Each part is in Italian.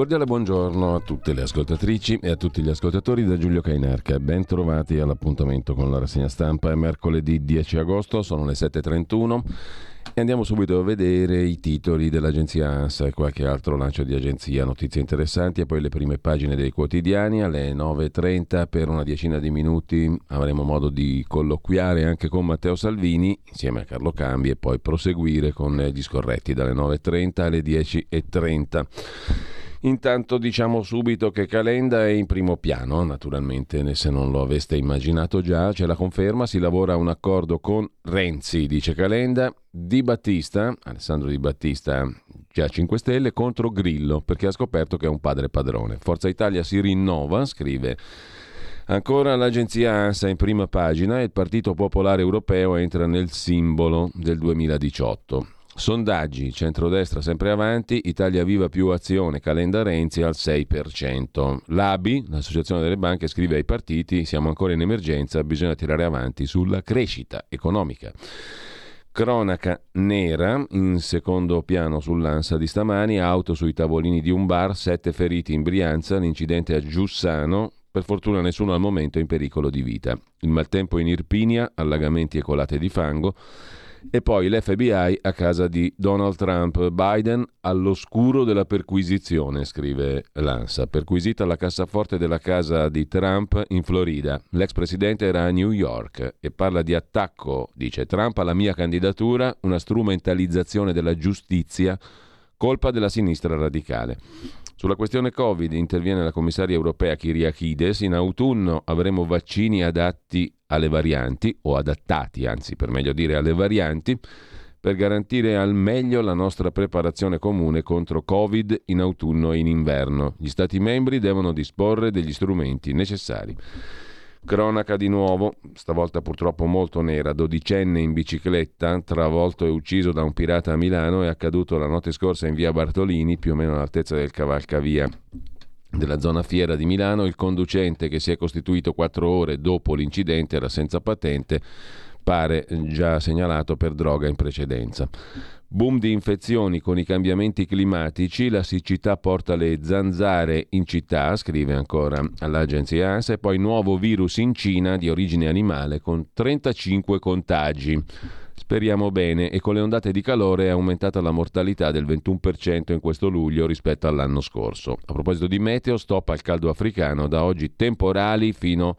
Cordiale buongiorno a tutte le ascoltatrici e a tutti gli ascoltatori da Giulio Cainarca. Ben trovati all'appuntamento con la rassegna stampa. È mercoledì 10 agosto, sono le 7.31 e andiamo subito a vedere i titoli dell'agenzia ANSA e qualche altro lancio di agenzia, notizie interessanti e poi le prime pagine dei quotidiani. Alle 9.30 per una decina di minuti avremo modo di colloquiare anche con Matteo Salvini insieme a Carlo Cambi e poi proseguire con gli scorretti dalle 9.30 alle 10.30. Intanto diciamo subito che Calenda è in primo piano, naturalmente, se non lo aveste immaginato già, c'è la conferma, si lavora un accordo con Renzi, dice Calenda, Di Battista, Alessandro Di Battista, già 5 Stelle, contro Grillo, perché ha scoperto che è un padre padrone. Forza Italia si rinnova, scrive Ancora l'agenzia ANSA in prima pagina, il Partito Popolare Europeo entra nel simbolo del 2018. Sondaggi, centrodestra sempre avanti, Italia Viva più azione, Calenda Renzi al 6%. L'ABI, l'Associazione delle Banche, scrive ai partiti, siamo ancora in emergenza, bisogna tirare avanti sulla crescita economica. Cronaca nera, in secondo piano sull'Ansa di stamani, auto sui tavolini di un bar, sette feriti in Brianza, l'incidente a Giussano, per fortuna nessuno al momento in pericolo di vita. Il maltempo in Irpinia, allagamenti e colate di fango, e poi l'FBI a casa di Donald Trump. Biden all'oscuro della perquisizione, scrive l'ANSA. Perquisita la cassaforte della casa di Trump in Florida. L'ex presidente era a New York e parla di attacco, dice Trump, alla mia candidatura, una strumentalizzazione della giustizia, colpa della sinistra radicale. Sulla questione Covid interviene la commissaria europea Kyriakides. In autunno avremo vaccini adatti alle varianti, o adattati, anzi per meglio dire alle varianti, per garantire al meglio la nostra preparazione comune contro Covid in autunno e in inverno. Gli Stati membri devono disporre degli strumenti necessari. Cronaca di nuovo, stavolta purtroppo molto nera, dodicenne in bicicletta, travolto e ucciso da un pirata a Milano, è accaduto la notte scorsa in via Bartolini, più o meno all'altezza del cavalcavia della zona fiera di Milano. Il conducente che si è costituito quattro ore dopo l'incidente era senza patente, pare già segnalato per droga in precedenza. Boom di infezioni con i cambiamenti climatici, la siccità porta le zanzare in città, scrive ancora l'agenzia ANSA, e poi nuovo virus in Cina di origine animale con 35 contagi. Speriamo bene e con le ondate di calore è aumentata la mortalità del 21% in questo luglio rispetto all'anno scorso. A proposito di meteo, stop al caldo africano, da oggi temporali fino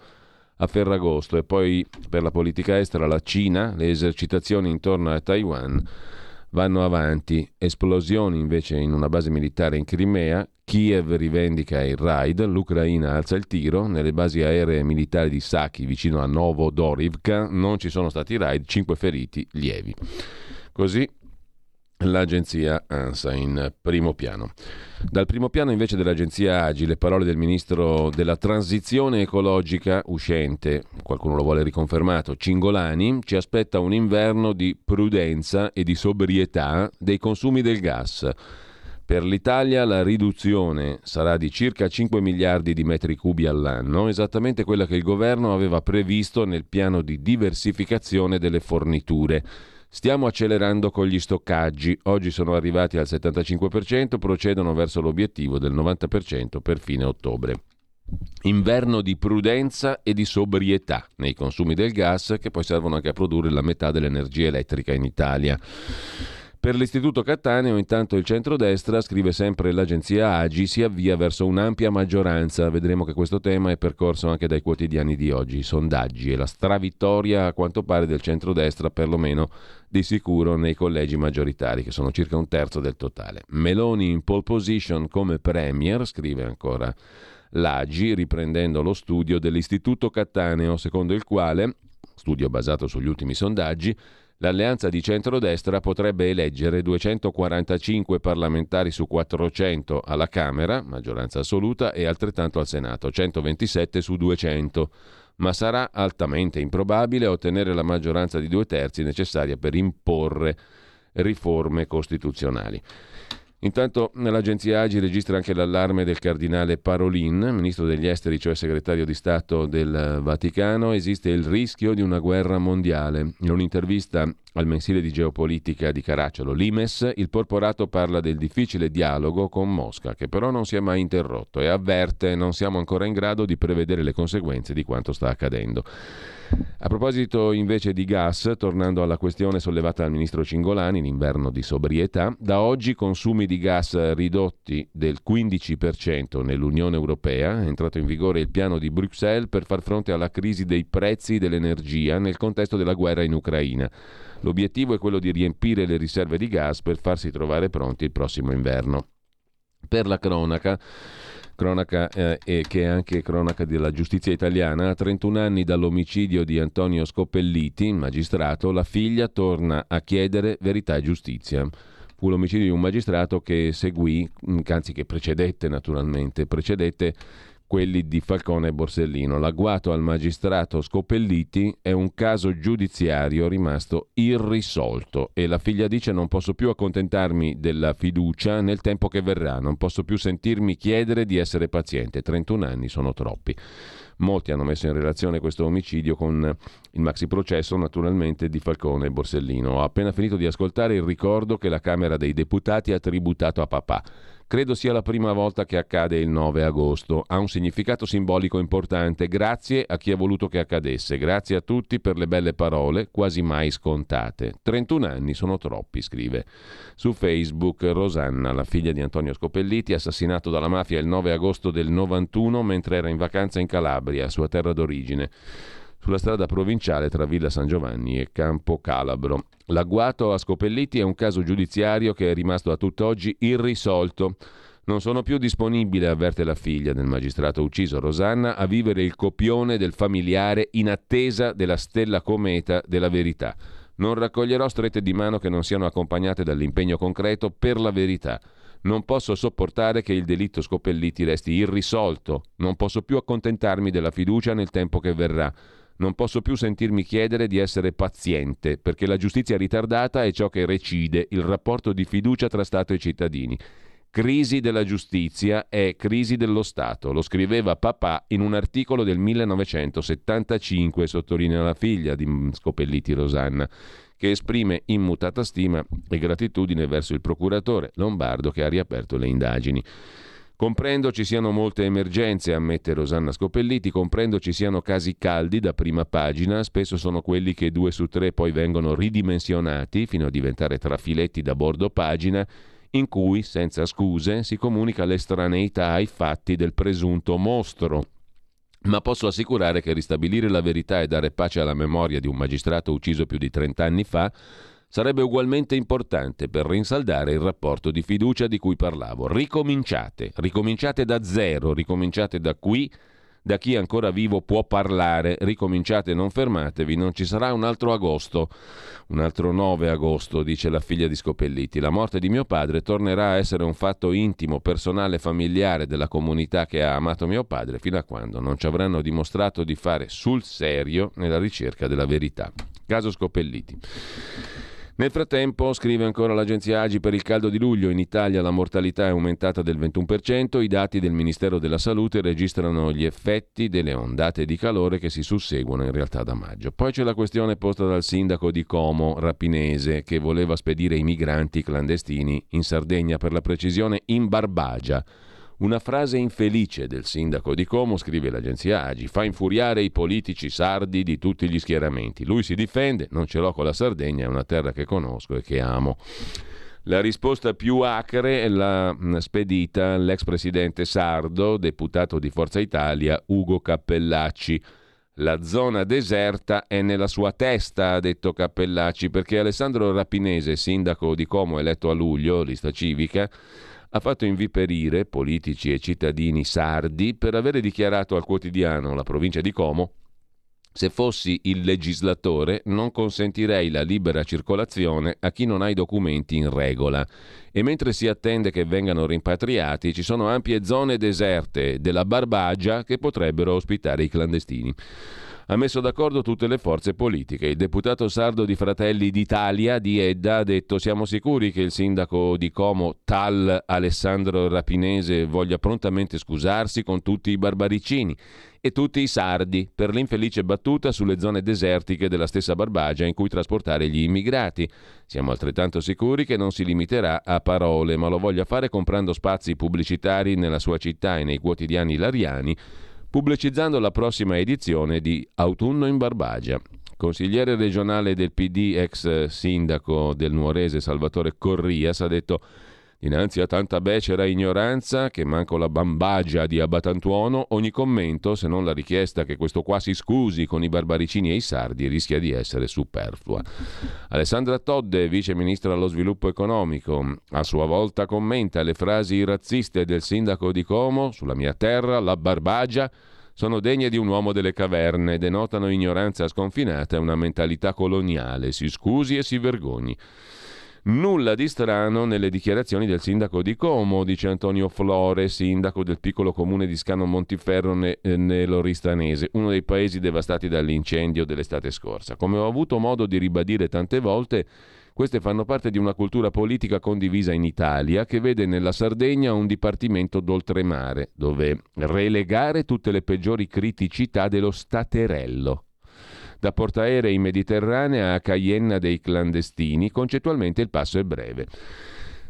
a Ferragosto e poi per la politica estera la Cina, le esercitazioni intorno a Taiwan vanno avanti. Esplosioni invece in una base militare in Crimea, Kiev rivendica il raid, l'Ucraina alza il tiro, nelle basi aeree militari di Saki vicino a Novodorivka non ci sono stati raid, 5 feriti lievi. Così l'agenzia ANSA in primo piano. Dal primo piano invece dell'agenzia AGI le parole del ministro della transizione ecologica uscente, qualcuno lo vuole riconfermato, Cingolani, ci aspetta un inverno di prudenza e di sobrietà dei consumi del gas. Per l'Italia la riduzione sarà di circa 5 miliardi di metri cubi all'anno, esattamente quella che il governo aveva previsto nel piano di diversificazione delle forniture Stiamo accelerando con gli stoccaggi, oggi sono arrivati al 75%, procedono verso l'obiettivo del 90% per fine ottobre. Inverno di prudenza e di sobrietà nei consumi del gas che poi servono anche a produrre la metà dell'energia elettrica in Italia. Per l'istituto Cattaneo intanto il centrodestra, scrive sempre l'agenzia Agi, si avvia verso un'ampia maggioranza. Vedremo che questo tema è percorso anche dai quotidiani di oggi, i sondaggi e la stravittoria a quanto pare del centrodestra, perlomeno di sicuro nei collegi maggioritari, che sono circa un terzo del totale. Meloni in pole position come premier, scrive ancora l'Agi, riprendendo lo studio dell'istituto Cattaneo, secondo il quale, studio basato sugli ultimi sondaggi, L'alleanza di centrodestra potrebbe eleggere 245 parlamentari su 400 alla Camera, maggioranza assoluta, e altrettanto al Senato, 127 su 200, ma sarà altamente improbabile ottenere la maggioranza di due terzi necessaria per imporre riforme costituzionali. Intanto l'agenzia Agi registra anche l'allarme del cardinale Parolin, ministro degli esteri, cioè segretario di Stato del Vaticano. Esiste il rischio di una guerra mondiale. In un'intervista al mensile di geopolitica di Caracciolo, Limes, il porporato parla del difficile dialogo con Mosca, che però non si è mai interrotto e avverte non siamo ancora in grado di prevedere le conseguenze di quanto sta accadendo. A proposito invece di gas, tornando alla questione sollevata dal ministro Cingolani, l'inverno di sobrietà, da oggi consumi di gas ridotti del 15% nell'Unione Europea, è entrato in vigore il piano di Bruxelles per far fronte alla crisi dei prezzi dell'energia nel contesto della guerra in Ucraina. L'obiettivo è quello di riempire le riserve di gas per farsi trovare pronti il prossimo inverno. Per la cronaca, cronaca eh, e che è anche cronaca della giustizia italiana, a 31 anni dall'omicidio di Antonio Scopelliti, magistrato, la figlia torna a chiedere verità e giustizia. Fu l'omicidio di un magistrato che seguì, anzi che precedette naturalmente, precedette quelli di Falcone e Borsellino. L'agguato al magistrato Scopelliti è un caso giudiziario rimasto irrisolto e la figlia dice non posso più accontentarmi della fiducia nel tempo che verrà, non posso più sentirmi chiedere di essere paziente, 31 anni sono troppi. Molti hanno messo in relazione questo omicidio con il maxi processo naturalmente di Falcone e Borsellino. Ho appena finito di ascoltare il ricordo che la Camera dei Deputati ha tributato a papà. Credo sia la prima volta che accade il 9 agosto. Ha un significato simbolico importante. Grazie a chi ha voluto che accadesse. Grazie a tutti per le belle parole, quasi mai scontate. 31 anni sono troppi, scrive. Su Facebook Rosanna, la figlia di Antonio Scopelliti, assassinato dalla mafia il 9 agosto del 91 mentre era in vacanza in Calabria, sua terra d'origine sulla strada provinciale tra Villa San Giovanni e Campo Calabro. L'agguato a Scopelliti è un caso giudiziario che è rimasto a tutt'oggi irrisolto. Non sono più disponibile, avverte la figlia del magistrato ucciso Rosanna, a vivere il copione del familiare in attesa della stella cometa della verità. Non raccoglierò strette di mano che non siano accompagnate dall'impegno concreto per la verità. Non posso sopportare che il delitto Scopelliti resti irrisolto. Non posso più accontentarmi della fiducia nel tempo che verrà. Non posso più sentirmi chiedere di essere paziente, perché la giustizia ritardata è ciò che recide il rapporto di fiducia tra Stato e cittadini. Crisi della giustizia è crisi dello Stato, lo scriveva papà in un articolo del 1975, sottolinea la figlia di Scopelliti Rosanna, che esprime immutata stima e gratitudine verso il procuratore Lombardo che ha riaperto le indagini. Comprendo ci siano molte emergenze, ammette Rosanna Scopelliti, comprendo ci siano casi caldi da prima pagina, spesso sono quelli che due su tre poi vengono ridimensionati fino a diventare trafiletti da bordo pagina, in cui, senza scuse, si comunica l'estraneità ai fatti del presunto mostro. Ma posso assicurare che ristabilire la verità e dare pace alla memoria di un magistrato ucciso più di 30 anni fa sarebbe ugualmente importante per rinsaldare il rapporto di fiducia di cui parlavo. Ricominciate, ricominciate da zero, ricominciate da qui, da chi ancora vivo può parlare, ricominciate, non fermatevi, non ci sarà un altro agosto, un altro 9 agosto, dice la figlia di Scopelliti. La morte di mio padre tornerà a essere un fatto intimo, personale, familiare della comunità che ha amato mio padre fino a quando non ci avranno dimostrato di fare sul serio nella ricerca della verità. Caso Scopelliti. Nel frattempo, scrive ancora l'agenzia Agi, per il caldo di luglio in Italia la mortalità è aumentata del 21%, i dati del Ministero della Salute registrano gli effetti delle ondate di calore che si susseguono in realtà da maggio. Poi c'è la questione posta dal sindaco di Como, Rapinese, che voleva spedire i migranti clandestini in Sardegna, per la precisione in Barbagia una frase infelice del sindaco di Como, scrive l'agenzia Agi, fa infuriare i politici sardi di tutti gli schieramenti. Lui si difende, non ce l'ho con la Sardegna, è una terra che conosco e che amo. La risposta più acre l'ha spedita l'ex presidente sardo, deputato di Forza Italia, Ugo Cappellacci. La zona deserta è nella sua testa, ha detto Cappellacci, perché Alessandro Rapinese, sindaco di Como eletto a luglio, lista civica, ha fatto inviperire politici e cittadini sardi per avere dichiarato al quotidiano La provincia di Como se fossi il legislatore non consentirei la libera circolazione a chi non ha i documenti in regola. E mentre si attende che vengano rimpatriati ci sono ampie zone deserte della Barbagia che potrebbero ospitare i clandestini ha messo d'accordo tutte le forze politiche. Il deputato sardo di Fratelli d'Italia di Edda ha detto siamo sicuri che il sindaco di Como, tal Alessandro Rapinese, voglia prontamente scusarsi con tutti i barbaricini e tutti i sardi per l'infelice battuta sulle zone desertiche della stessa Barbagia in cui trasportare gli immigrati. Siamo altrettanto sicuri che non si limiterà a parole, ma lo voglia fare comprando spazi pubblicitari nella sua città e nei quotidiani lariani pubblicizzando la prossima edizione di Autunno in Barbagia. Consigliere regionale del PD, ex sindaco del Nuorese Salvatore Corrias, ha detto Dinanzi a tanta becera ignoranza, che manco la bambagia di Abbatantuono, ogni commento, se non la richiesta che questo qua si scusi con i barbaricini e i sardi, rischia di essere superflua. Alessandra Todde, vice ministra allo sviluppo economico, a sua volta commenta le frasi razziste del sindaco di Como, sulla mia terra, la barbagia, sono degne di un uomo delle caverne, denotano ignoranza sconfinata e una mentalità coloniale. Si scusi e si vergogni. Nulla di strano nelle dichiarazioni del sindaco di Como, dice Antonio Flore, sindaco del piccolo comune di Scano Montiferro ne- eh, nell'Oristanese, uno dei paesi devastati dall'incendio dell'estate scorsa. Come ho avuto modo di ribadire tante volte, queste fanno parte di una cultura politica condivisa in Italia che vede nella Sardegna un dipartimento d'oltremare, dove relegare tutte le peggiori criticità dello staterello da portaerei Mediterranea a Caienna dei clandestini, concettualmente il passo è breve.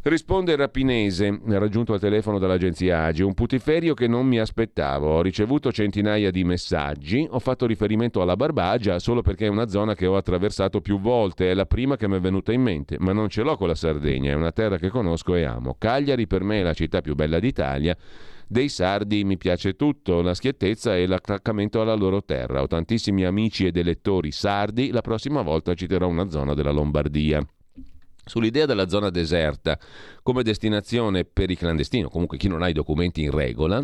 Risponde Rapinese, raggiunto al telefono dall'agenzia Agi, un putiferio che non mi aspettavo. Ho ricevuto centinaia di messaggi, ho fatto riferimento alla Barbagia solo perché è una zona che ho attraversato più volte, è la prima che mi è venuta in mente, ma non ce l'ho con la Sardegna, è una terra che conosco e amo. Cagliari per me è la città più bella d'Italia dei sardi mi piace tutto, la schiettezza e l'attaccamento alla loro terra. Ho tantissimi amici ed elettori sardi, la prossima volta citerò una zona della Lombardia. Sull'idea della zona deserta come destinazione per i clandestini, comunque chi non ha i documenti in regola,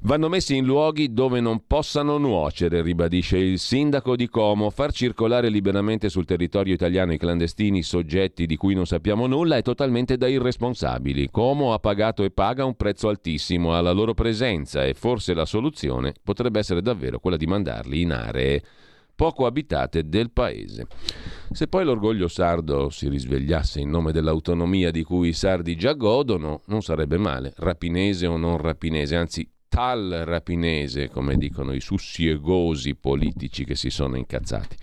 vanno messi in luoghi dove non possano nuocere, ribadisce il sindaco di Como. Far circolare liberamente sul territorio italiano i clandestini soggetti di cui non sappiamo nulla è totalmente da irresponsabili. Como ha pagato e paga un prezzo altissimo alla loro presenza e forse la soluzione potrebbe essere davvero quella di mandarli in aree poco abitate del paese. Se poi l'orgoglio sardo si risvegliasse in nome dell'autonomia di cui i sardi già godono, non sarebbe male, rapinese o non rapinese, anzi tal rapinese, come dicono i sussiegosi politici che si sono incazzati.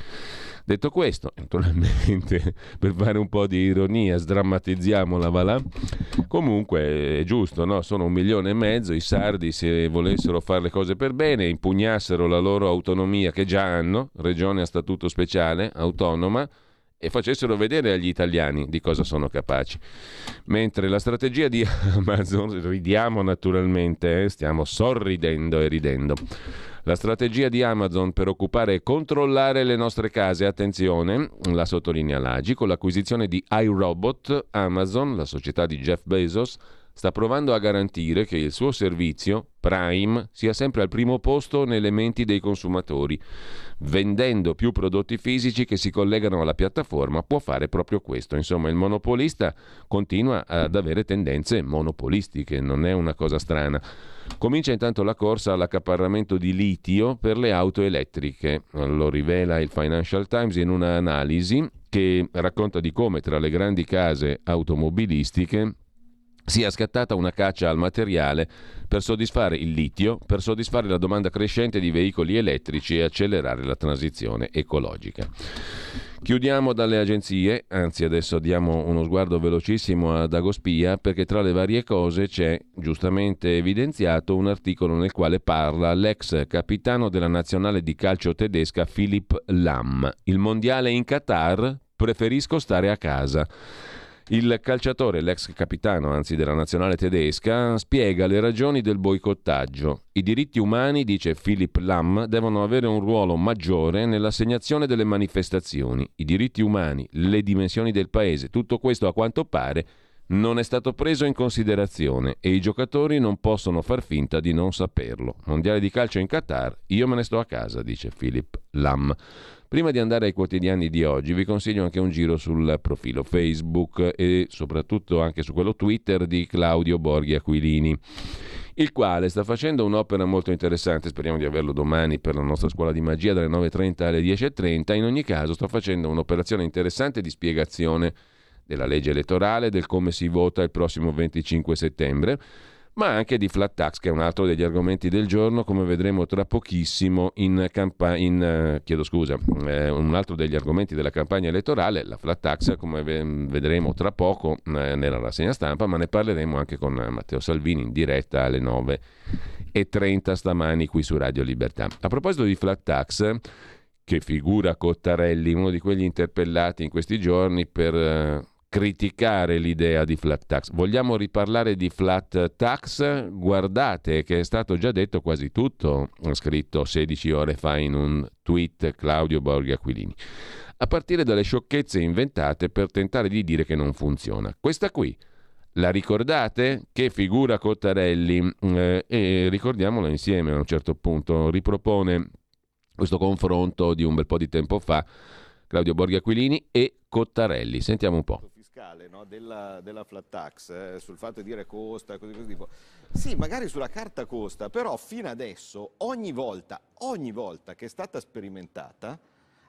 Detto questo, naturalmente per fare un po' di ironia, sdrammatizziamola, va là. Comunque è giusto, no? sono un milione e mezzo, i sardi se volessero fare le cose per bene, impugnassero la loro autonomia che già hanno, regione a statuto speciale, autonoma, e facessero vedere agli italiani di cosa sono capaci. Mentre la strategia di Amazon, ridiamo naturalmente, eh, stiamo sorridendo e ridendo. La strategia di Amazon per occupare e controllare le nostre case, attenzione, la sottolinea l'Agi, con l'acquisizione di iRobot, Amazon, la società di Jeff Bezos, sta provando a garantire che il suo servizio, Prime, sia sempre al primo posto nelle menti dei consumatori. Vendendo più prodotti fisici che si collegano alla piattaforma può fare proprio questo. Insomma, il monopolista continua ad avere tendenze monopolistiche, non è una cosa strana. Comincia intanto la corsa all'accaparramento di litio per le auto elettriche. Lo rivela il Financial Times in un'analisi che racconta di come tra le grandi case automobilistiche sia scattata una caccia al materiale per soddisfare il litio, per soddisfare la domanda crescente di veicoli elettrici e accelerare la transizione ecologica. Chiudiamo dalle agenzie, anzi adesso diamo uno sguardo velocissimo ad Agospia perché tra le varie cose c'è giustamente evidenziato un articolo nel quale parla l'ex capitano della nazionale di calcio tedesca Philipp Lahm. Il mondiale in Qatar preferisco stare a casa. Il calciatore, l'ex capitano anzi della nazionale tedesca, spiega le ragioni del boicottaggio. I diritti umani, dice Philip Lam, devono avere un ruolo maggiore nell'assegnazione delle manifestazioni. I diritti umani, le dimensioni del paese, tutto questo a quanto pare non è stato preso in considerazione e i giocatori non possono far finta di non saperlo. Mondiale di calcio in Qatar, io me ne sto a casa, dice Philip Lam. Prima di andare ai quotidiani di oggi vi consiglio anche un giro sul profilo Facebook e soprattutto anche su quello Twitter di Claudio Borghi Aquilini il quale sta facendo un'opera molto interessante, speriamo di averlo domani per la nostra scuola di magia dalle 9.30 alle 10.30, in ogni caso sta facendo un'operazione interessante di spiegazione della legge elettorale, del come si vota il prossimo 25 settembre ma anche di flat tax, che è un altro degli argomenti del giorno, come vedremo tra pochissimo in campagna, chiedo scusa, eh, un altro degli argomenti della campagna elettorale, la flat tax, come vedremo tra poco eh, nella rassegna stampa, ma ne parleremo anche con Matteo Salvini in diretta alle 9 e 30 stamani qui su Radio Libertà. A proposito di flat tax, che figura Cottarelli, uno di quegli interpellati in questi giorni per eh, criticare l'idea di flat tax. Vogliamo riparlare di flat tax? Guardate che è stato già detto quasi tutto, scritto 16 ore fa in un tweet Claudio Borghi Aquilini. A partire dalle sciocchezze inventate per tentare di dire che non funziona. Questa qui, la ricordate? Che figura Cottarelli? Eh, e ricordiamola insieme a un certo punto. Ripropone questo confronto di un bel po' di tempo fa Claudio Borghi Aquilini e Cottarelli. Sentiamo un po' fiscale no, della, della, flat tax, eh, sul fatto di dire costa, così, così tipo. Sì, magari sulla carta costa, però fino adesso ogni volta, ogni volta che è stata sperimentata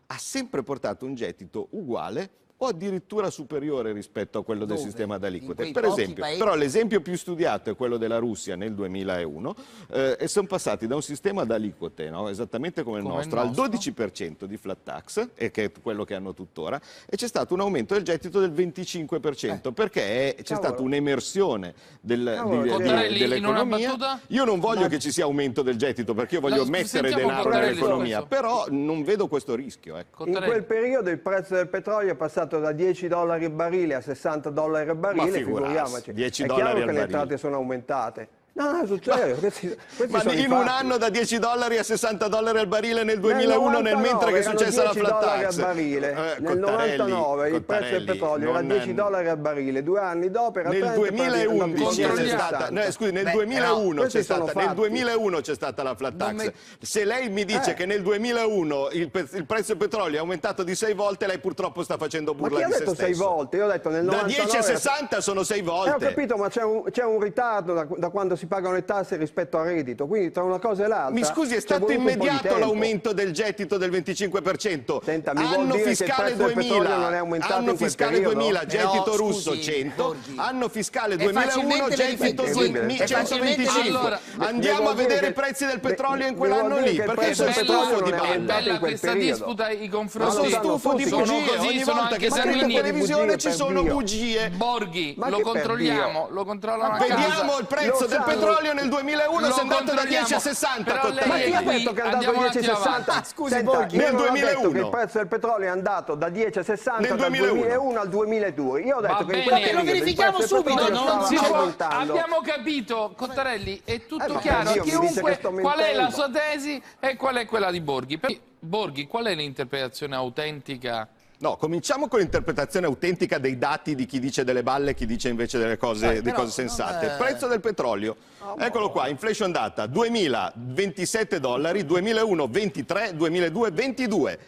ha sempre portato un gettito uguale o addirittura superiore rispetto a quello Dove? del sistema d'aliquote. Per esempio, paesi... però l'esempio più studiato è quello della Russia nel 2001 eh, e sono passati da un sistema d'aliquote, no? esattamente come il, come nostro, il nostro, al 12% di flat tax, e che è quello che hanno tuttora, e c'è stato un aumento del gettito del 25%, eh. perché c'è stata un'emersione del, di, di, dell'economia. Io non voglio Ma... che ci sia aumento del gettito, perché io voglio no, mettere denaro nell'economia, però non vedo questo rischio. Ecco. In quel periodo il prezzo del petrolio è passato passato da 10 dollari il barile a 60 dollari il barile, figuriamoci. 10 è chiaro che le entrate sono aumentate. No, no, sul serio. Questi, questi ma in un anno da 10 dollari a 60 dollari al barile nel 2001 nel, nel mentre che è successa la flat tax. Al barile. Eh, nel 99 il prezzo del petrolio era 10 dollari al barile, due anni dopo era nel 2011 c'è stata, no, scusi, nel, Beh, 2001 c'è stata, nel 2001 c'è stata la flat tax. Me... Se lei mi dice eh. che nel 2001 il, il, prezzo del petrolio è aumentato di 6 volte, lei purtroppo sta facendo burla di se stesso. Ma chi detto 6 volte? Io ho detto nel 99 Da 10 a 60 sono 6 volte. Eh, ho capito, ma c'è un, un ritardo da, da quando si pagano le tasse rispetto al reddito, quindi tra una cosa e l'altra... Mi scusi, è stato immediato l'aumento del gettito del 25%. Senta, mi anno vuol fiscale 2000, non è aumentato anno fiscale 2000, gettito no, russo scusi, 100, Borghi. anno fiscale 2001, gettito 125. Andiamo a vedere i prezzi del petrolio in quell'anno lì, perché sono stufo di balla. Questa disputa, i confronti sono stufo di bugie, ogni volta che sento in televisione ci sono bugie. Borghi, lo controlliamo, lo controllano Vediamo il prezzo del petrolio nel 2000 2001 sei andato da 10 a 60 Ma chi ha detto che è andato da 10 a 60? Scusi, Senta, Borghi, nel 2001 che il prezzo del petrolio è andato da 10 a 60 nel 2001. dal 2001 al 2002. Io ho detto Va che bene. lo verifichiamo subito, non si può. Abbiamo capito, Cottarelli, è tutto eh, chiaro. Chiunque qual è la sua tesi e qual è quella di Borghi. Borghi, qual è l'interpretazione autentica No, cominciamo con l'interpretazione autentica dei dati di chi dice delle balle e chi dice invece delle cose, eh, cose sensate. È... Prezzo del petrolio, oh, eccolo qua, inflation data, 2027 dollari, 2001 23, 2002 22.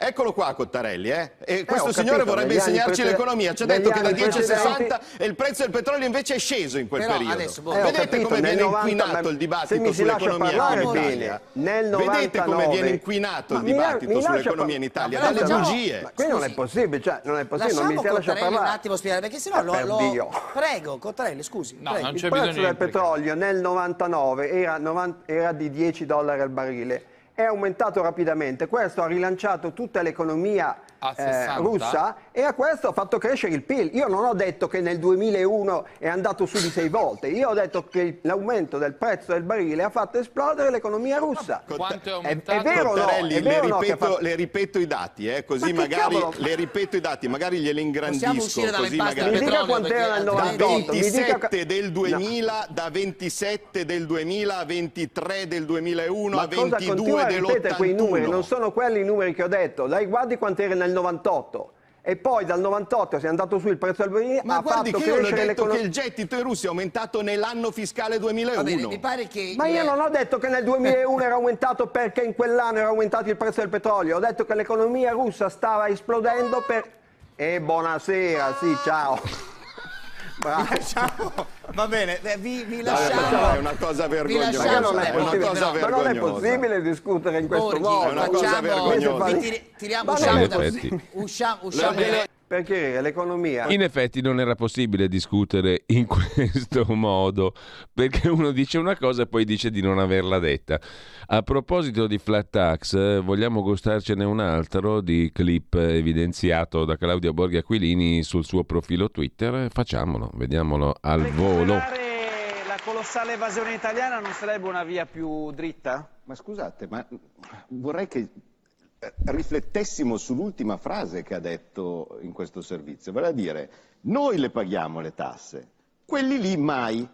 Eccolo qua Cottarelli, eh? E questo eh, signore capito, vorrebbe insegnarci l'economia. Ci ha detto che da 10 a 60 e il prezzo del petrolio invece è sceso in quel Però periodo. Adesso, boh, Vedete capito, come viene 90, inquinato il dibattito sull'economia in Italia? Nel 99, Vedete come viene inquinato il dibattito sull'economia in Italia? Dalle bugie. Ma qui non è possibile, cioè non è possibile, non mi si lascia parlare. un attimo spiegare, perché sennò lo, lo... Prego, Cottarelli, scusi. No, non c'è bisogno Il prezzo del petrolio nel 99 era di 10 dollari al barile è aumentato rapidamente. Questo ha rilanciato tutta l'economia eh, russa e a questo ha fatto crescere il PIL. Io non ho detto che nel 2001 è andato su di sei volte, io ho detto che l'aumento del prezzo del barile ha fatto esplodere l'economia russa. Quanto è aumentato? È, è vero Cottarelli, no? È vero le, ripeto, no fatto... le, ripeto, i dati, eh, così Ma magari le ripeto i dati, magari glieli ingrandisco. Così magari... Mi dica quant'era nel 98. Da 27 dica... del 2000, no. da 27 del 2000 a 23 del 2001 Ma a 22 dell'81. quei numeri, non sono quelli i numeri che ho detto. Lei guardi quant'era nel 98 e poi dal 98 si è andato su il prezzo del benzina ma ha guardi fatto che io ho detto che il gettito in Russia è aumentato nell'anno fiscale 2001 bene, mi pare che ma io non ho detto che nel 2001 era aumentato perché in quell'anno era aumentato il prezzo del petrolio ho detto che l'economia russa stava esplodendo per e buonasera sì ciao va bene, eh, vi, vi lasciamo. È una cosa vergognosa. Non è, una cosa ma non è possibile discutere in questo Borghi, modo. È una cosa vergognosa. Tiriamo, usciamo, da, usciamo, usciamo perché l'economia... In effetti non era possibile discutere in questo modo, perché uno dice una cosa e poi dice di non averla detta. A proposito di flat tax, vogliamo gustarcene un altro di clip evidenziato da Claudia Borghi Aquilini sul suo profilo Twitter? Facciamolo, vediamolo al volo. La colossale evasione italiana non sarebbe una via più dritta? Ma scusate, ma vorrei che riflettessimo sull'ultima frase che ha detto in questo servizio, vale a dire noi le paghiamo le tasse, quelli lì mai.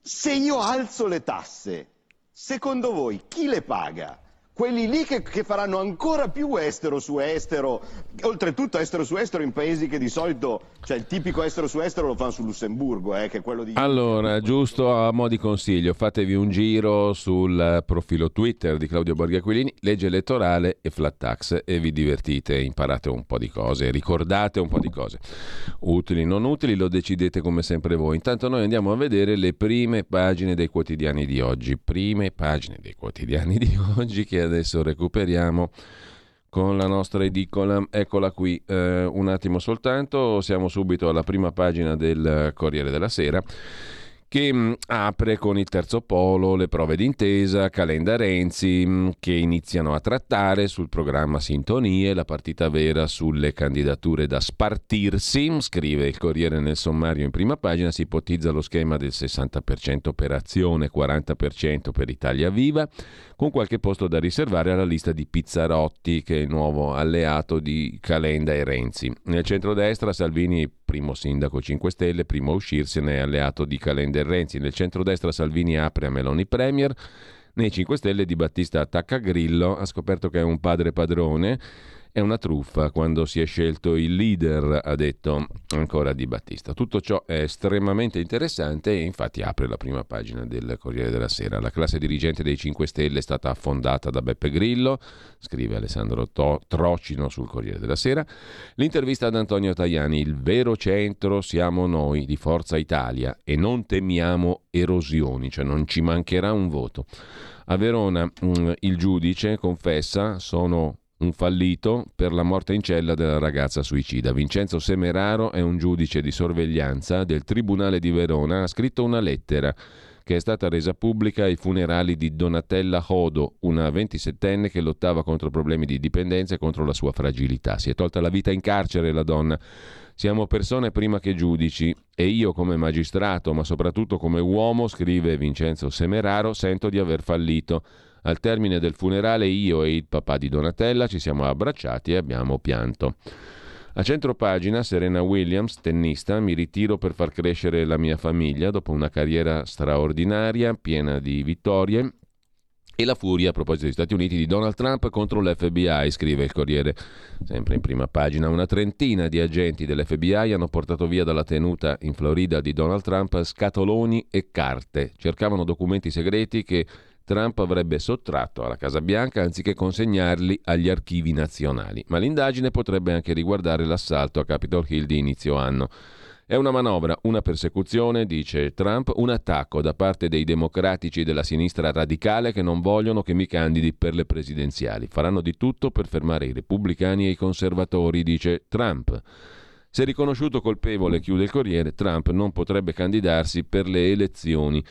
Se io alzo le tasse, secondo voi chi le paga? Quelli lì che, che, faranno ancora più estero su estero, oltretutto estero su estero in paesi che di solito, cioè il tipico estero su estero lo fanno su Lussemburgo, eh, che è quello di... Allora, giusto a mo' di consiglio, fatevi un giro sul profilo Twitter di Claudio Borghi Aquilini, legge elettorale e flat tax e vi divertite, imparate un po' di cose, ricordate un po' di cose. Utili, non utili, lo decidete come sempre voi. Intanto noi andiamo a vedere le prime pagine dei quotidiani di oggi, prime pagine dei quotidiani di oggi che adesso recuperiamo con la nostra edicola. Eccola qui, eh, un attimo soltanto, siamo subito alla prima pagina del Corriere della Sera che mh, mm, apre con il terzo polo le prove d'intesa, Calenda Renzi mm, che iniziano a trattare sul programma Sintonie, la partita vera sulle candidature da spartirsi, scrive il Corriere nel sommario in prima pagina, si ipotizza lo schema del 60% per azione, 40% per Italia Viva, con qualche posto da riservare alla lista di Pizzarotti che è il nuovo alleato di Calenda e Renzi. Nel centrodestra Salvini primo sindaco 5 Stelle, primo a uscirsene alleato di Calenda e Renzi. Nel centrodestra Salvini apre a Meloni Premier. Nei 5 Stelle Di Battista attacca Grillo, ha scoperto che è un padre padrone è una truffa quando si è scelto il leader, ha detto ancora Di Battista. Tutto ciò è estremamente interessante e infatti apre la prima pagina del Corriere della Sera. La classe dirigente dei 5 Stelle è stata affondata da Beppe Grillo, scrive Alessandro to- Trocino sul Corriere della Sera. L'intervista ad Antonio Tajani, il vero centro siamo noi di Forza Italia e non temiamo erosioni, cioè non ci mancherà un voto. A Verona mm, il giudice confessa sono un fallito per la morte in cella della ragazza suicida. Vincenzo Semeraro è un giudice di sorveglianza del Tribunale di Verona, ha scritto una lettera che è stata resa pubblica ai funerali di Donatella Hodo, una 27enne che lottava contro problemi di dipendenza e contro la sua fragilità. Si è tolta la vita in carcere la donna. Siamo persone prima che giudici e io come magistrato, ma soprattutto come uomo, scrive Vincenzo Semeraro, sento di aver fallito. Al termine del funerale io e il papà di Donatella ci siamo abbracciati e abbiamo pianto. A centro pagina Serena Williams, tennista, mi ritiro per far crescere la mia famiglia dopo una carriera straordinaria, piena di vittorie. E la furia a proposito degli Stati Uniti di Donald Trump contro l'FBI, scrive il Corriere. Sempre in prima pagina, una trentina di agenti dell'FBI hanno portato via dalla tenuta in Florida di Donald Trump scatoloni e carte. Cercavano documenti segreti che Trump avrebbe sottratto alla Casa Bianca anziché consegnarli agli archivi nazionali. Ma l'indagine potrebbe anche riguardare l'assalto a Capitol Hill di inizio anno. È una manovra, una persecuzione, dice Trump, un attacco da parte dei democratici della sinistra radicale che non vogliono che mi candidi per le presidenziali. Faranno di tutto per fermare i repubblicani e i conservatori, dice Trump. Se riconosciuto colpevole, chiude il Corriere, Trump non potrebbe candidarsi per le elezioni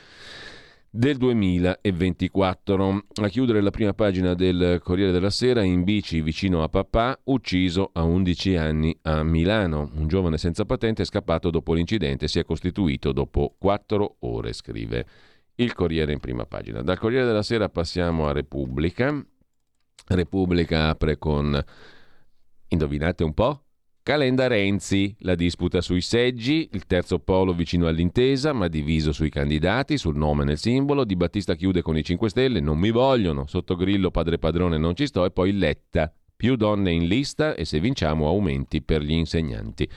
del 2024. A chiudere la prima pagina del Corriere della Sera, in bici vicino a papà, ucciso a 11 anni a Milano. Un giovane senza patente è scappato dopo l'incidente, si è costituito dopo 4 ore, scrive il Corriere in prima pagina. Dal Corriere della Sera passiamo a Repubblica. Repubblica apre con, indovinate un po'? Calenda Renzi, la disputa sui seggi, il terzo polo vicino all'intesa, ma diviso sui candidati, sul nome nel simbolo. Di Battista chiude con i 5 Stelle, non mi vogliono, sotto grillo padre padrone non ci sto, e poi Letta, più donne in lista e se vinciamo aumenti per gli insegnanti.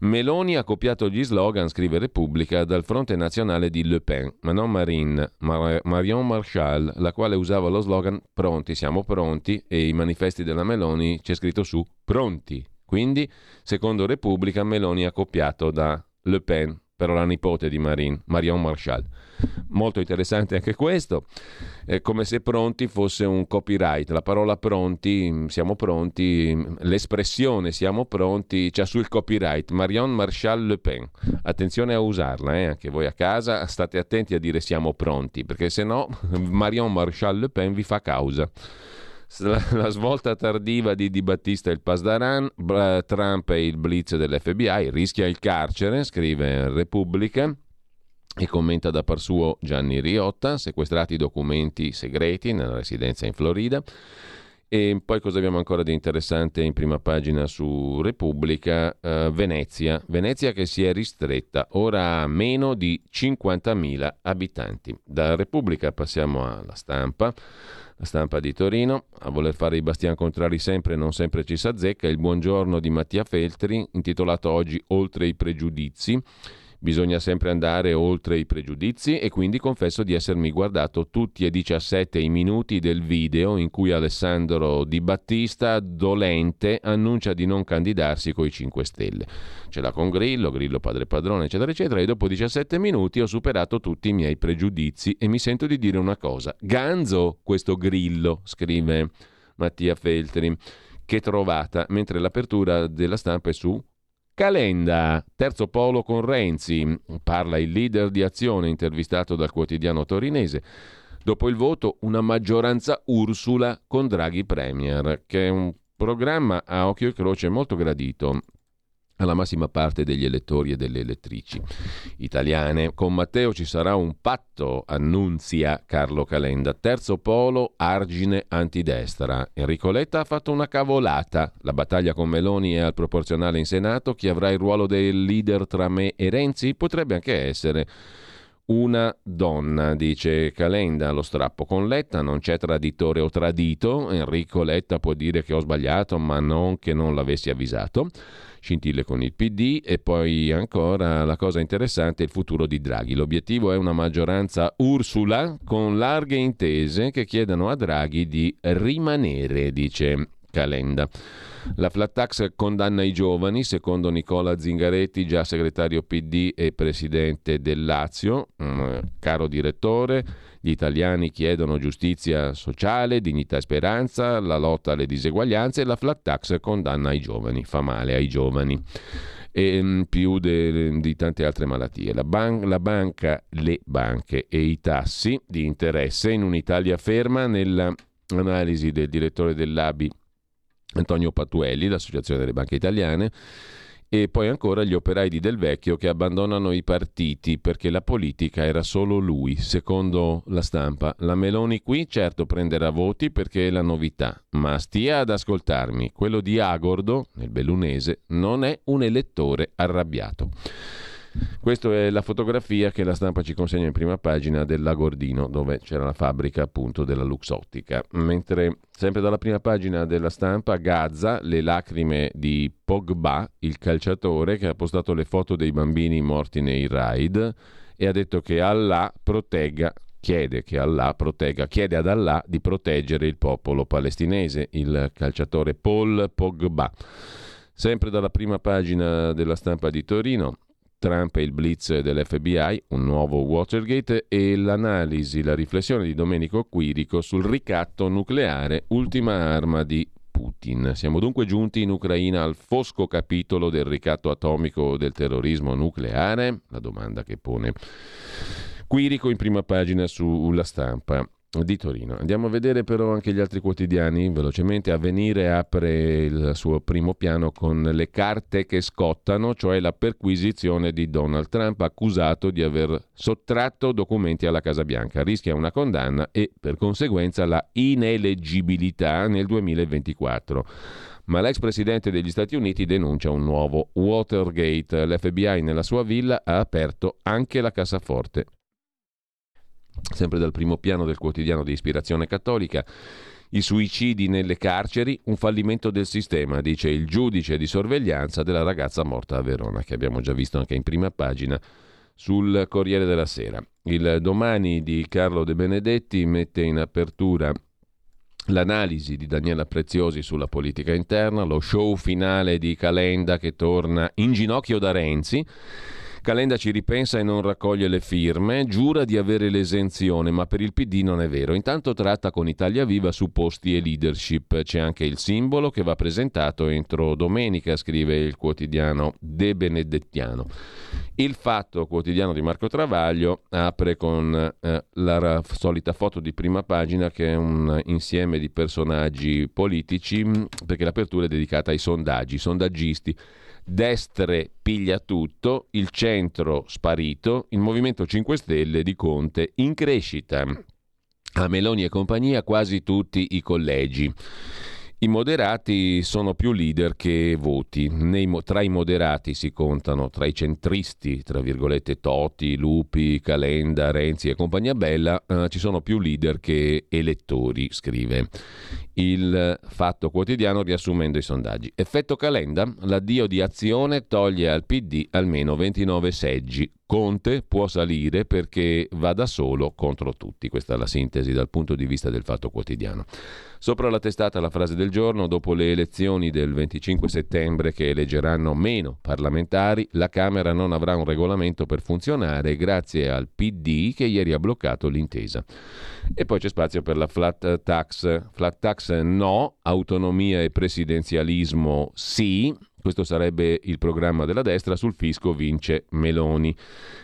Meloni ha copiato gli slogan, scrive Repubblica, dal fronte nazionale di Le Pen, ma non Marine, Mar- Marion Marshall, la quale usava lo slogan Pronti, siamo pronti e i manifesti della Meloni c'è scritto su Pronti. Quindi, secondo Repubblica, Meloni ha copiato da Le Pen, però la nipote di Marine, Marion Marshall. Molto interessante anche questo, è come se pronti fosse un copyright, la parola pronti, siamo pronti, l'espressione siamo pronti, c'è sul copyright, Marion Marshall Le Pen, attenzione a usarla, eh? anche voi a casa state attenti a dire siamo pronti, perché se no Marion Marshall Le Pen vi fa causa. La, la, svolta tardiva di Di Battista e il Pasdaran, Trump e il blitz dell'FBI, rischia il carcere, scrive Repubblica. E commenta da par suo Gianni Riotta, sequestrati documenti segreti nella residenza in Florida. E poi cosa abbiamo ancora di interessante in prima pagina su Repubblica? Uh, Venezia. Venezia che si è ristretta, ora ha meno di 50.000 abitanti. Da Repubblica passiamo alla stampa. La stampa di Torino, a voler fare i bastian contrari sempre non sempre ci s'azzecca, il buongiorno di Mattia Feltri, intitolato oggi Oltre i pregiudizi. Bisogna sempre andare oltre i pregiudizi e quindi confesso di essermi guardato tutti e 17 i minuti del video in cui Alessandro Di Battista, dolente, annuncia di non candidarsi coi 5 Stelle. Ce l'ha con Grillo, Grillo padre padrone, eccetera, eccetera, e dopo 17 minuti ho superato tutti i miei pregiudizi e mi sento di dire una cosa. Ganzo questo Grillo, scrive Mattia Feltri. Che trovata, mentre l'apertura della stampa è su Calenda, terzo polo con Renzi, parla il leader di azione intervistato dal quotidiano torinese. Dopo il voto una maggioranza Ursula con Draghi Premier, che è un programma a occhio e croce molto gradito alla massima parte degli elettori e delle elettrici italiane. Con Matteo ci sarà un patto, annunzia Carlo Calenda. Terzo polo, argine antidestra. Enrico Letta ha fatto una cavolata. La battaglia con Meloni è al proporzionale in Senato. Chi avrà il ruolo del leader tra me e Renzi potrebbe anche essere una donna, dice Calenda, lo strappo con Letta, non c'è traditore o tradito, Enrico Letta può dire che ho sbagliato, ma non che non l'avessi avvisato scintille con il PD e poi ancora la cosa interessante è il futuro di Draghi. L'obiettivo è una maggioranza Ursula con larghe intese che chiedano a Draghi di rimanere, dice Calenda. La flat tax condanna i giovani, secondo Nicola Zingaretti, già segretario PD e presidente del Lazio. Mm, caro direttore, gli italiani chiedono giustizia sociale, dignità e speranza, la lotta alle diseguaglianze e la flat tax condanna i giovani, fa male ai giovani e mm, più de, di tante altre malattie. La, ban- la, banca, le banche e i tassi di interesse in un'Italia ferma nell'analisi del direttore dell'ABI Antonio Patuelli, l'Associazione delle Banche Italiane, e poi ancora gli operai di Del Vecchio che abbandonano i partiti perché la politica era solo lui, secondo la stampa. La Meloni qui certo prenderà voti perché è la novità, ma stia ad ascoltarmi, quello di Agordo, nel bellunese, non è un elettore arrabbiato. Questa è la fotografia che la stampa ci consegna in prima pagina dell'Agordino, dove c'era la fabbrica appunto della Luxottica. Mentre sempre dalla prima pagina della stampa, Gaza, le lacrime di Pogba, il calciatore che ha postato le foto dei bambini morti nei raid e ha detto che Allah protegga chiede che Allah protegga, chiede ad Allah di proteggere il popolo palestinese, il calciatore Paul Pogba. Sempre dalla prima pagina della stampa di Torino, Trump e il blitz dell'FBI, un nuovo Watergate e l'analisi, la riflessione di Domenico Quirico sul ricatto nucleare, ultima arma di Putin. Siamo dunque giunti in Ucraina al fosco capitolo del ricatto atomico del terrorismo nucleare? La domanda che pone Quirico in prima pagina sulla stampa di Torino. Andiamo a vedere però anche gli altri quotidiani velocemente. Avvenire apre il suo primo piano con le carte che scottano, cioè la perquisizione di Donald Trump accusato di aver sottratto documenti alla Casa Bianca. Rischia una condanna e per conseguenza la ineleggibilità nel 2024 ma l'ex presidente degli Stati Uniti denuncia un nuovo Watergate. L'FBI nella sua villa ha aperto anche la cassaforte sempre dal primo piano del quotidiano di ispirazione cattolica. I suicidi nelle carceri, un fallimento del sistema, dice il giudice di sorveglianza della ragazza morta a Verona, che abbiamo già visto anche in prima pagina sul Corriere della Sera. Il domani di Carlo De Benedetti mette in apertura l'analisi di Daniela Preziosi sulla politica interna, lo show finale di Calenda che torna in ginocchio da Renzi Calenda ci ripensa e non raccoglie le firme, giura di avere l'esenzione, ma per il PD non è vero. Intanto tratta con Italia Viva su posti e leadership. C'è anche il simbolo che va presentato entro domenica, scrive il quotidiano De Benedettiano. Il fatto quotidiano di Marco Travaglio apre con eh, la solita foto di prima pagina che è un insieme di personaggi politici, perché l'apertura è dedicata ai sondaggi, sondaggisti destre piglia tutto, il centro sparito, il Movimento 5 Stelle di Conte in crescita. A Meloni e compagnia quasi tutti i collegi. I moderati sono più leader che voti. Nei, tra i moderati si contano, tra i centristi, tra virgolette Toti, Lupi, Calenda, Renzi e compagnia bella, eh, ci sono più leader che elettori, scrive il Fatto Quotidiano riassumendo i sondaggi. Effetto Calenda, l'addio di azione toglie al PD almeno 29 seggi. Conte può salire perché va da solo contro tutti. Questa è la sintesi dal punto di vista del Fatto Quotidiano. Sopra la testata la frase del giorno, dopo le elezioni del 25 settembre che eleggeranno meno parlamentari, la Camera non avrà un regolamento per funzionare grazie al PD che ieri ha bloccato l'intesa. E poi c'è spazio per la flat tax. Flat tax no, autonomia e presidenzialismo sì. Questo sarebbe il programma della destra, sul fisco vince Meloni.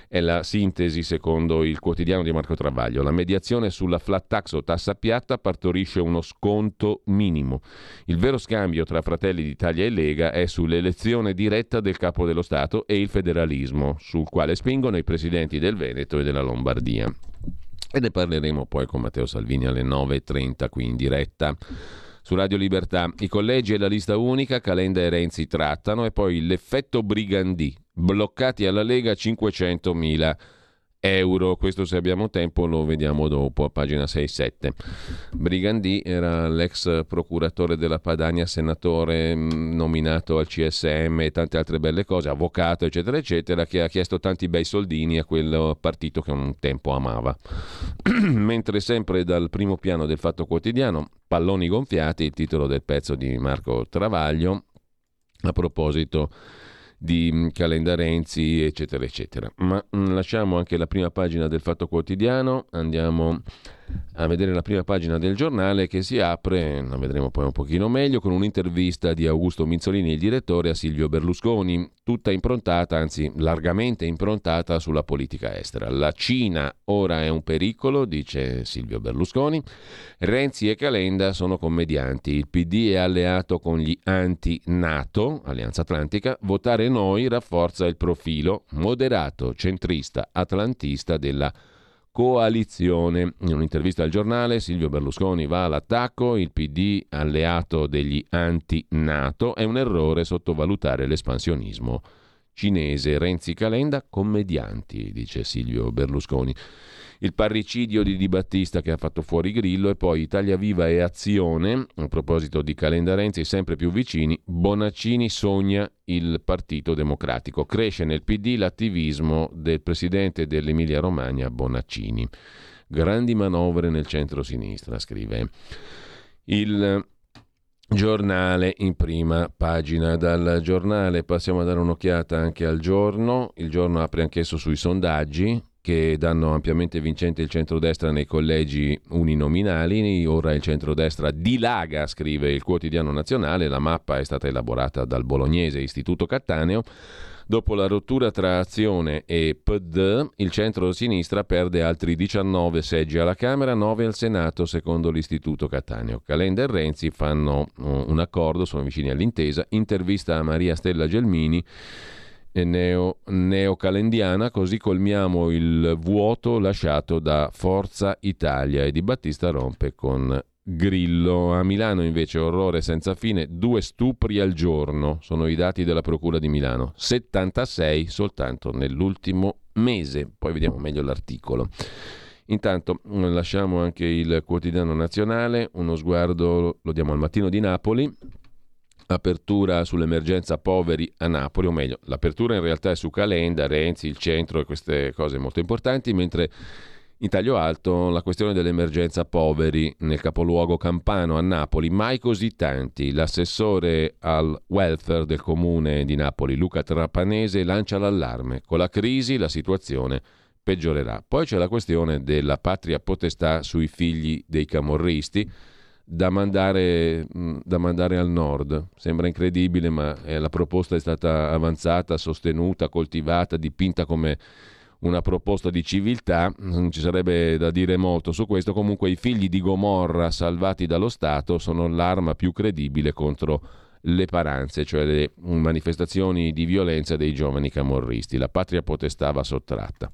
È la sintesi secondo il quotidiano di Marco Travaglio. La mediazione sulla flat tax o tassa piatta partorisce uno sconto minimo. Il vero scambio tra Fratelli d'Italia e Lega è sull'elezione diretta del capo dello Stato e il federalismo, sul quale spingono i presidenti del Veneto e della Lombardia. E ne parleremo poi con Matteo Salvini alle 9.30 qui in diretta su Radio Libertà. I collegi e la lista unica, Calenda e Renzi trattano e poi l'effetto Brigandì, bloccati alla Lega 500.000 euro. Questo se abbiamo tempo lo vediamo dopo a pagina 6-7. Brigandì era l'ex procuratore della Padania, senatore mm, nominato al CSM e tante altre belle cose, avvocato eccetera eccetera, che ha chiesto tanti bei soldini a quel partito che un tempo amava. Mentre sempre dal primo piano del Fatto Quotidiano, palloni gonfiati, il titolo del pezzo di Marco Travaglio, a proposito di mm, Calenda Renzi, eccetera, eccetera. Ma mm, lasciamo anche la prima pagina del Fatto Quotidiano, andiamo a vedere la prima pagina del giornale che si apre, la vedremo poi un pochino meglio, con un'intervista di Augusto Minzolini, il direttore, a Silvio Berlusconi, tutta improntata, anzi largamente improntata sulla politica estera. La Cina ora è un pericolo, dice Silvio Berlusconi. Renzi e Calenda sono commedianti. Il PD è alleato con gli anti-NATO, Alleanza Atlantica. Votare noi rafforza il profilo moderato, centrista, atlantista della coalizione. In un'intervista al giornale Silvio Berlusconi va all'attacco, il PD alleato degli anti-NATO, è un errore sottovalutare l'espansionismo cinese. Renzi Calenda, commedianti, dice Silvio Berlusconi il parricidio di Di Battista che ha fatto fuori Grillo e poi Italia Viva e Azione, a proposito di Calenda Renzi sempre più vicini, Bonaccini sogna il Partito Democratico. Cresce nel PD l'attivismo del presidente dell'Emilia Romagna Bonaccini. Grandi manovre nel centro-sinistra, scrive. Il giornale in prima pagina. Dal giornale passiamo a dare un'occhiata anche al giorno. Il giorno apre anch'esso sui sondaggi che danno ampiamente vincente il centrodestra nei collegi uninominali. Ora il centrodestra dilaga, scrive il quotidiano nazionale. La mappa è stata elaborata dal bolognese Istituto Cattaneo. Dopo la rottura tra Azione e PD, il centro-sinistra perde altri 19 seggi alla Camera, 9 al Senato, secondo l'Istituto Cattaneo. Calenda e Renzi fanno uh, un accordo, sono vicini all'intesa. Intervista a Maria Stella Gelmini neo, neocalendiana, così colmiamo il vuoto lasciato da Forza Italia e Di Battista rompe con Grillo. A Milano invece orrore senza fine, due stupri al giorno, sono i dati della Procura di Milano, 76 soltanto nell'ultimo mese, poi vediamo meglio l'articolo. Intanto lasciamo anche il quotidiano nazionale, uno sguardo lo diamo al mattino di Napoli, apertura sull'emergenza poveri a Napoli, o meglio, l'apertura in realtà è su Calenda, Renzi, il centro e queste cose molto importanti, mentre in taglio alto la questione dell'emergenza poveri nel capoluogo campano a Napoli, mai così tanti. L'assessore al welfare del comune di Napoli, Luca Trapanese, lancia l'allarme. Con la crisi la situazione peggiorerà. Poi c'è la questione della patria potestà sui figli dei camorristi da mandare, mm, da mandare, al nord. Sembra incredibile, ma eh, la proposta è stata avanzata, sostenuta, coltivata, dipinta come una proposta di civiltà, non ci sarebbe da dire molto su questo, comunque i figli di Gomorra salvati dallo Stato sono l'arma più credibile contro le paranze, cioè le manifestazioni di violenza dei giovani camorristi. La patria potestava sottratta.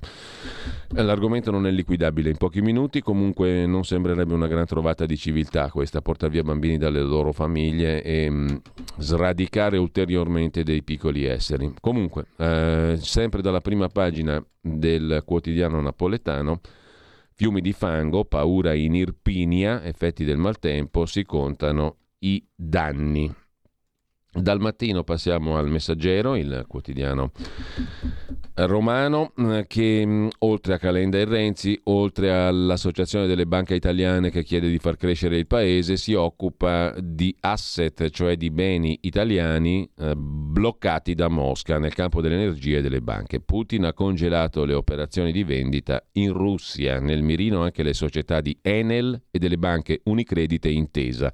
L'argomento non è liquidabile in pochi minuti, comunque non sembrerebbe una gran trovata di civiltà questa, portare via bambini dalle loro famiglie e mh, mm, sradicare ulteriormente dei piccoli esseri. Comunque, eh, sempre dalla prima pagina del quotidiano napoletano, fiumi di fango, paura in Irpinia, effetti del maltempo, si contano i danni. Dal mattino passiamo al Messaggero, il quotidiano romano, eh, che mm, oltre a Calenda e Renzi, oltre all'Associazione delle banche italiane che chiede di far crescere il paese, si occupa di asset, cioè di beni italiani eh, bloccati da Mosca nel campo dell'energia e delle banche. Putin ha congelato le operazioni di vendita in Russia, nel mirino anche le società di Enel e delle banche Unicredit e Intesa.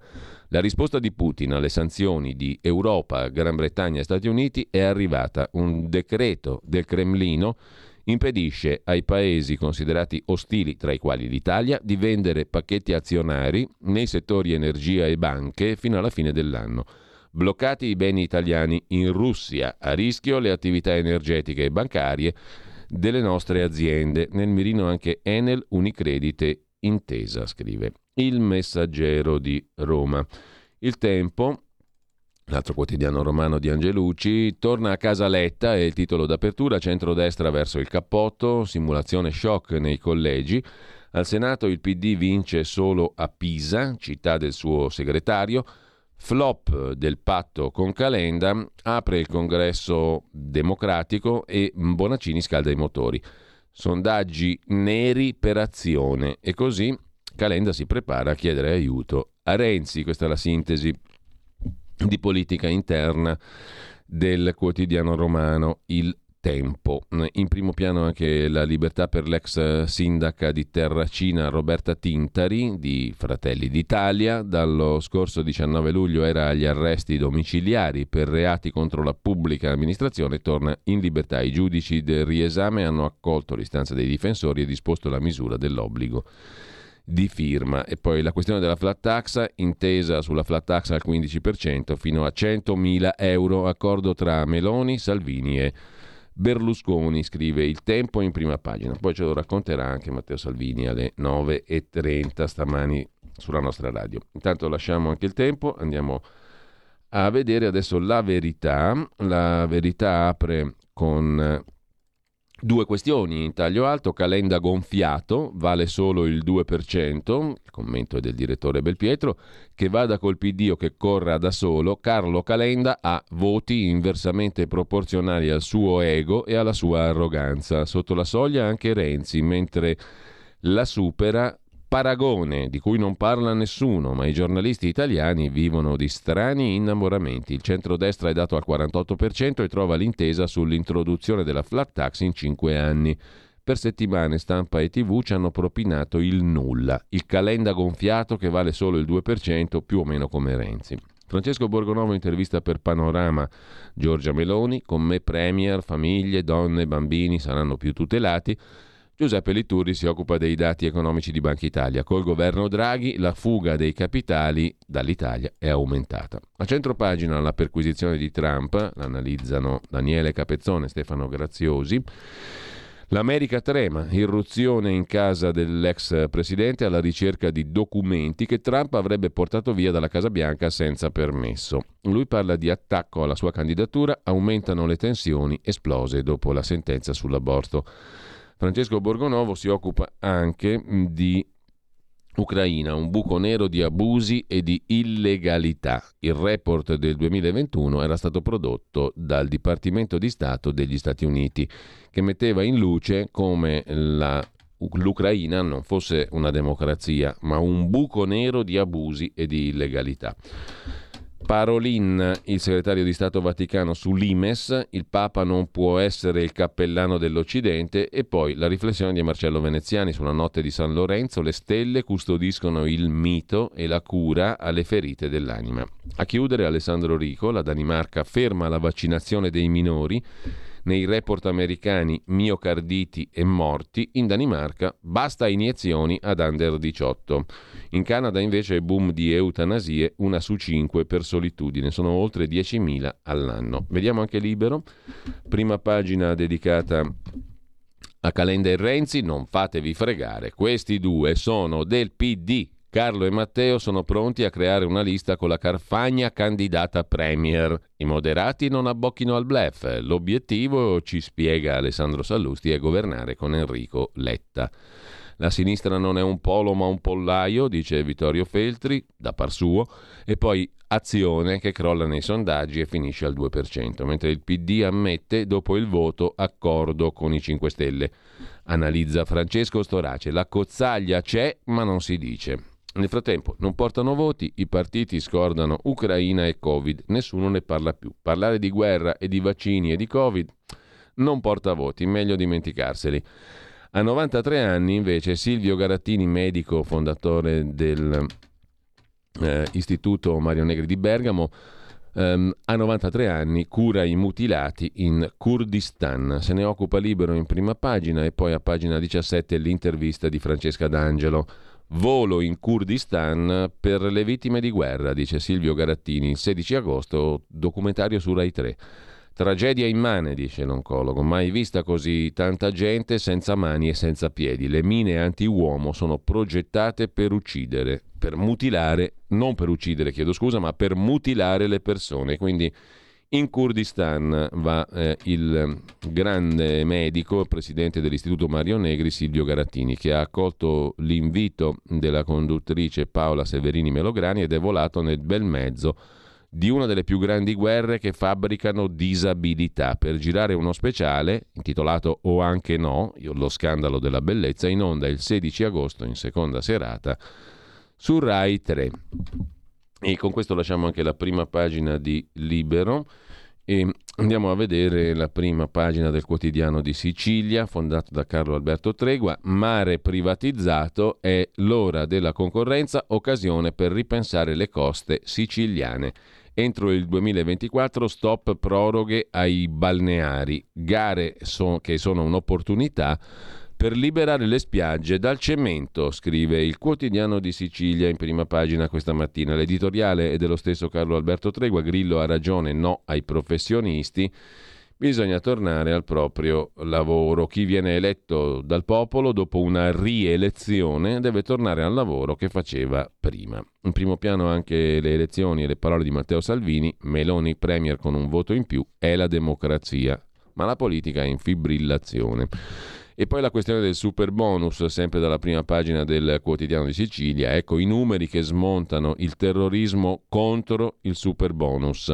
La risposta di Putin alle sanzioni di Europa, Gran Bretagna e Stati Uniti è arrivata. Un decreto del Cremlino impedisce ai paesi considerati ostili, tra i quali l'Italia, di vendere pacchetti azionari nei settori energia e banche fino alla fine dell'anno. Bloccati i beni italiani in Russia, a rischio le attività energetiche e bancarie delle nostre aziende, nel mirino anche Enel, Unicredit e Intesa, scrive. Il Messaggero di Roma. Il Tempo, l'altro quotidiano romano di Angelucci, torna a casa Letta, è il titolo d'apertura, centrodestra verso il cappotto, simulazione shock nei collegi. Al Senato il PD vince solo a Pisa, città del suo segretario. Flop del patto con Calenda, apre il congresso democratico e Bonaccini scalda i motori. Sondaggi neri per azione e così Calenda si prepara a chiedere aiuto a Renzi, questa è la sintesi di politica interna del quotidiano romano Il Tempo. In primo piano anche la libertà per l'ex sindaca di Terracina Roberta Tintari di Fratelli d'Italia. Dallo scorso 19 luglio era agli arresti domiciliari per reati contro la pubblica amministrazione, torna in libertà. I giudici del riesame hanno accolto l'istanza dei difensori e disposto la misura dell'obbligo di firma. E poi la questione della flat tax, intesa sulla flat tax al 15% fino a 100.000 euro, accordo tra Meloni, Salvini e Berlusconi, scrive il tempo in prima pagina. Poi ce lo racconterà anche Matteo Salvini alle 9.30 stamani sulla nostra radio. Intanto lasciamo anche il tempo, andiamo a vedere adesso la verità. La verità apre con Due questioni in taglio alto, Calenda gonfiato, vale solo il 2%, il commento è del direttore Belpietro, che vada col PD o che corra da solo, Carlo Calenda ha voti inversamente proporzionali al suo ego e alla sua arroganza. Sotto la soglia anche Renzi, mentre la supera paragone di cui non parla nessuno, ma i giornalisti italiani vivono di strani innamoramenti. Il centrodestra è dato al 48% e trova l'intesa sull'introduzione della flat tax in cinque anni. Per settimane stampa e tv ci hanno propinato il nulla, il calenda gonfiato che vale solo il 2%, più o meno come Renzi. Francesco Borgonovo intervista per Panorama Giorgia Meloni, con me Premier, famiglie, donne, bambini saranno più tutelati. Giuseppe Liturri si occupa dei dati economici di Banca Italia. Col governo Draghi la fuga dei capitali dall'Italia è aumentata. A centro pagina la perquisizione di Trump, l'analizzano Daniele Capezzone e Stefano Graziosi. L'America trema, irruzione in casa dell'ex presidente alla ricerca di documenti che Trump avrebbe portato via dalla Casa Bianca senza permesso. Lui parla di attacco alla sua candidatura, aumentano le tensioni esplose dopo la sentenza sull'aborto. Francesco Borgonovo si occupa anche di Ucraina, un buco nero di abusi e di illegalità. Il report del 2021 era stato prodotto dal Dipartimento di Stato degli Stati Uniti, che metteva in luce come la, l'Ucraina non fosse una democrazia, ma un buco nero di abusi e di illegalità. Parolin, il segretario di Stato Vaticano sull'Imes, il Papa non può essere il cappellano dell'Occidente e poi la riflessione di Marcello Veneziani sulla notte di San Lorenzo, le stelle custodiscono il mito e la cura alle ferite dell'anima. A chiudere Alessandro Rico, la Danimarca ferma la vaccinazione dei minori nei report americani miocarditi e morti, in Danimarca basta iniezioni ad under 18. In Canada invece è boom di eutanasie, una su cinque per solitudine, sono oltre 10.000 all'anno. Vediamo anche Libero, prima pagina dedicata a Calenda e Renzi, non fatevi fregare, questi due sono del PD, Carlo e Matteo sono pronti a creare una lista con la Carfagna candidata premier. I moderati non abbocchino al blef. L'obiettivo, ci spiega Alessandro Sallusti, è governare con Enrico Letta. La sinistra non è un polo ma un pollaio, dice Vittorio Feltri, da par suo, e poi azione che crolla nei sondaggi e finisce al 2%, mentre il PD ammette dopo il voto accordo con i 5 Stelle. Analizza Francesco Storace, la cozzaglia c'è ma non si dice. Nel frattempo non portano voti, i partiti scordano Ucraina e Covid, nessuno ne parla più. Parlare di guerra e di vaccini e di Covid non porta voti, meglio dimenticarseli. A 93 anni invece Silvio Garattini, medico fondatore dell'Istituto eh, Mario Negri di Bergamo, Um, a 93 anni cura i mutilati in Kurdistan. Se ne occupa libero in prima pagina e poi a pagina 17 l'intervista di Francesca D'Angelo. Volo in Kurdistan per le vittime di guerra, dice Silvio Garattini, il 16 agosto, documentario su Rai 3. Tragedia immane, dice l'oncologo, mai vista così tanta gente senza mani e senza piedi. Le mine anti-uomo sono progettate per uccidere, per mutilare, non per uccidere, chiedo scusa, ma per mutilare le persone. Quindi in Kurdistan va eh, il grande medico, presidente dell'Istituto Mario Negri, Silvio Garattini, che ha accolto l'invito della conduttrice Paola Severini Melograni ed è volato nel bel mezzo di una delle più grandi guerre che fabbricano disabilità per girare uno speciale intitolato O anche no, lo scandalo della bellezza, in onda il 16 agosto in seconda serata su Rai 3. E con questo lasciamo anche la prima pagina di Libero. E andiamo a vedere la prima pagina del quotidiano di Sicilia, fondato da Carlo Alberto Tregua. Mare privatizzato è l'ora della concorrenza, occasione per ripensare le coste siciliane. Entro il 2024 stop proroghe ai balneari, gare so- che sono un'opportunità per liberare le spiagge dal cemento, scrive il quotidiano di Sicilia in prima pagina questa mattina. L'editoriale è dello stesso Carlo Alberto Tregua, Grillo ha ragione, no ai professionisti. Bisogna tornare al proprio lavoro. Chi viene eletto dal popolo dopo una rielezione deve tornare al lavoro che faceva prima. In primo piano anche le elezioni e le parole di Matteo Salvini, Meloni Premier con un voto in più, è la democrazia, ma la politica è in fibrillazione. E poi la questione del super bonus, sempre dalla prima pagina del quotidiano di Sicilia. Ecco i numeri che smontano il terrorismo contro il super bonus.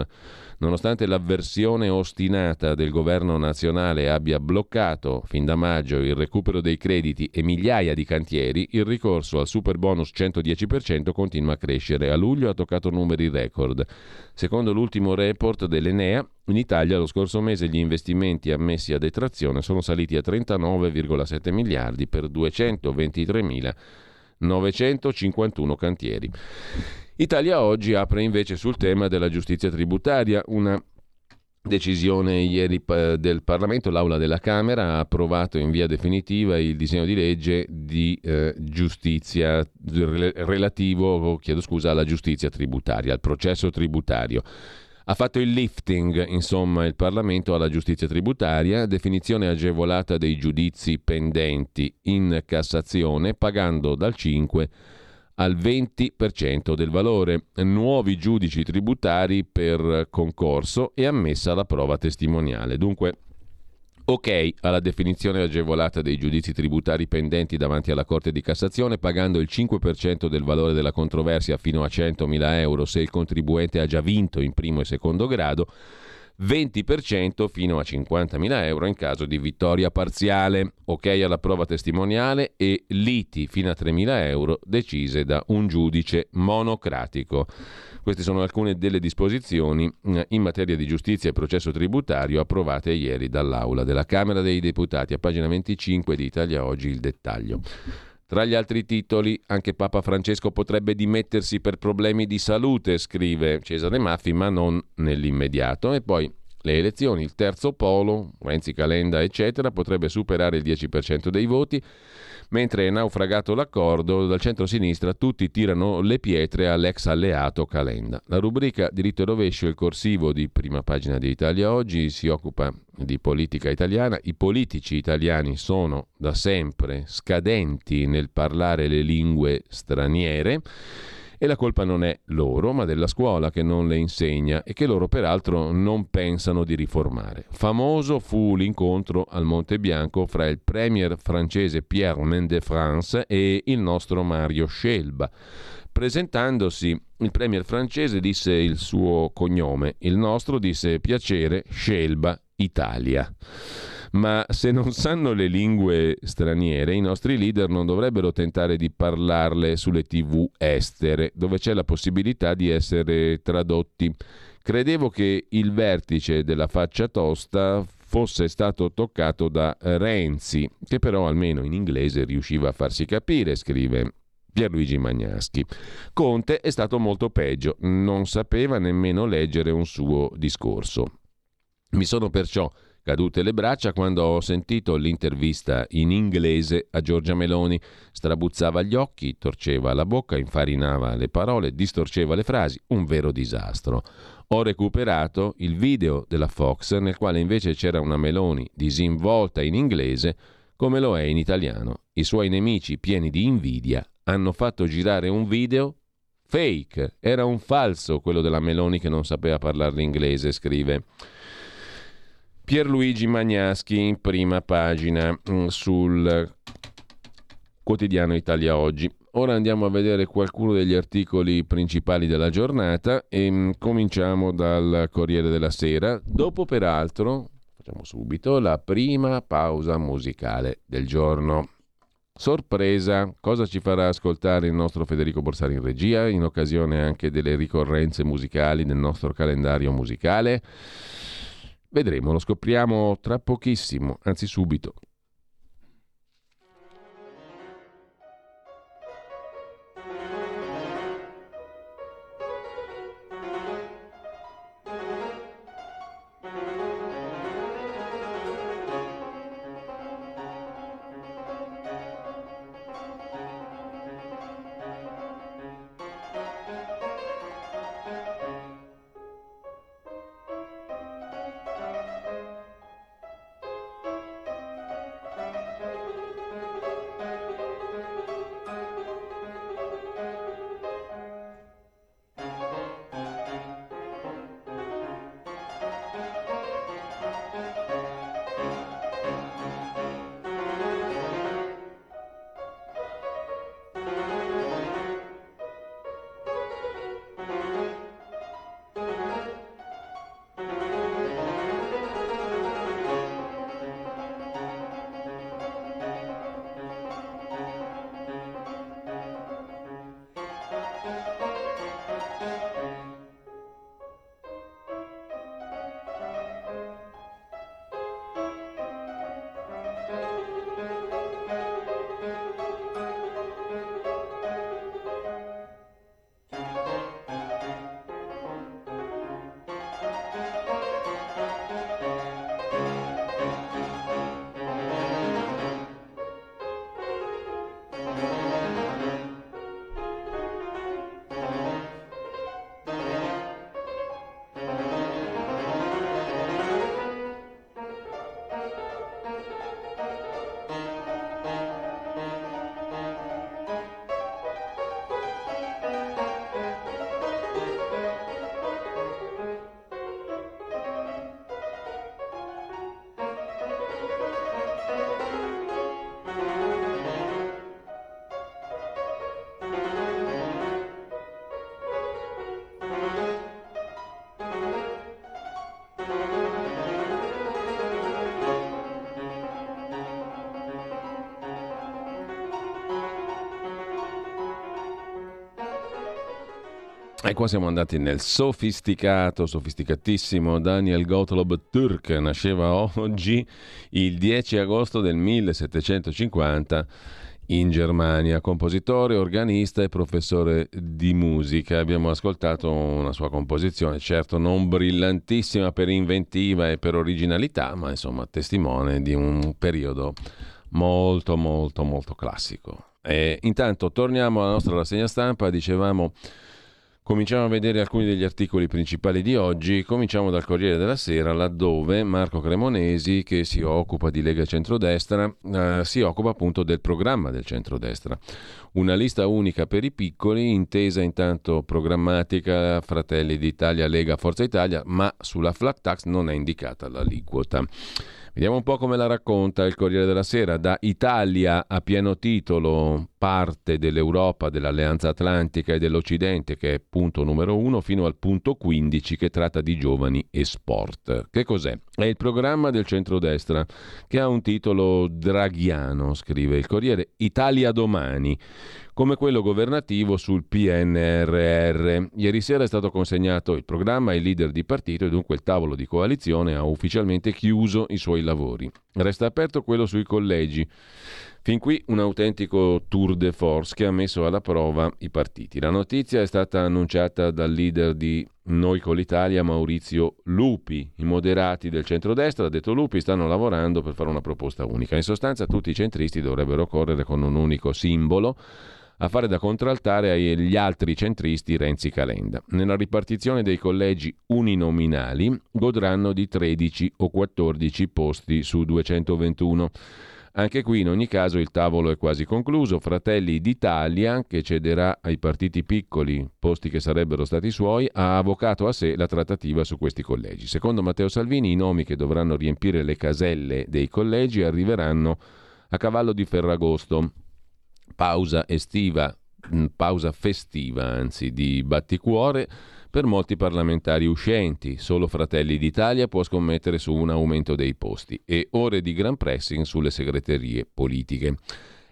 Nonostante l'avversione ostinata del governo nazionale abbia bloccato fin da maggio il recupero dei crediti e migliaia di cantieri, il ricorso al super bonus 110% continua a crescere. A luglio ha toccato numeri record. Secondo l'ultimo report dell'Enea, in Italia lo scorso mese gli investimenti ammessi a detrazione sono saliti a 39,7 miliardi per 223.951 cantieri. Italia Oggi apre invece sul tema della giustizia tributaria, una Decisione ieri del Parlamento, l'Aula della Camera ha approvato in via definitiva il disegno di legge di eh, giustizia relativo scusa, alla giustizia tributaria, al processo tributario. Ha fatto il lifting, insomma, il Parlamento alla giustizia tributaria, definizione agevolata dei giudizi pendenti in Cassazione, pagando dal 5 al 20% del valore, nuovi giudici tributari per concorso e ammessa la prova testimoniale. Dunque, ok alla definizione agevolata dei giudizi tributari pendenti davanti alla Corte di Cassazione, pagando il 5% del valore della controversia fino a 100.000 euro se il contribuente ha già vinto in primo e secondo grado 20% fino a 50.000 euro in caso di vittoria parziale, ok alla prova testimoniale e liti fino a 3.000 euro decise da un giudice monocratico. Queste sono alcune delle disposizioni eh, in materia di giustizia e processo tributario approvate ieri dall'Aula della Camera dei Deputati. A pagina 25 di Italia Oggi il dettaglio. Tra gli altri titoli, anche Papa Francesco potrebbe dimettersi per problemi di salute, scrive Cesare Maffi, ma non nell'immediato. E poi le elezioni, il terzo polo, Renzi Calenda, eccetera, potrebbe superare il 10% dei voti Mentre è naufragato l'accordo, dal centro-sinistra tutti tirano le pietre all'ex alleato Calenda. La rubrica Diritto e rovescio, il corsivo di prima pagina di Italia Oggi, si occupa di politica italiana. I politici italiani sono da sempre scadenti nel parlare le lingue straniere e la colpa non è loro, ma della scuola che non le insegna e che loro peraltro non pensano di riformare. Famoso fu l'incontro al Monte Bianco fra il premier francese Pierre Mendès-France e il nostro Mario Scelba. Presentandosi, il premier francese disse il suo cognome, il nostro disse piacere Scelba Italia ma se non sanno le lingue straniere, i nostri leader non dovrebbero tentare di parlarle sulle tv estere, dove c'è la possibilità di essere tradotti. Credevo che il vertice della faccia tosta fosse stato toccato da Renzi, che però almeno in inglese riusciva a farsi capire, scrive Pierluigi Magnaschi. Conte è stato molto peggio, non sapeva nemmeno leggere un suo discorso. Mi sono perciò cadute le braccia quando ho sentito l'intervista in inglese a Giorgia Meloni. Strabuzzava gli occhi, torceva la bocca, infarinava le parole, distorceva le frasi, un vero disastro. Ho recuperato il video della Fox nel quale invece c'era una Meloni disinvolta in inglese come lo è in italiano. I suoi nemici pieni di invidia hanno fatto girare un video fake, era un falso quello della Meloni che non sapeva parlare l'inglese, scrive. Pierluigi Magnaschi in prima pagina mm, sul quotidiano Italia Oggi. Ora andiamo a vedere qualcuno degli articoli principali della giornata e mm, cominciamo dal Corriere della Sera. Dopo peraltro, facciamo subito, la prima pausa musicale del giorno. Sorpresa, cosa ci farà ascoltare il nostro Federico Borsari in regia in occasione anche delle ricorrenze musicali del nostro calendario musicale? Vedremo, lo scopriamo tra pochissimo, anzi subito. E qua siamo andati nel sofisticato, sofisticatissimo Daniel Gottlob Turk, nasceva oggi il 10 agosto del 1750 in Germania, compositore, organista e professore di musica. Abbiamo ascoltato una sua composizione, certo non brillantissima per inventiva e per originalità, ma insomma testimone di un periodo molto molto molto classico. E intanto torniamo alla nostra rassegna stampa, dicevamo Cominciamo a vedere alcuni degli articoli principali di oggi. Cominciamo dal Corriere della Sera, laddove Marco Cremonesi, che si occupa di Lega Centrodestra, eh, si occupa appunto del programma del centrodestra. Una lista unica per i piccoli, intesa intanto programmatica Fratelli d'Italia, Lega, Forza Italia, ma sulla flat tax non è indicata l'aliquota. Vediamo un po' come la racconta il Corriere della Sera. Da Italia a pieno titolo, parte dell'Europa, dell'Alleanza Atlantica e dell'Occidente, che è punto numero uno, fino al punto 15 che tratta di giovani e sport. Che cos'è? È il programma del centrodestra che ha un titolo draghiano, scrive il Corriere, Italia domani come quello governativo sul PNRR. Ieri sera è stato consegnato il programma ai leader di partito e dunque il tavolo di coalizione ha ufficialmente chiuso i suoi lavori. Resta aperto quello sui collegi. Fin qui un autentico tour de force che ha messo alla prova i partiti. La notizia è stata annunciata dal leader di Noi con l'Italia, Maurizio Lupi. I moderati del centrodestra, ha detto Lupi, stanno lavorando per fare una proposta unica. In sostanza tutti i centristi dovrebbero correre con un unico simbolo a fare da contraltare agli altri centristi Renzi Calenda. Nella ripartizione dei collegi uninominali godranno di 13 o 14 posti su 221. Anche qui in ogni caso il tavolo è quasi concluso. Fratelli d'Italia, che cederà ai partiti piccoli posti che sarebbero stati suoi, ha avvocato a sé la trattativa su questi collegi. Secondo Matteo Salvini i nomi che dovranno riempire le caselle dei collegi arriveranno a cavallo di Ferragosto pausa estiva, mm, pausa festiva anzi, di batticuore per molti parlamentari uscenti. Solo Fratelli d'Italia può scommettere su un aumento dei posti e ore di gran pressing sulle segreterie politiche.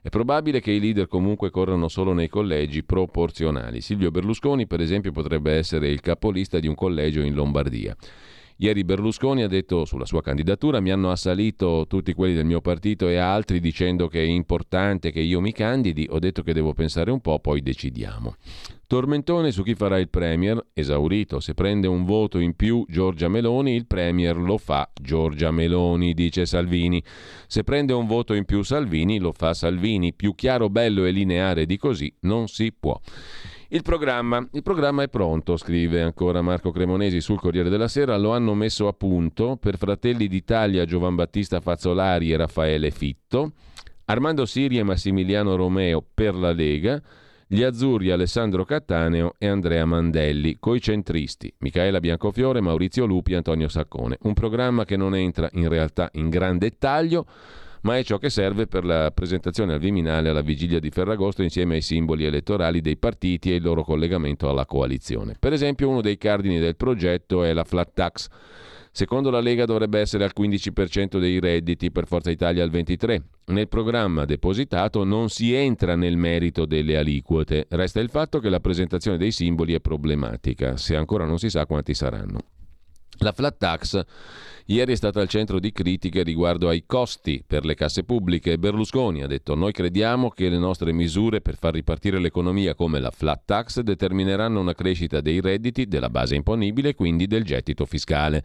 È probabile che i leader comunque corrano solo nei collegi proporzionali. Silvio Berlusconi, per esempio, potrebbe essere il capolista di un collegio in Lombardia. Ieri Berlusconi ha detto sulla sua candidatura mi hanno assalito tutti quelli del mio partito e altri dicendo che è importante che io mi candidi, ho detto che devo pensare un po', poi decidiamo. Tormentone su chi farà il Premier, esaurito. Se prende un voto in più Giorgia Meloni, il Premier lo fa Giorgia Meloni, dice Salvini. Se prende un voto in più Salvini, lo fa Salvini. Più chiaro, bello e lineare di così non si può. Il programma. Il programma è pronto, scrive ancora Marco Cremonesi sul Corriere della Sera. Lo hanno messo a punto per Fratelli d'Italia Giovan Battista Fazzolari e Raffaele Fitto, Armando Siri e Massimiliano Romeo per la Lega, gli azzurri Alessandro Cattaneo e Andrea Mandelli, coi centristi Michaela Biancofiore, Maurizio Lupi e Antonio Saccone. Un programma che non entra in realtà in gran dettaglio ma è ciò che serve per la presentazione al Viminale alla vigilia di Ferragosto insieme ai simboli elettorali dei partiti e il loro collegamento alla coalizione. Per esempio uno dei cardini del progetto è la flat tax. Secondo la Lega dovrebbe essere al 15% dei redditi, per Forza Italia al 23%. Nel programma depositato non si entra nel merito delle aliquote, resta il fatto che la presentazione dei simboli è problematica, se ancora non si sa quanti saranno. La flat tax Ieri è stata al centro di critiche riguardo ai costi per le casse pubbliche. Berlusconi ha detto noi crediamo che le nostre misure per far ripartire l'economia come la flat tax determineranno una crescita dei redditi, della base imponibile e quindi del gettito fiscale.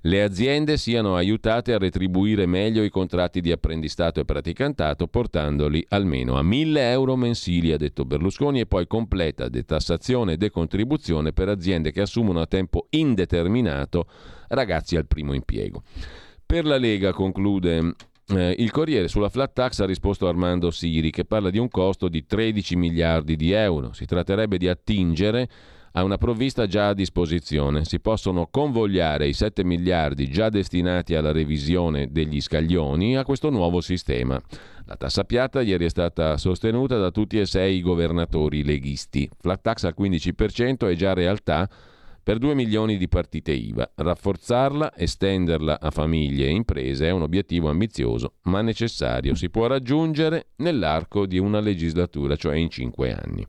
Le aziende siano aiutate a retribuire meglio i contratti di apprendistato e praticantato portandoli almeno a 1000 euro mensili, ha detto Berlusconi, e poi completa detassazione e decontribuzione per aziende che assumono a tempo indeterminato ragazzi al primo impiego. Per la Lega, conclude eh, il Corriere sulla flat tax ha risposto Armando Siri che parla di un costo di 13 miliardi di euro. Si tratterebbe di attingere a una provvista già a disposizione. Si possono convogliare i 7 miliardi già destinati alla revisione degli scaglioni a questo nuovo sistema. La tassa piatta ieri è stata sostenuta da tutti e sei i governatori leghisti. Flat tax al 15% è già realtà per 2 milioni di partite IVA. Rafforzarla, estenderla a famiglie e imprese è un obiettivo ambizioso ma necessario. Si può raggiungere nell'arco di una legislatura, cioè in 5 anni.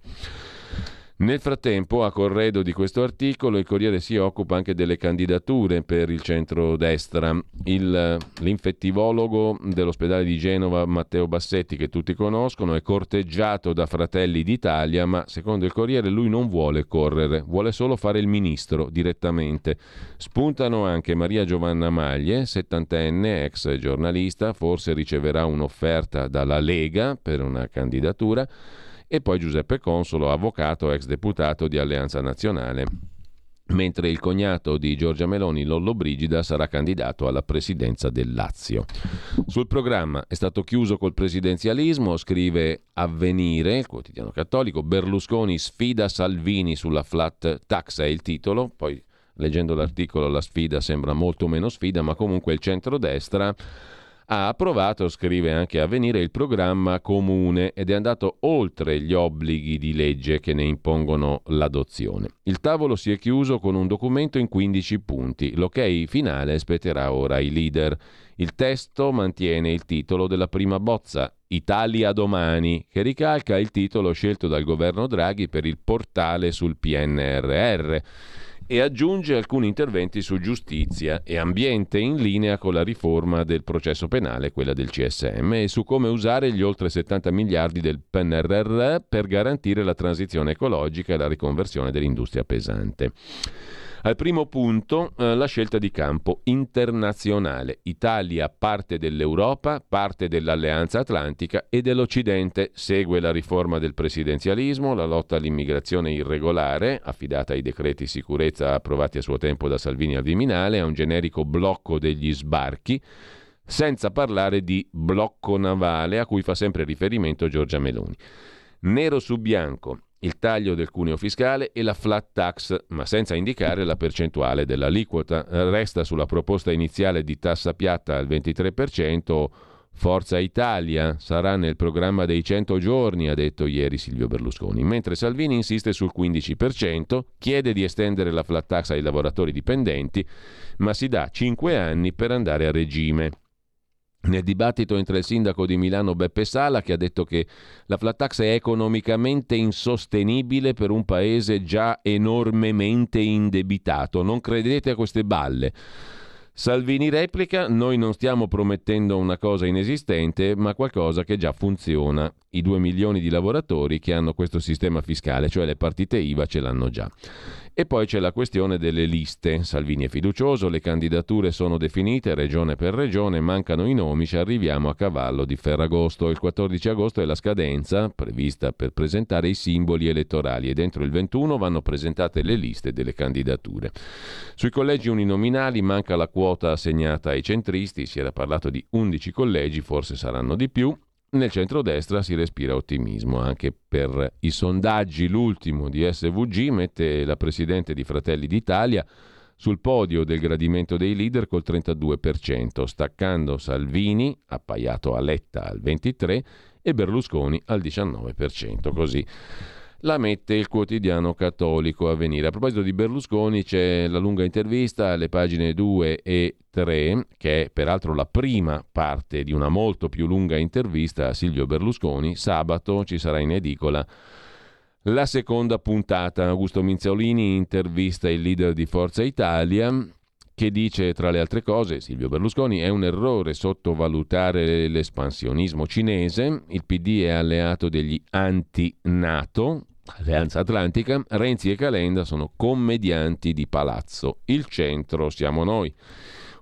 Nel frattempo, a corredo di questo articolo, il Corriere si occupa anche delle candidature per il centro-destra. Il, l'infettivologo dell'ospedale di Genova, Matteo Bassetti, che tutti conoscono, è corteggiato da Fratelli d'Italia, ma secondo il Corriere lui non vuole correre, vuole solo fare il ministro direttamente. Spuntano anche Maria Giovanna Maglie, settantenne, ex giornalista, forse riceverà un'offerta dalla Lega per una candidatura e poi Giuseppe Consolo, avvocato ex deputato di Alleanza Nazionale. Mentre il cognato di Giorgia Meloni, Lollo Brigida, sarà candidato alla presidenza del Lazio. Sul programma è stato chiuso col presidenzialismo, scrive Avvenire, il quotidiano cattolico, Berlusconi sfida Salvini sulla flat tax, è il titolo, poi leggendo l'articolo la sfida sembra molto meno sfida, ma comunque il centrodestra ha approvato, scrive anche Avvenire, il programma comune ed è andato oltre gli obblighi di legge che ne impongono l'adozione. Il tavolo si è chiuso con un documento in 15 punti. L'ok finale spetterà ora ai leader. Il testo mantiene il titolo della prima bozza, Italia domani, che ricalca il titolo scelto dal governo Draghi per il portale sul PNRR e aggiunge alcuni interventi su giustizia e ambiente in linea con la riforma del processo penale, quella del CSM, e su come usare gli oltre 70 miliardi del PNRR per garantire la transizione ecologica e la riconversione dell'industria pesante. Al primo punto eh, la scelta di campo internazionale. Italia parte dell'Europa, parte dell'Alleanza Atlantica e dell'Occidente. Segue la riforma del presidenzialismo, la lotta all'immigrazione irregolare, affidata ai decreti sicurezza approvati a suo tempo da Salvini al Viminale, a un generico blocco degli sbarchi senza parlare di blocco navale a cui fa sempre riferimento Giorgia Meloni. Nero su bianco, il taglio del cuneo fiscale e la flat tax, ma senza indicare la percentuale dell'aliquota. Resta sulla proposta iniziale di tassa piatta al 23%. Forza Italia sarà nel programma dei 100 giorni, ha detto ieri Silvio Berlusconi, mentre Salvini insiste sul 15%, chiede di estendere la flat tax ai lavoratori dipendenti, ma si dà 5 anni per andare a regime. Nel dibattito entre il sindaco di Milano Beppe Sala che ha detto che la flat tax è economicamente insostenibile per un paese già enormemente indebitato. Non credete a queste balle. Salvini replica, noi non stiamo promettendo una cosa inesistente, ma qualcosa che già funziona. I due milioni di lavoratori che hanno questo sistema fiscale, cioè le partite IVA, ce l'hanno già. E poi c'è la questione delle liste. Salvini è fiducioso, le candidature sono definite regione per regione, mancano i nomi, ci arriviamo a cavallo di Ferragosto. Il 14 agosto è la scadenza prevista per presentare i simboli elettorali e dentro il 21 vanno presentate le liste delle candidature. Sui collegi uninominali manca la quota assegnata ai centristi, si era parlato di 11 collegi, forse saranno di più, nel centrodestra si respira ottimismo anche per i sondaggi. L'ultimo di SVG mette la presidente di Fratelli d'Italia sul podio del gradimento dei leader col 32%, staccando Salvini, appaiato a Letta al 23% e Berlusconi al 19%. Così la mette il quotidiano cattolico a venire. A proposito di Berlusconi c'è la lunga intervista alle pagine 2 e 3, che è peraltro la prima parte di una molto più lunga intervista a Silvio Berlusconi. Sabato ci sarà in edicola la seconda puntata. Augusto Minziolini intervista il leader di Forza Italia che dice tra le altre cose Silvio Berlusconi è un errore sottovalutare l'espansionismo cinese, il PD è alleato degli anti-NATO, Alleanza Atlantica, Renzi e Calenda sono commedianti di palazzo. Il centro siamo noi.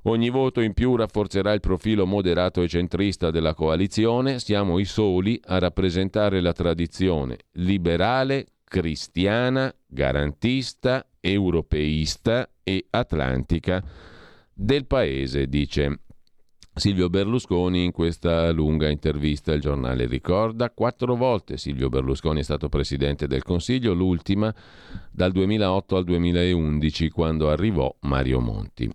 Ogni voto in più rafforzerà il profilo moderato e centrista della coalizione. Siamo i soli a rappresentare la tradizione liberale, cristiana, garantista, europeista e atlantica del paese, dice Silvio Berlusconi in questa lunga intervista il giornale ricorda quattro volte Silvio Berlusconi è stato presidente del Consiglio, l'ultima dal 2008 al 2011 quando arrivò Mario Monti.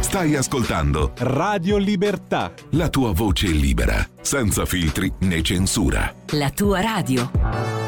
Stai ascoltando Radio Libertà, la tua voce libera, senza filtri né censura. La tua radio.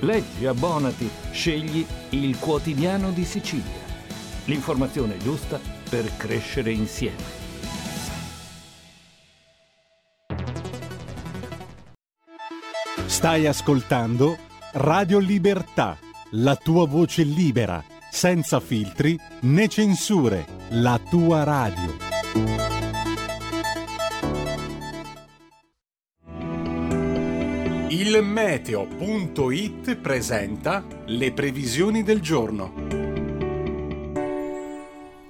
Leggi, abbonati, scegli il quotidiano di Sicilia. L'informazione giusta per crescere insieme. Stai ascoltando Radio Libertà, la tua voce libera, senza filtri né censure, la tua radio. Il meteo.it presenta le previsioni del giorno.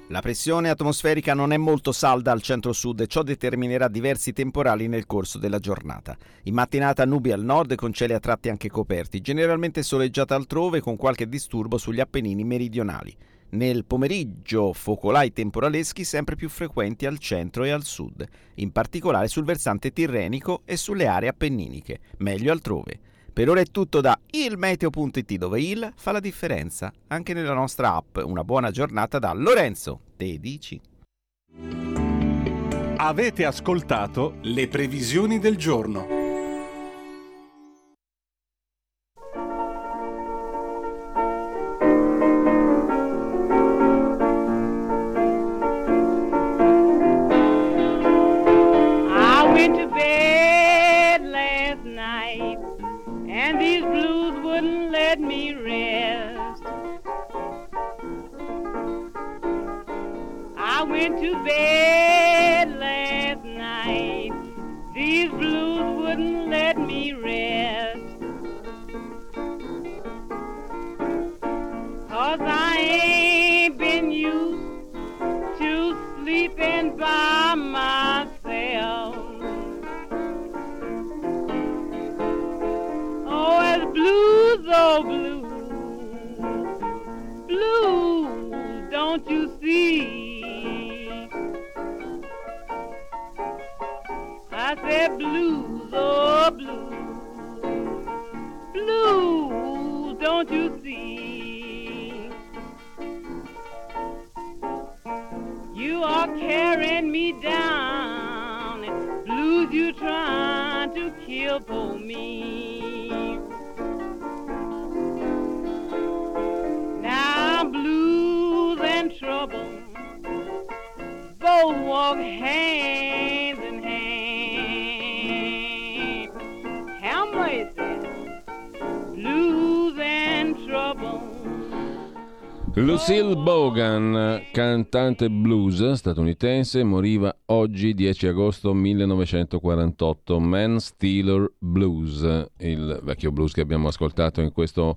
La pressione atmosferica non è molto salda al centro-sud e ciò determinerà diversi temporali nel corso della giornata. In mattinata nubi al nord con cieli a tratti anche coperti, generalmente soleggiata altrove con qualche disturbo sugli Appennini meridionali. Nel pomeriggio focolai temporaleschi sempre più frequenti al centro e al sud, in particolare sul versante tirrenico e sulle aree appenniniche, meglio altrove. Per ora è tutto da ilmeteo.it dove il fa la differenza. Anche nella nostra app. Una buona giornata da Lorenzo. Te dici. Avete ascoltato le previsioni del giorno. went to bed last night, these blues wouldn't let me rest. Cause I ain't been used to sleeping by myself. Oh, as blues, oh blues, blues, don't you see? say blues, oh blues, blues, don't you see? You are carrying me down, blues you trying to kill for me. Now blues and trouble both walk hand. Lucille Bogan, cantante blues statunitense, moriva oggi 10 agosto 1948. Man Stealer Blues, il vecchio blues che abbiamo ascoltato in questo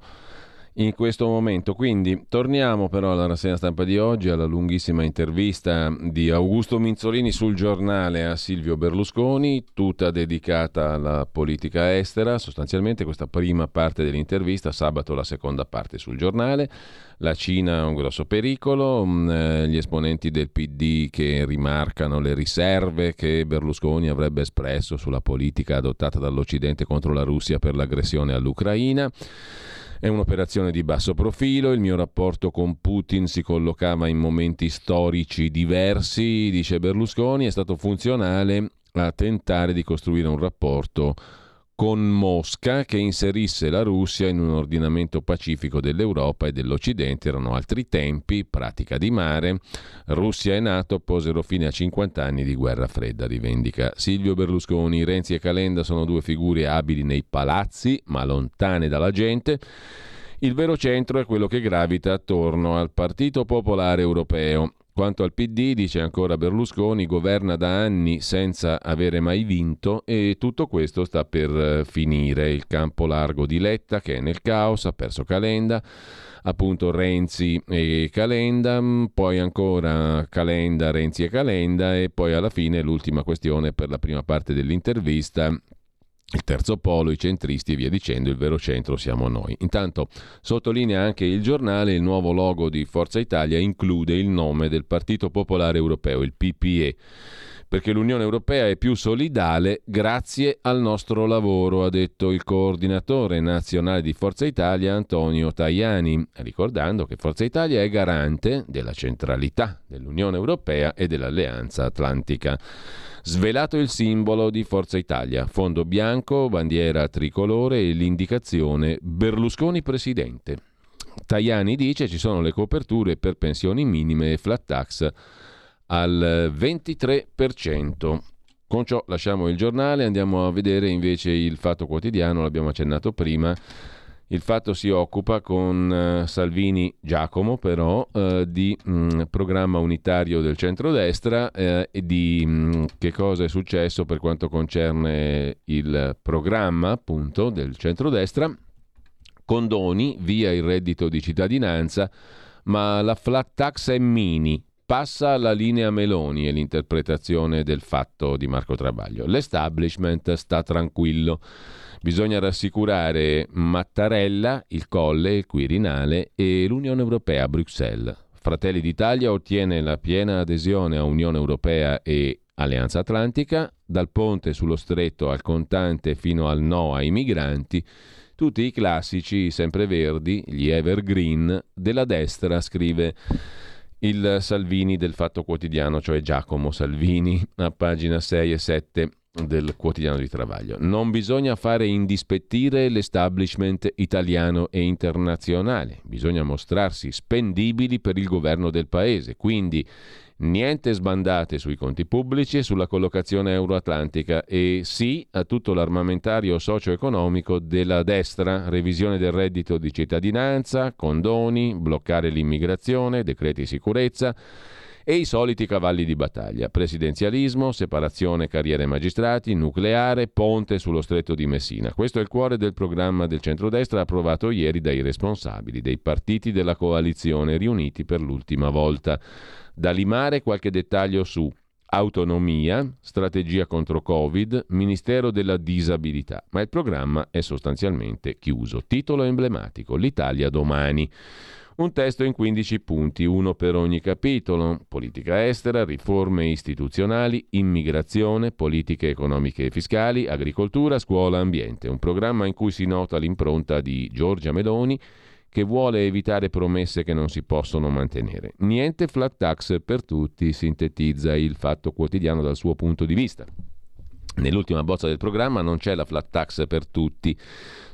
in questo momento. Quindi torniamo però alla rassegna stampa di oggi, alla lunghissima intervista di Augusto Minzolini sul giornale a Silvio Berlusconi, tutta dedicata alla politica estera, sostanzialmente questa prima parte dell'intervista, sabato la seconda parte sul giornale. La Cina è un grosso pericolo, mm, eh, gli esponenti del PD che rimarcano le riserve che Berlusconi avrebbe espresso sulla politica adottata dall'Occidente contro la Russia per l'aggressione all'Ucraina. È un'operazione di basso profilo, il mio rapporto con Putin si collocava in momenti storici diversi, dice Berlusconi, è stato funzionale a tentare di costruire un rapporto con Mosca che inserisse la Russia in un ordinamento pacifico dell'Europa e dell'Occidente. Erano altri tempi, pratica di mare. Russia e Nato posero fine a 50 anni di guerra fredda, rivendica Silvio Berlusconi. Renzi e Calenda sono due figure abili nei palazzi, ma lontane dalla gente. Il vero centro è quello che gravita attorno al Partito Popolare Europeo. Quanto al PD, dice ancora Berlusconi, governa da anni senza avere mai vinto e tutto questo sta per eh, finire. Il campo largo di Letta che è nel caos, ha perso Calenda, appunto Renzi e Calenda, mm, poi ancora Calenda, Renzi e Calenda e poi alla fine l'ultima questione per la prima parte dell'intervista il terzo polo, i centristi e via dicendo, il vero centro siamo noi. Intanto sottolinea anche il giornale, il nuovo logo di Forza Italia include il nome del Partito Popolare Europeo, il PPE perché l'Unione Europea è più solidale grazie al nostro lavoro, ha detto il coordinatore nazionale di Forza Italia Antonio Tajani, ricordando che Forza Italia è garante della centralità dell'Unione Europea e dell'Alleanza Atlantica. Svelato il simbolo di Forza Italia, fondo bianco, bandiera tricolore e l'indicazione Berlusconi presidente. Tajani dice ci sono le coperture per pensioni minime e flat tax al 23%. Con ciò lasciamo il giornale, andiamo a vedere invece il Fatto Quotidiano, l'abbiamo accennato prima. Il fatto si occupa con uh, Salvini Giacomo però uh, di mh, programma unitario del centrodestra uh, e di mh, che cosa è successo per quanto concerne il programma appunto del centrodestra. Condoni via il reddito di cittadinanza, ma la flat tax è mini, passa la linea Meloni e l'interpretazione del fatto di Marco Travaglio. L'establishment sta tranquillo. Bisogna rassicurare Mattarella, il Colle, il Quirinale e l'Unione Europea a Bruxelles. Fratelli d'Italia ottiene la piena adesione a Unione Europea e Alleanza Atlantica, dal ponte sullo stretto al contante fino al no ai migranti, tutti i classici sempreverdi, gli evergreen della destra, scrive il Salvini del Fatto Quotidiano, cioè Giacomo Salvini, a pagina 6 e 7 del quotidiano di Travaglio. Non bisogna fare indispettire l'establishment italiano e internazionale, bisogna mostrarsi spendibili per il governo del paese, quindi niente sbandate sui conti pubblici e sulla collocazione euroatlantica e sì a tutto l'armamentario socio-economico della destra, revisione del reddito di cittadinanza, condoni, bloccare l'immigrazione, decreti sicurezza e i soliti cavalli di battaglia. Presidenzialismo, separazione carriere magistrati, nucleare, ponte sullo stretto di Messina. Questo è il cuore del programma del centrodestra approvato ieri dai responsabili dei partiti della coalizione riuniti per l'ultima volta. Da limare qualche dettaglio su autonomia, strategia contro Covid, Ministero della Disabilità, ma il programma è sostanzialmente chiuso. Titolo emblematico, l'Italia domani. Un testo in 15 punti, uno per ogni capitolo, politica estera, riforme istituzionali, immigrazione, politiche economiche e fiscali, agricoltura, scuola, ambiente. Un programma in cui si nota l'impronta di Giorgia Meloni che vuole evitare promesse che non si possono mantenere. Niente flat tax per tutti, sintetizza il fatto quotidiano dal suo punto di vista. Nell'ultima bozza del programma non c'è la flat tax per tutti,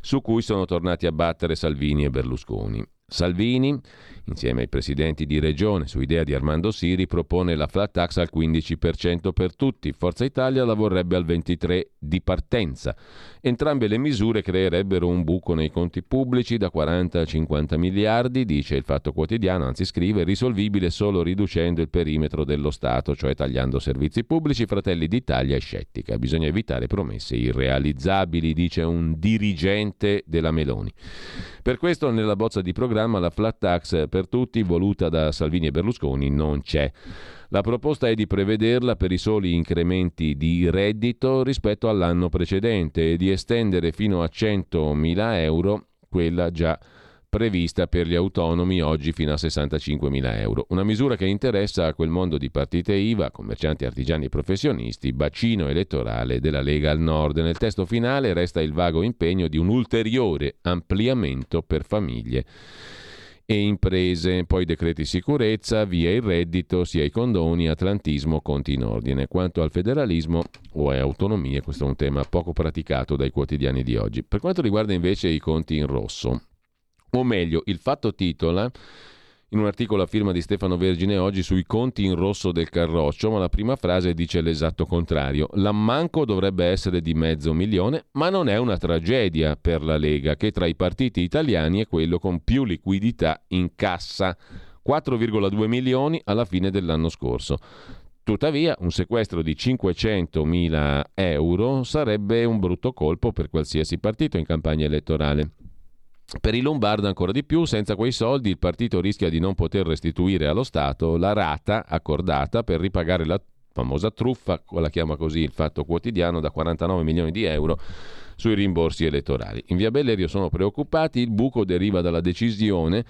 su cui sono tornati a battere Salvini e Berlusconi. Salvini, insieme ai presidenti di regione su idea di Armando Siri, propone la flat tax al 15% per tutti. Forza Italia la vorrebbe al 23% di partenza. Entrambe le misure creerebbero un buco nei conti pubblici da 40 a 50 miliardi, dice il Fatto Quotidiano, anzi scrive, risolvibile solo riducendo il perimetro dello Stato, cioè tagliando servizi pubblici. Fratelli d'Italia è scettica. Bisogna evitare promesse irrealizzabili, dice un dirigente della Meloni. Per questo nella bozza di programma la flat tax per tutti voluta da Salvini e Berlusconi non c'è. La proposta è di prevederla per i soli incrementi di reddito rispetto all'anno precedente e di estendere fino a 100.000 euro quella già prevista per gli autonomi oggi fino a 65.000 euro. Una misura che interessa a quel mondo di partite IVA, commercianti, artigiani e professionisti, bacino elettorale della Lega al Nord. Nel testo finale resta il vago impegno di un ulteriore ampliamento per famiglie e imprese, poi decreti sicurezza, via il reddito, sia i condoni, atlantismo, conti in ordine. Quanto al federalismo o è autonomia, questo è un tema poco praticato dai quotidiani di oggi. Per quanto riguarda invece i conti in rosso, o meglio, il fatto titola in un articolo a firma di Stefano Vergine oggi sui conti in rosso del Carroccio, ma la prima frase dice l'esatto contrario. L'ammanco dovrebbe essere di mezzo milione, ma non è una tragedia per la Lega, che tra i partiti italiani è quello con più liquidità in cassa. 4,2 milioni alla fine dell'anno scorso. Tuttavia, un sequestro di 500.000 euro sarebbe un brutto colpo per qualsiasi partito in campagna elettorale. Per i Lombardi ancora di più, senza quei soldi il partito rischia di non poter restituire allo Stato la rata accordata per ripagare la famosa truffa, la chiama così il Fatto Quotidiano, da 49 milioni di euro sui rimborsi elettorali. In via Bellerio sono preoccupati, il buco deriva dalla decisione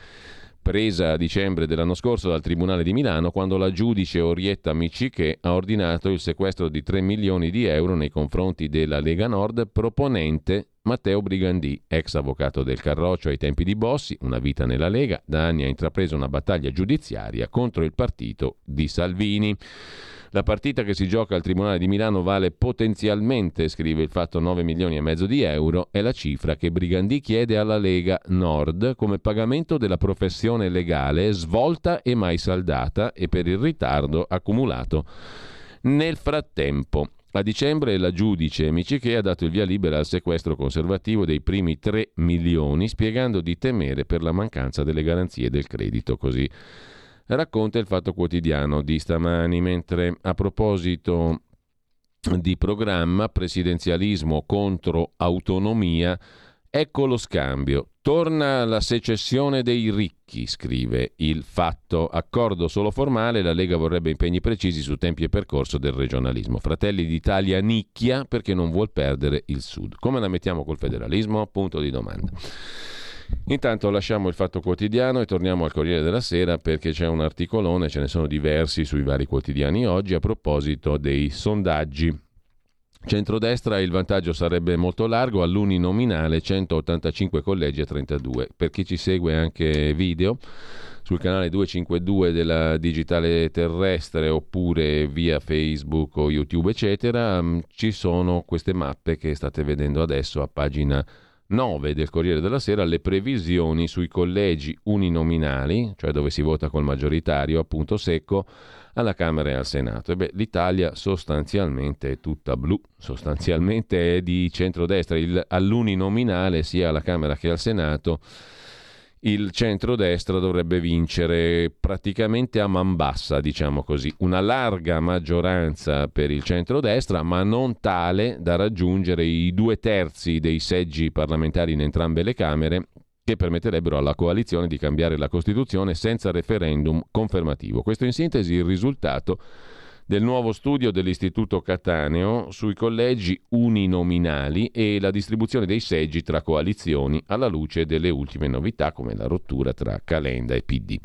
presa a dicembre dell'anno scorso dal Tribunale di Milano quando la giudice Orietta Micciche ha ordinato il sequestro di 3 milioni di euro nei confronti della Lega Nord proponente Matteo Brigandì, ex avvocato del Carroccio ai tempi di Bossi, una vita nella Lega, da anni ha intrapreso una battaglia giudiziaria contro il partito di Salvini. La partita che si gioca al Tribunale di Milano vale potenzialmente, scrive il fatto, 9 milioni e mezzo di euro, è la cifra che Brigandì chiede alla Lega Nord come pagamento della professione legale svolta e mai saldata e per il ritardo accumulato. Nel frattempo, a dicembre la giudice Miciche ha dato il via libera al sequestro conservativo dei primi 3 milioni, spiegando di temere per la mancanza delle garanzie del credito. Così racconta il Fatto Quotidiano di stamani, mentre a proposito di programma presidenzialismo contro autonomia, ecco lo scambio. Torna la secessione dei ricchi, scrive il fatto. Accordo solo formale, la Lega vorrebbe impegni precisi su tempi e percorso del regionalismo. Fratelli d'Italia nicchia perché non vuol perdere il Sud. Come la mettiamo col federalismo? Punto di domanda. Intanto lasciamo il Fatto Quotidiano e torniamo al Corriere della Sera perché c'è un articolone, ce ne sono diversi sui vari quotidiani oggi a proposito dei sondaggi. Centrodestra il vantaggio sarebbe molto largo, all'uninominale 185 collegi a 32. Per chi ci segue anche video, sul canale 252 della Digitale Terrestre oppure via Facebook o YouTube eccetera, mm, ci sono queste mappe che state vedendo adesso a pagina 9 del Corriere della Sera le previsioni sui collegi uninominali, cioè dove si vota col maggioritario, appunto secco, alla Camera e al Senato. E l'Italia sostanzialmente è tutta blu, sostanzialmente è di centrodestra, il, all'uninominale sia alla Camera che al Senato il centrodestra dovrebbe vincere praticamente a man bassa, diciamo così, una larga maggioranza per il centrodestra, ma non tale da raggiungere i due terzi dei seggi parlamentari in entrambe le Camere che permetterebbero alla coalizione di cambiare la Costituzione senza referendum confermativo. Questo in sintesi il risultato del nuovo studio dell'Istituto Cataneo sui collegi uninominali e la distribuzione dei seggi tra coalizioni alla luce delle ultime novità come la rottura tra Calenda e PD.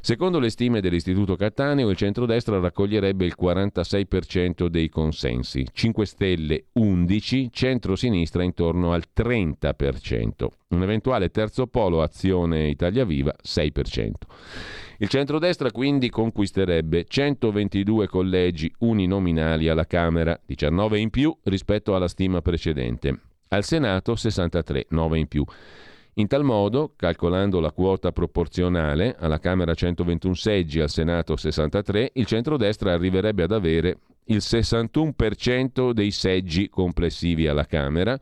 Secondo le stime dell'Istituto Cataneo il centrodestra raccoglierebbe il 46% dei consensi, 5 Stelle 11, centro-sinistra intorno al 30%. Un eventuale terzo polo Azione Italia Viva 6%. Il centrodestra quindi conquisterebbe 122 collegi uninominali alla Camera, 19 in più rispetto alla stima precedente. Al Senato 63, 9 in più. In tal modo, calcolando la quota proporzionale, alla Camera 121 seggi, al Senato 63, il centrodestra arriverebbe ad avere il 61% dei seggi complessivi alla Camera,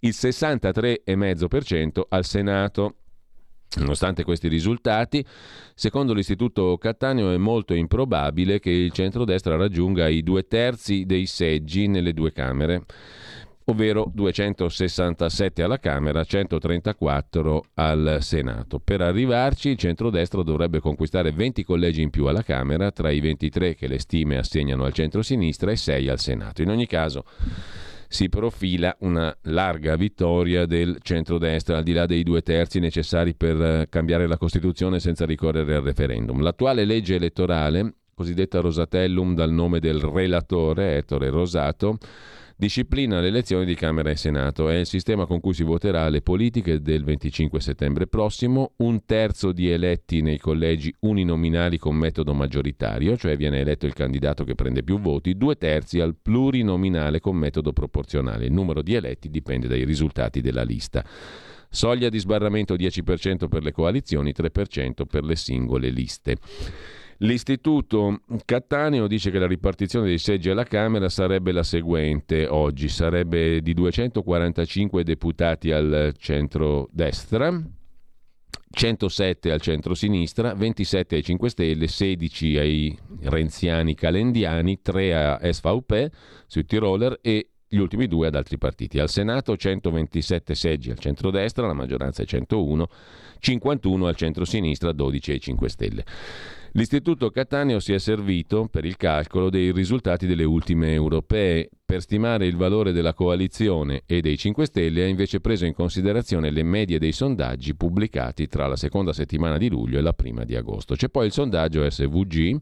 il 63,5% al Senato. Nonostante questi risultati, secondo l'Istituto Cattaneo è molto improbabile che il centrodestra raggiunga i due terzi dei seggi nelle due Camere, ovvero 267 alla Camera, 134 al Senato. Per arrivarci il centrodestra dovrebbe conquistare 20 collegi in più alla Camera, tra i 23 che le stime assegnano al centro-sinistra e 6 al Senato. In ogni caso si profila una larga vittoria del centrodestra, al di là dei due terzi necessari per eh, cambiare la Costituzione senza ricorrere al referendum. L'attuale legge elettorale, cosiddetta Rosatellum dal nome del relatore Ettore Rosato, disciplina le elezioni di Camera e Senato. È il sistema con cui si voterà alle politiche del 25 settembre prossimo. Un terzo di eletti nei collegi uninominali con metodo maggioritario, cioè viene eletto il candidato che prende più voti, due terzi al plurinominale con metodo proporzionale. Il numero di eletti dipende dai risultati della lista. Soglia di sbarramento 10% per le coalizioni, 3% per le singole liste. L'istituto Cattaneo dice che la ripartizione dei seggi alla Camera sarebbe la seguente oggi, sarebbe di 245 deputati al centro-destra, 107 al centro-sinistra, 27 ai 5 Stelle, 16 ai renziani calendiani, 3 a SVP sui Tiroler e gli ultimi due ad altri partiti. Al Senato 127 seggi al centro-destra, la maggioranza è 101, 51 al centro-sinistra, 12 ai 5 Stelle. L'Istituto Cattaneo si è servito per il calcolo dei risultati delle ultime europee. Per stimare il valore della coalizione e dei 5 Stelle ha invece preso in considerazione le medie dei sondaggi pubblicati tra la seconda settimana di luglio e la prima di agosto. C'è poi il sondaggio SVG,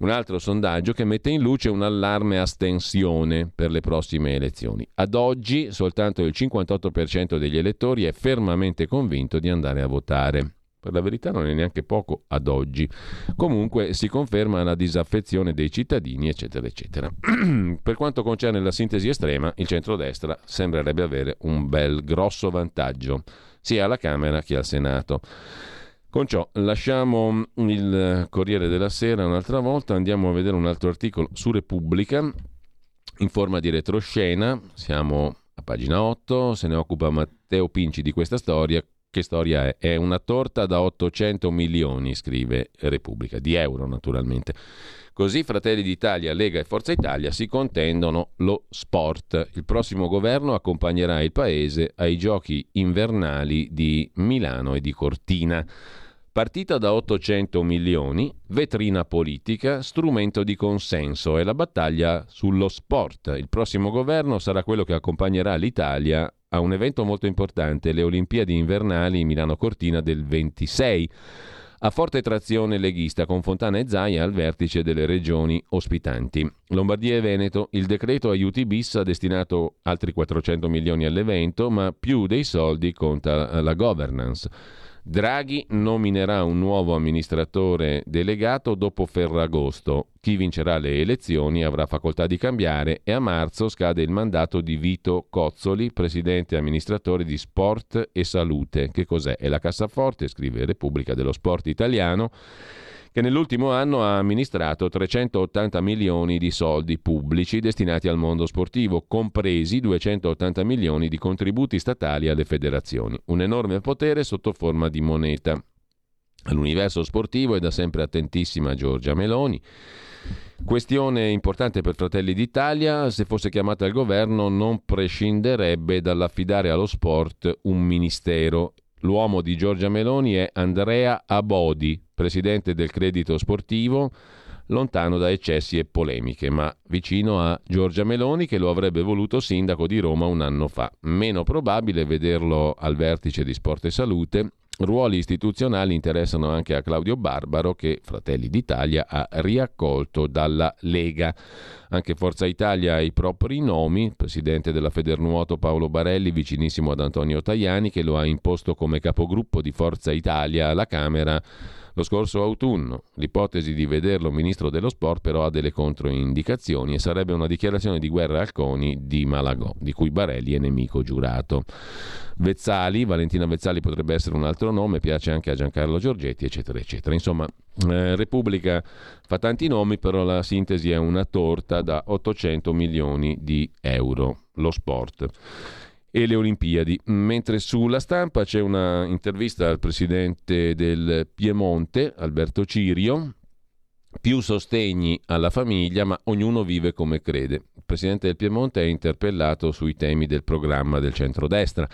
un altro sondaggio che mette in luce un allarme astensione per le prossime elezioni. Ad oggi soltanto il 58% degli elettori è fermamente convinto di andare a votare. Per la verità non è neanche poco ad oggi. Comunque si conferma la disaffezione dei cittadini, eccetera, eccetera. per quanto concerne la sintesi estrema, il centrodestra sembrerebbe avere un bel grosso vantaggio, sia alla Camera che al Senato. Con ciò lasciamo il Corriere della Sera un'altra volta, andiamo a vedere un altro articolo su Repubblica in forma di retroscena, siamo a pagina 8, se ne occupa Matteo Pinci di questa storia che storia è? È una torta da 800 milioni, scrive Repubblica, di euro naturalmente. Così Fratelli d'Italia, Lega e Forza Italia si contendono lo sport. Il prossimo governo accompagnerà il Paese ai giochi invernali di Milano e di Cortina. Partita da 800 milioni, vetrina politica, strumento di consenso e la battaglia sullo sport. Il prossimo governo sarà quello che accompagnerà l'Italia a un evento molto importante, le Olimpiadi invernali Milano Cortina del 26 a forte trazione leghista con Fontana e Zaia al vertice delle regioni ospitanti. Lombardia e Veneto, il decreto aiuti bis ha destinato altri 400 milioni all'evento, ma più dei soldi conta la governance. Draghi nominerà un nuovo amministratore delegato dopo Ferragosto. Chi vincerà le elezioni avrà facoltà di cambiare e a marzo scade il mandato di Vito Cozzoli, presidente amministratore di Sport e Salute. Che cos'è? È la cassaforte, scrive Repubblica dello Sport Italiano che nell'ultimo anno ha amministrato 380 milioni di soldi pubblici destinati al mondo sportivo, compresi 280 milioni di contributi statali alle federazioni. Un enorme potere sotto forma di moneta. All'universo sportivo è da sempre attentissima Giorgia Meloni. Questione importante per Fratelli d'Italia, se fosse chiamata al governo non prescinderebbe dall'affidare allo sport un ministero L'uomo di Giorgia Meloni è Andrea Abodi, presidente del credito sportivo, lontano da eccessi e polemiche, ma vicino a Giorgia Meloni che lo avrebbe voluto sindaco di Roma un anno fa. Meno probabile vederlo al vertice di Sport e Salute Ruoli istituzionali interessano anche a Claudio Barbaro che Fratelli d'Italia ha riaccolto dalla Lega. Anche Forza Italia ha i propri nomi, presidente della Federnuoto Paolo Barelli vicinissimo ad Antonio Tajani che lo ha imposto come capogruppo di Forza Italia alla Camera lo scorso autunno. L'ipotesi di vederlo ministro dello sport però ha delle controindicazioni e sarebbe una dichiarazione di guerra al CONI di Malagò, di cui Barelli è nemico giurato. Vezzali, Valentina Vezzali potrebbe essere un altro nome, piace anche a Giancarlo Giorgetti, eccetera, eccetera. Insomma, eh, Repubblica fa tanti nomi, però la sintesi è una torta da 800 milioni di euro, lo sport e le Olimpiadi. Mentre sulla stampa c'è una intervista al presidente del Piemonte, Alberto Cirio, più sostegni alla famiglia, ma ognuno vive come crede. Il presidente del Piemonte è interpellato sui temi del programma del centrodestra.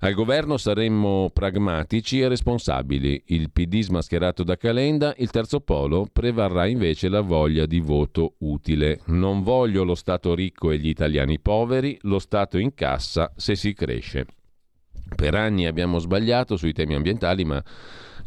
Al governo saremmo pragmatici e responsabili. Il PD smascherato da Calenda, il terzo polo prevarrà invece la voglia di voto utile. Non voglio lo Stato ricco e gli italiani poveri, lo Stato in cassa se si cresce. Per anni abbiamo sbagliato sui temi ambientali, ma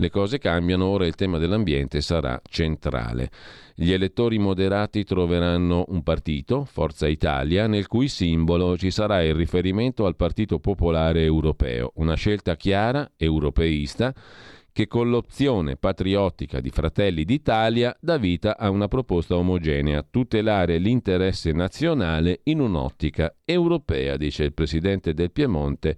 le cose cambiano, ora il tema dell'ambiente sarà centrale. Gli elettori moderati troveranno un partito, Forza Italia, nel cui simbolo ci sarà il riferimento al Partito Popolare Europeo, una scelta chiara, europeista, che con l'opzione patriottica di Fratelli d'Italia dà vita a una proposta omogenea, tutelare l'interesse nazionale in un'ottica europea, dice il presidente del Piemonte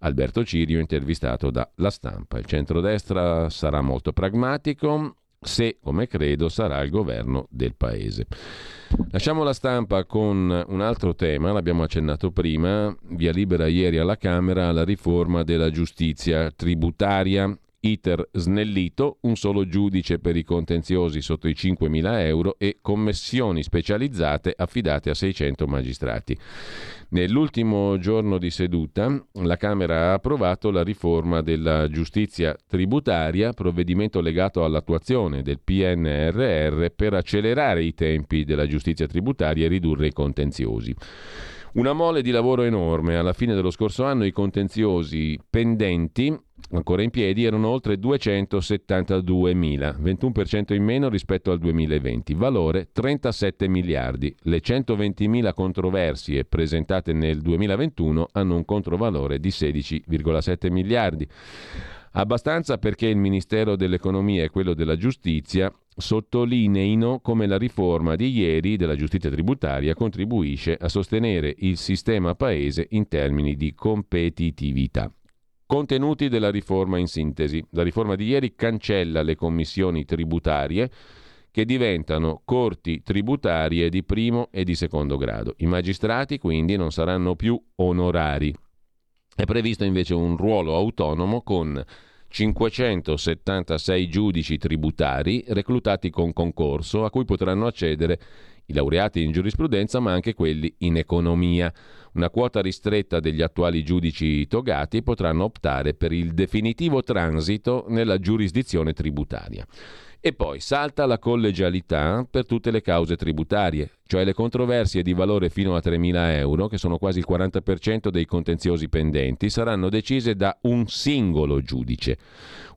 Alberto Cirio, intervistato da La Stampa. Il centrodestra sarà molto pragmatico se, come credo, sarà il governo del Paese. Lasciamo la stampa con un altro tema, l'abbiamo accennato prima, via libera ieri alla Camera la riforma della giustizia tributaria iter snellito, un solo giudice per i contenziosi sotto i 5.000 euro e commissioni specializzate affidate a 600 magistrati. Nell'ultimo giorno di seduta la Camera ha approvato la riforma della giustizia tributaria, provvedimento legato all'attuazione del PNRR per accelerare i tempi della giustizia tributaria e ridurre i contenziosi. Una mole di lavoro enorme. Alla fine dello scorso anno i contenziosi pendenti, ancora in piedi, erano oltre 272.000, 21% in meno rispetto al 2020, valore 37 miliardi. Le 120.000 controversie presentate nel 2021 hanno un controvalore di 16,7 miliardi. Abbastanza perché il Ministero dell'Economia e quello della Giustizia sottolineino come la riforma di ieri della giustizia tributaria contribuisce a sostenere il sistema paese in termini di competitività. Contenuti della riforma in sintesi. La riforma di ieri cancella le commissioni tributarie che diventano corti tributarie di primo e di secondo grado. I magistrati quindi non saranno più onorari. È previsto invece un ruolo autonomo con 576 giudici tributari reclutati con concorso a cui potranno accedere i laureati in giurisprudenza ma anche quelli in economia. Una quota ristretta degli attuali giudici togati potranno optare per il definitivo transito nella giurisdizione tributaria. E poi salta la collegialità per tutte le cause tributarie, cioè le controversie di valore fino a 3.000 euro, che sono quasi il 40% dei contenziosi pendenti, saranno decise da un singolo giudice.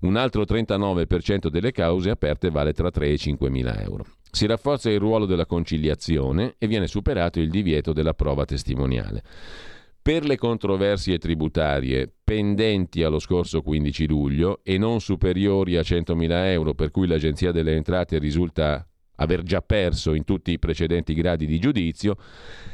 Un altro 39% delle cause aperte vale tra 3 e 5.000 euro. Si rafforza il ruolo della conciliazione e viene superato il divieto della prova testimoniale. Per le controversie tributarie pendenti allo scorso 15 luglio e non superiori a 100.000 euro, per cui l'Agenzia delle Entrate risulta aver già perso in tutti i precedenti gradi di giudizio,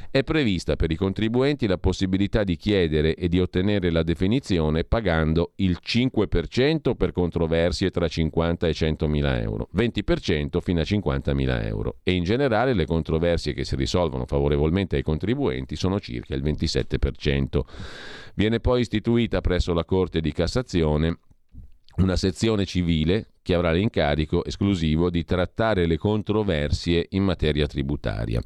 è prevista per i contribuenti la possibilità di chiedere e di ottenere la definizione pagando il 5% per controversie tra 50 e 100 mila euro, 20% fino a 50 mila euro e in generale le controversie che si risolvono favorevolmente ai contribuenti sono circa il 27%. Viene poi istituita presso la Corte di Cassazione una sezione civile che avrà l'incarico esclusivo di trattare le controversie in materia tributaria.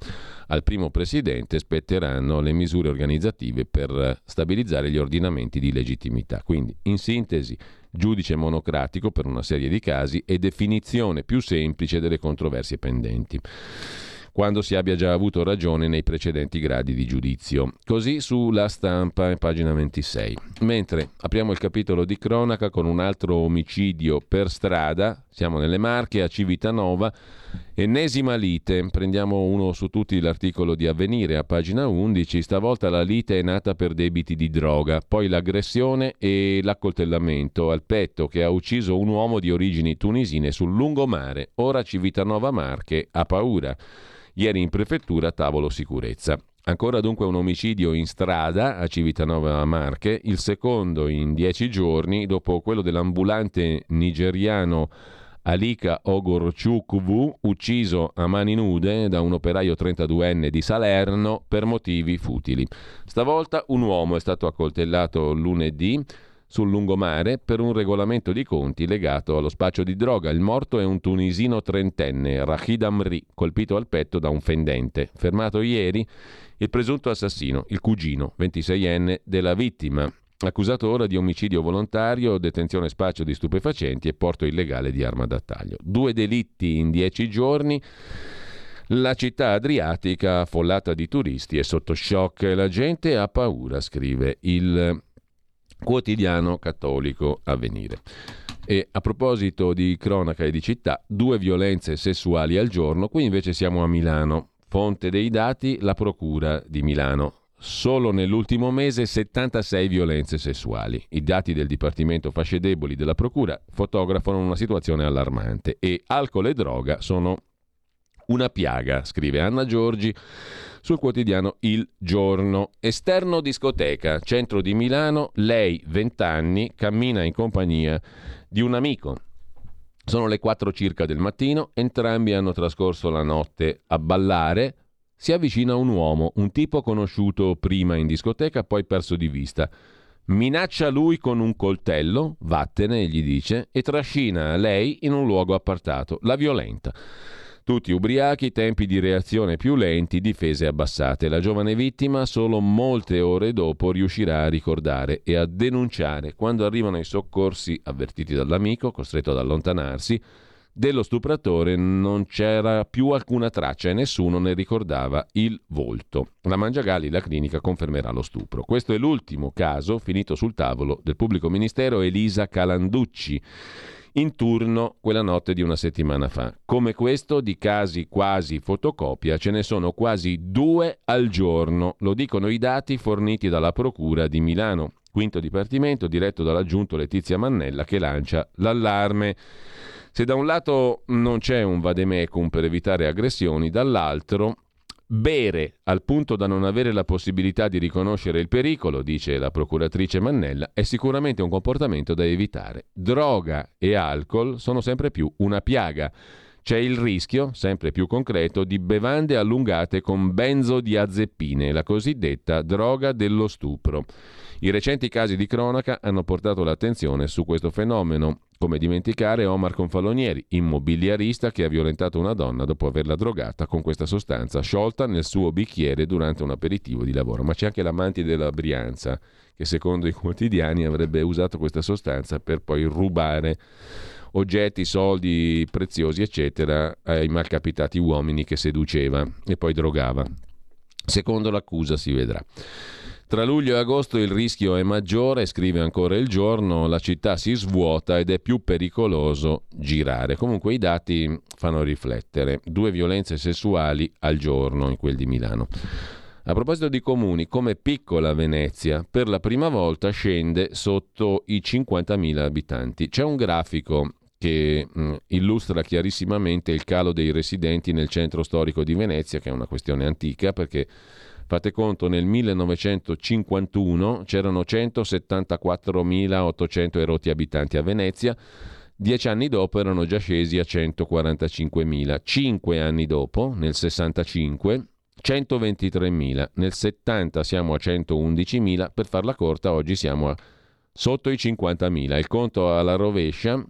Al primo presidente spetteranno le misure organizzative per stabilizzare gli ordinamenti di legittimità. Quindi, in sintesi, giudice monocratico per una serie di casi e definizione più semplice delle controversie pendenti quando si abbia già avuto ragione nei precedenti gradi di giudizio. Così sulla stampa, pagina 26. Mentre apriamo il capitolo di cronaca con un altro omicidio per strada, siamo nelle Marche, a Civitanova, ennesima lite, prendiamo uno su tutti l'articolo di Avvenire a pagina 11, stavolta la lite è nata per debiti di droga, poi l'aggressione e l'accoltellamento al petto che ha ucciso un uomo di origini tunisine sul lungomare, ora Civitanova Marche ha paura. Ieri in prefettura tavolo sicurezza. Ancora dunque un omicidio in strada a Civitanova Marche, il secondo in dieci giorni dopo quello dell'ambulante nigeriano Alika Ogorchukwu, ucciso a mani nude da un operaio 32enne di Salerno per motivi futili. Stavolta un uomo è stato accoltellato lunedì sul lungomare per un regolamento di conti legato allo spaccio di droga. Il morto è un tunisino trentenne, Rachid Amri, colpito al petto da un fendente. Fermato ieri il presunto assassino, il cugino, 26enne, della vittima. Accusato ora di omicidio volontario, detenzione spaccio di stupefacenti e porto illegale di arma da taglio. Due delitti in dieci giorni. La città adriatica, affollata di turisti, è sotto shock. La gente ha paura, scrive il quotidiano cattolico Avvenire. E a proposito di cronaca e di città, due violenze sessuali al giorno, qui invece siamo a Milano. Fonte dei dati, la Procura di Milano. Solo nell'ultimo mese 76 violenze sessuali. I dati del Dipartimento Fasce Deboli della Procura fotografano una situazione allarmante e alcol e droga sono una piaga, scrive Anna Giorgi sul quotidiano Il Giorno. Esterno discoteca, centro di Milano, lei 20 anni, cammina in compagnia di un amico. Sono le 4 circa del mattino, entrambi hanno trascorso la notte a ballare. Si avvicina un uomo, un tipo conosciuto prima in discoteca, poi perso di vista. Minaccia lui con un coltello, vattene, gli dice, e trascina lei in un luogo appartato. La violenta. Tutti ubriachi, tempi di reazione più lenti, difese abbassate. La giovane vittima solo molte ore dopo riuscirà a ricordare e a denunciare quando arrivano i soccorsi avvertiti dall'amico, costretto ad allontanarsi. Dello stupratore non c'era più alcuna traccia e nessuno ne ricordava il volto. La Mangiagalli, la clinica, confermerà lo stupro. Questo è l'ultimo caso finito sul tavolo del pubblico ministero Elisa Calanducci in turno quella notte di una settimana fa. Come questo di casi quasi fotocopia ce ne sono quasi due al giorno, lo dicono i dati forniti dalla Procura di Milano, quinto dipartimento diretto dall'aggiunto Letizia Mannella che lancia l'allarme. Se da un lato non c'è un vademecum per evitare aggressioni, dall'altro Bere al punto da non avere la possibilità di riconoscere il pericolo, dice la procuratrice Mannella, è sicuramente un comportamento da evitare. Droga e alcol sono sempre più una piaga. C'è il rischio, sempre più concreto, di bevande allungate con benzodiazepine, la cosiddetta droga dello stupro. I recenti casi di cronaca hanno portato l'attenzione su questo fenomeno. Come dimenticare Omar Confalonieri, immobiliarista che ha violentato una donna dopo averla drogata con questa sostanza sciolta nel suo bicchiere durante un aperitivo di lavoro. Ma c'è anche l'amante della Brianza che secondo i quotidiani avrebbe usato questa sostanza per poi rubare oggetti, soldi preziosi, eccetera, ai malcapitati uomini che seduceva e poi drogava. Secondo l'accusa si vedrà. Tra luglio e agosto il rischio è maggiore, scrive ancora il giorno, la città si svuota ed è più pericoloso girare. Comunque i dati fanno riflettere. Due violenze sessuali al giorno in quel di Milano. A proposito di comuni, come piccola Venezia, per la prima volta scende sotto i 50.000 abitanti. C'è un grafico che mh, illustra chiarissimamente il calo dei residenti nel centro storico di Venezia, che è una questione antica perché Fate conto, nel 1951 c'erano 174.800 erotti abitanti a Venezia, dieci anni dopo erano già scesi a 145.000, cinque anni dopo, nel 65, 123.000, nel 70 siamo a 111.000, per farla corta oggi siamo a sotto i 50.000. Il conto alla rovescia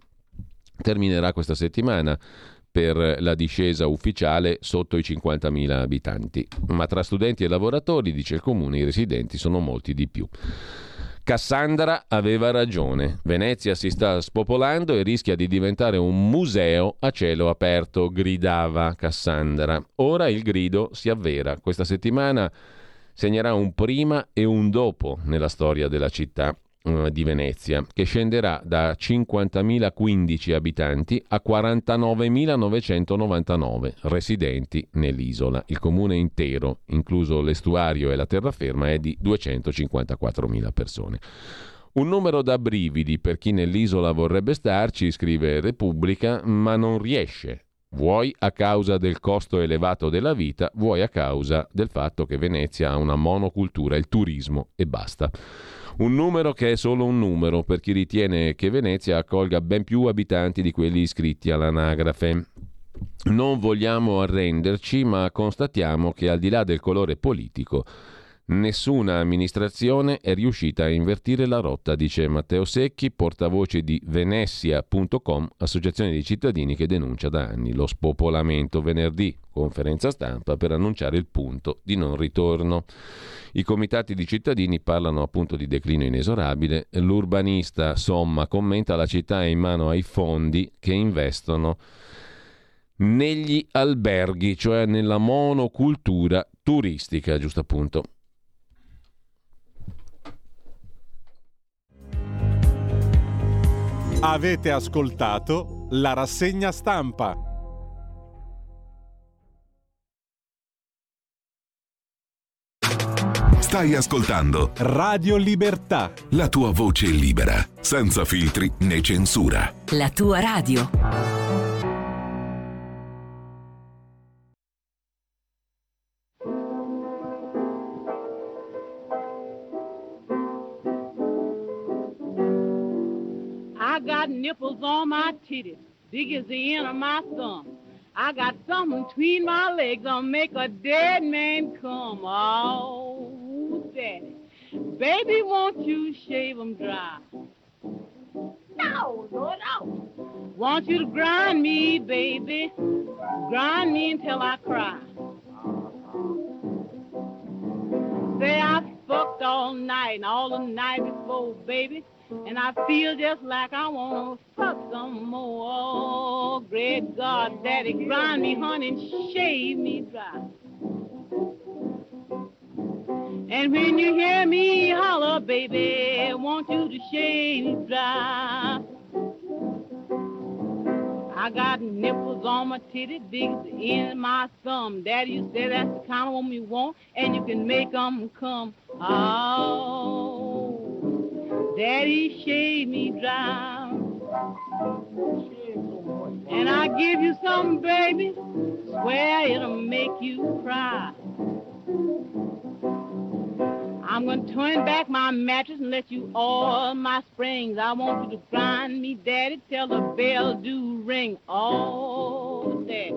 terminerà questa settimana per la discesa ufficiale sotto i 50.000 abitanti, ma tra studenti e lavoratori, dice il comune, i residenti sono molti di più. Cassandra aveva ragione. Venezia si sta spopolando e rischia di diventare un museo a cielo aperto, gridava Cassandra. Ora il grido si avvera. Questa settimana segnerà un prima e un dopo nella storia della città. Eh, di Venezia, che scenderà da 50.015 abitanti a 49.999 residenti nell'isola. Il comune intero, incluso l'estuario e la terraferma, è di 254.000 persone. Un numero da brividi per chi nell'isola vorrebbe starci, scrive Repubblica, ma non riesce. Vuoi a causa del costo elevato della vita, vuoi a causa del fatto che Venezia ha una monocultura, il turismo e basta. Un numero che è solo un numero per chi ritiene che Venezia accolga ben più abitanti di quelli iscritti all'anagrafe. Non vogliamo arrenderci, ma constatiamo che al di là del colore politico, Nessuna amministrazione è riuscita a invertire la rotta, dice Matteo Secchi, portavoce di Venessia.com, associazione di cittadini che denuncia da anni lo spopolamento. Venerdì, conferenza stampa per annunciare il punto di non ritorno. I comitati di cittadini parlano appunto di declino inesorabile. L'urbanista Somma commenta la città è in mano ai fondi che investono negli alberghi, cioè nella monocultura turistica, giusto appunto. Avete ascoltato la rassegna stampa. Stai ascoltando Radio Libertà. La tua voce libera, senza filtri né censura. La tua radio. Nipples on my titties, big as the end of my thumb. I got something between my legs that'll make a dead man come. Oh, daddy. Baby, won't you shave 'em dry? No, Lord, no. Want you to grind me, baby. Grind me until I cry. Say I fucked all night and all the night before, baby. And I feel just like I want to fuck some more. Great God, Daddy, grind me, honey, and shave me dry. And when you hear me holler, baby, I want you to shave me dry. I got nipples on my titty, big as the end of my thumb. Daddy, you said that's the kind of woman you want, and you can make them come. Oh, Daddy, shave me dry. And I give you something, baby, swear it'll make you cry. I'm to turn back my mattress and let you oil my springs. I want you to grind me, Daddy, till the bell do ring. Oh, Daddy,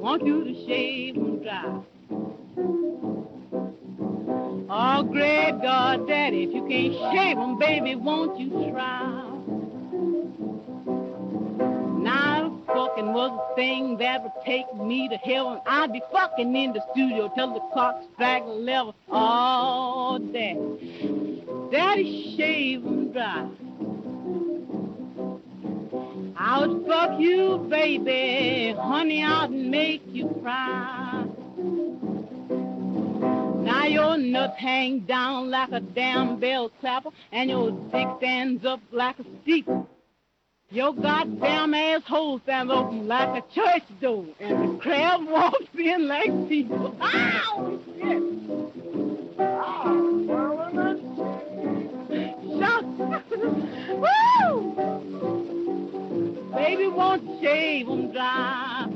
want you to shave them dry. Oh, great God, Daddy, if you can't shave them, baby, won't you try? Now, fucking was a thing that would take me to heaven. I'd be fucking in the studio till the clock strike eleven. Oh, daddy, daddy, shave 'em dry. I would fuck you, baby, honey, I'd make you cry. Now your nuts hang down like a damn bell clapper, and your dick stands up like a steeple. Your goddamn asshole stands open like a church door, and the crowd walks in like people. Ow! Oh, shit! Oh! Woo! Baby won't shave 'em dry.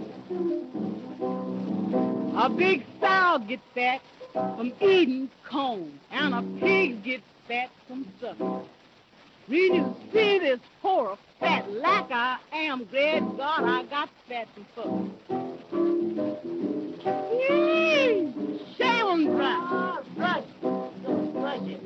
A big sow gets fat from eating corn, and a pig gets fat from sucking. When you see this poor fat like I am, great God, I got fat and fuck. Shave 'em dry. Brush. Brush it.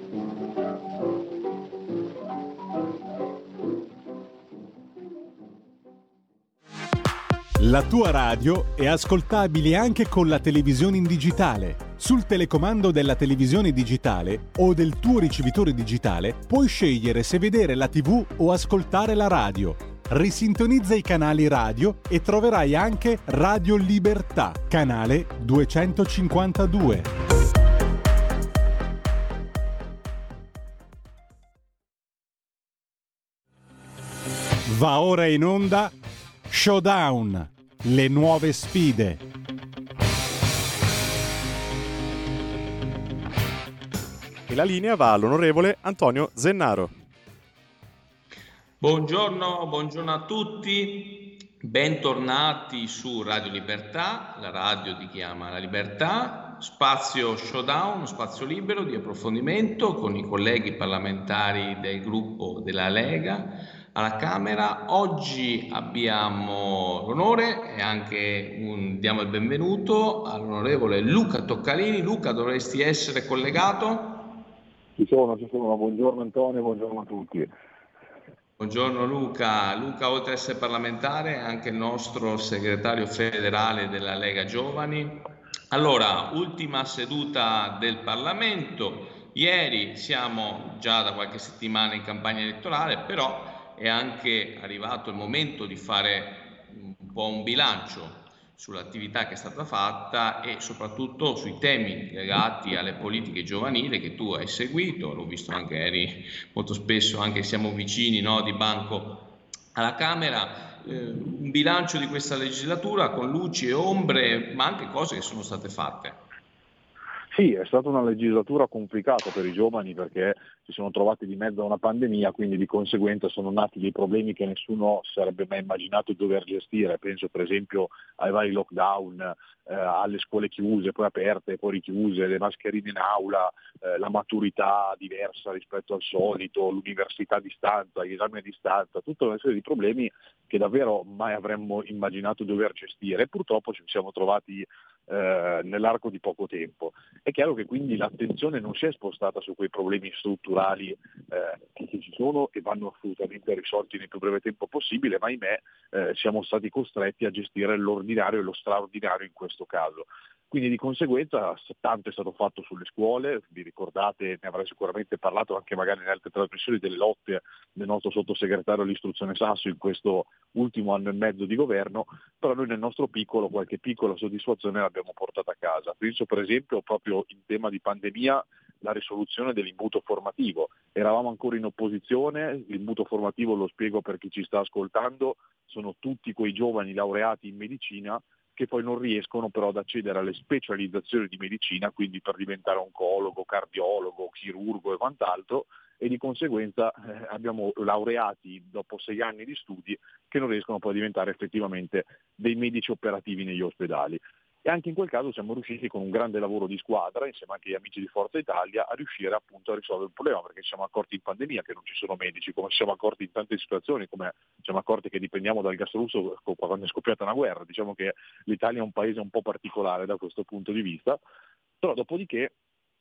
La tua radio è ascoltabile anche con la televisione in digitale. Sul telecomando della televisione digitale o del tuo ricevitore digitale puoi scegliere se vedere la TV o ascoltare la radio. Risintonizza i canali radio e troverai anche Radio Libertà, canale 252. Va ora in onda Showdown, le nuove sfide. E la linea va all'onorevole Antonio Zennaro. Buongiorno, buongiorno a tutti, bentornati su Radio Libertà, la radio di chi ama la libertà, spazio showdown, spazio libero di approfondimento con i colleghi parlamentari del gruppo della Lega alla Camera. Oggi abbiamo l'onore e anche un, diamo il benvenuto all'onorevole Luca Toccalini. Luca, dovresti essere collegato? Ci sono, ci sono. Buongiorno Antonio, buongiorno a tutti. Buongiorno Luca. Luca, oltre ad essere parlamentare, è anche il nostro segretario federale della Lega Giovani. Allora, ultima seduta del Parlamento. Ieri siamo già da qualche settimana in campagna elettorale, però è anche arrivato il momento di fare un po' un bilancio sull'attività che è stata fatta e soprattutto sui temi legati alle politiche giovanili che tu hai seguito, l'ho visto anche ieri molto spesso, anche siamo vicini no, di banco alla Camera, eh, un bilancio di questa legislatura con luci e ombre, ma anche cose che sono state fatte. Sì, è stata una legislatura complicata per i giovani perché si sono trovati di mezzo a una pandemia, quindi di conseguenza sono nati dei problemi che nessuno sarebbe mai immaginato di dover gestire. Penso per esempio ai vari lockdown, eh, alle scuole chiuse, poi aperte, poi richiuse, le mascherine in aula, eh, la maturità diversa rispetto al solito, l'università a distanza, gli esami a distanza, tutta una serie di problemi che davvero mai avremmo immaginato dover gestire purtroppo ci siamo trovati eh, nell'arco di poco tempo. È chiaro che quindi l'attenzione non si è spostata su quei problemi strutturali eh, che ci sono e vanno assolutamente risolti nel più breve tempo possibile, ma ahimè eh, siamo stati costretti a gestire l'ordinario e lo straordinario in questo caso. Quindi di conseguenza tanto è stato fatto sulle scuole, vi ricordate, ne avrei sicuramente parlato anche magari in altre trasmissioni delle lotte del nostro sottosegretario all'istruzione Sasso in questo ultimo anno e mezzo di governo, però noi nel nostro piccolo qualche piccola soddisfazione l'abbiamo portata a casa. Penso per esempio proprio in tema di pandemia la risoluzione dell'imbuto formativo. Eravamo ancora in opposizione, l'imbuto formativo lo spiego per chi ci sta ascoltando, sono tutti quei giovani laureati in medicina che poi non riescono però ad accedere alle specializzazioni di medicina, quindi per diventare oncologo, cardiologo, chirurgo e quant'altro, e di conseguenza eh, abbiamo laureati dopo sei anni di studi che non riescono poi a diventare effettivamente dei medici operativi negli ospedali. E anche in quel caso siamo riusciti con un grande lavoro di squadra, insieme anche agli amici di Forza Italia, a riuscire appunto a risolvere il problema, perché ci siamo accorti in pandemia che non ci sono medici, come ci siamo accorti in tante situazioni, come ci siamo accorti che dipendiamo dal gas russo quando è scoppiata una guerra. Diciamo che l'Italia è un paese un po' particolare da questo punto di vista, però dopodiché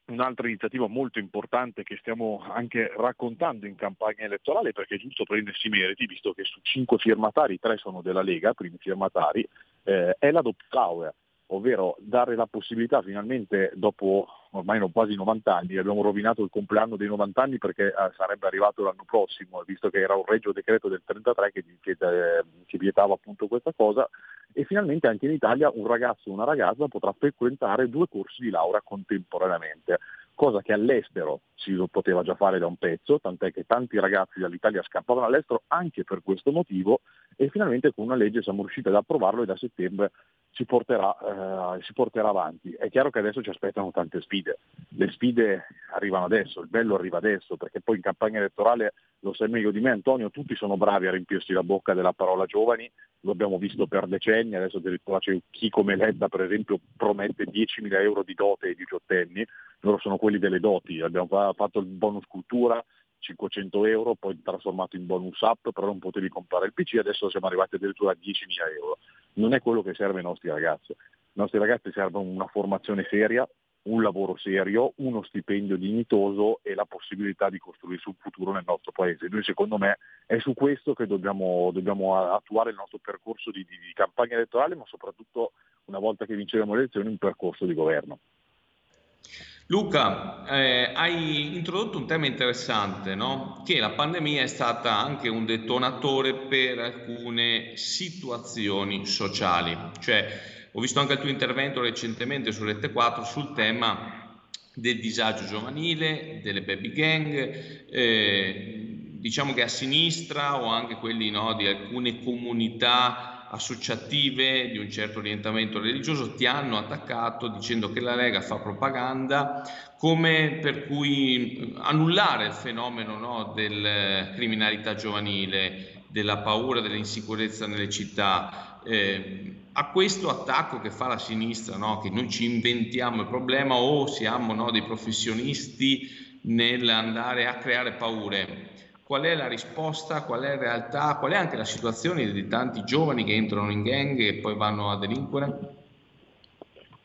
un'altra iniziativa molto importante che stiamo anche raccontando in campagna elettorale perché è giusto prendersi i meriti, visto che su cinque firmatari, tre sono della Lega, primi firmatari, eh, è la doppia laurea ovvero dare la possibilità finalmente dopo ormai quasi 90 anni, abbiamo rovinato il compleanno dei 90 anni perché eh, sarebbe arrivato l'anno prossimo, visto che era un regio decreto del 33 che, che, eh, che vietava appunto questa cosa, e finalmente anche in Italia un ragazzo o una ragazza potrà frequentare due corsi di laurea contemporaneamente cosa che all'estero si poteva già fare da un pezzo, tant'è che tanti ragazzi dall'Italia scappavano all'estero anche per questo motivo e finalmente con una legge siamo riusciti ad approvarlo e da settembre si porterà, eh, si porterà avanti. È chiaro che adesso ci aspettano tante sfide, le sfide arrivano adesso, il bello arriva adesso, perché poi in campagna elettorale, lo sai meglio di me Antonio, tutti sono bravi a riempirsi la bocca della parola giovani, lo abbiamo visto per decenni, adesso addirittura c'è chi come Ledda per esempio promette 10.000 euro di dote ai diciottenni, loro sono quelli delle doti, abbiamo fatto il bonus cultura, 500 euro, poi trasformato in bonus app, però non potevi comprare il PC, adesso siamo arrivati addirittura a 10.000 euro. Non è quello che serve ai nostri ragazzi. Ai nostri ragazzi serve una formazione seria, un lavoro serio, uno stipendio dignitoso e la possibilità di costruirsi un futuro nel nostro paese. Noi secondo me è su questo che dobbiamo, dobbiamo attuare il nostro percorso di, di, di campagna elettorale, ma soprattutto una volta che vinceremo le elezioni un percorso di governo. Luca, eh, hai introdotto un tema interessante, no? che la pandemia è stata anche un detonatore per alcune situazioni sociali. Cioè, ho visto anche il tuo intervento recentemente su Rete 4 sul tema del disagio giovanile, delle baby gang, eh, diciamo che a sinistra o anche quelli no, di alcune comunità associative di un certo orientamento religioso ti hanno attaccato dicendo che la Lega fa propaganda come per cui annullare il fenomeno no, della criminalità giovanile, della paura, dell'insicurezza nelle città. Eh, a questo attacco che fa la sinistra, no, che noi ci inventiamo il problema o siamo no, dei professionisti nell'andare a creare paure qual è la risposta, qual è la realtà, qual è anche la situazione di tanti giovani che entrano in gang e poi vanno a delinquere?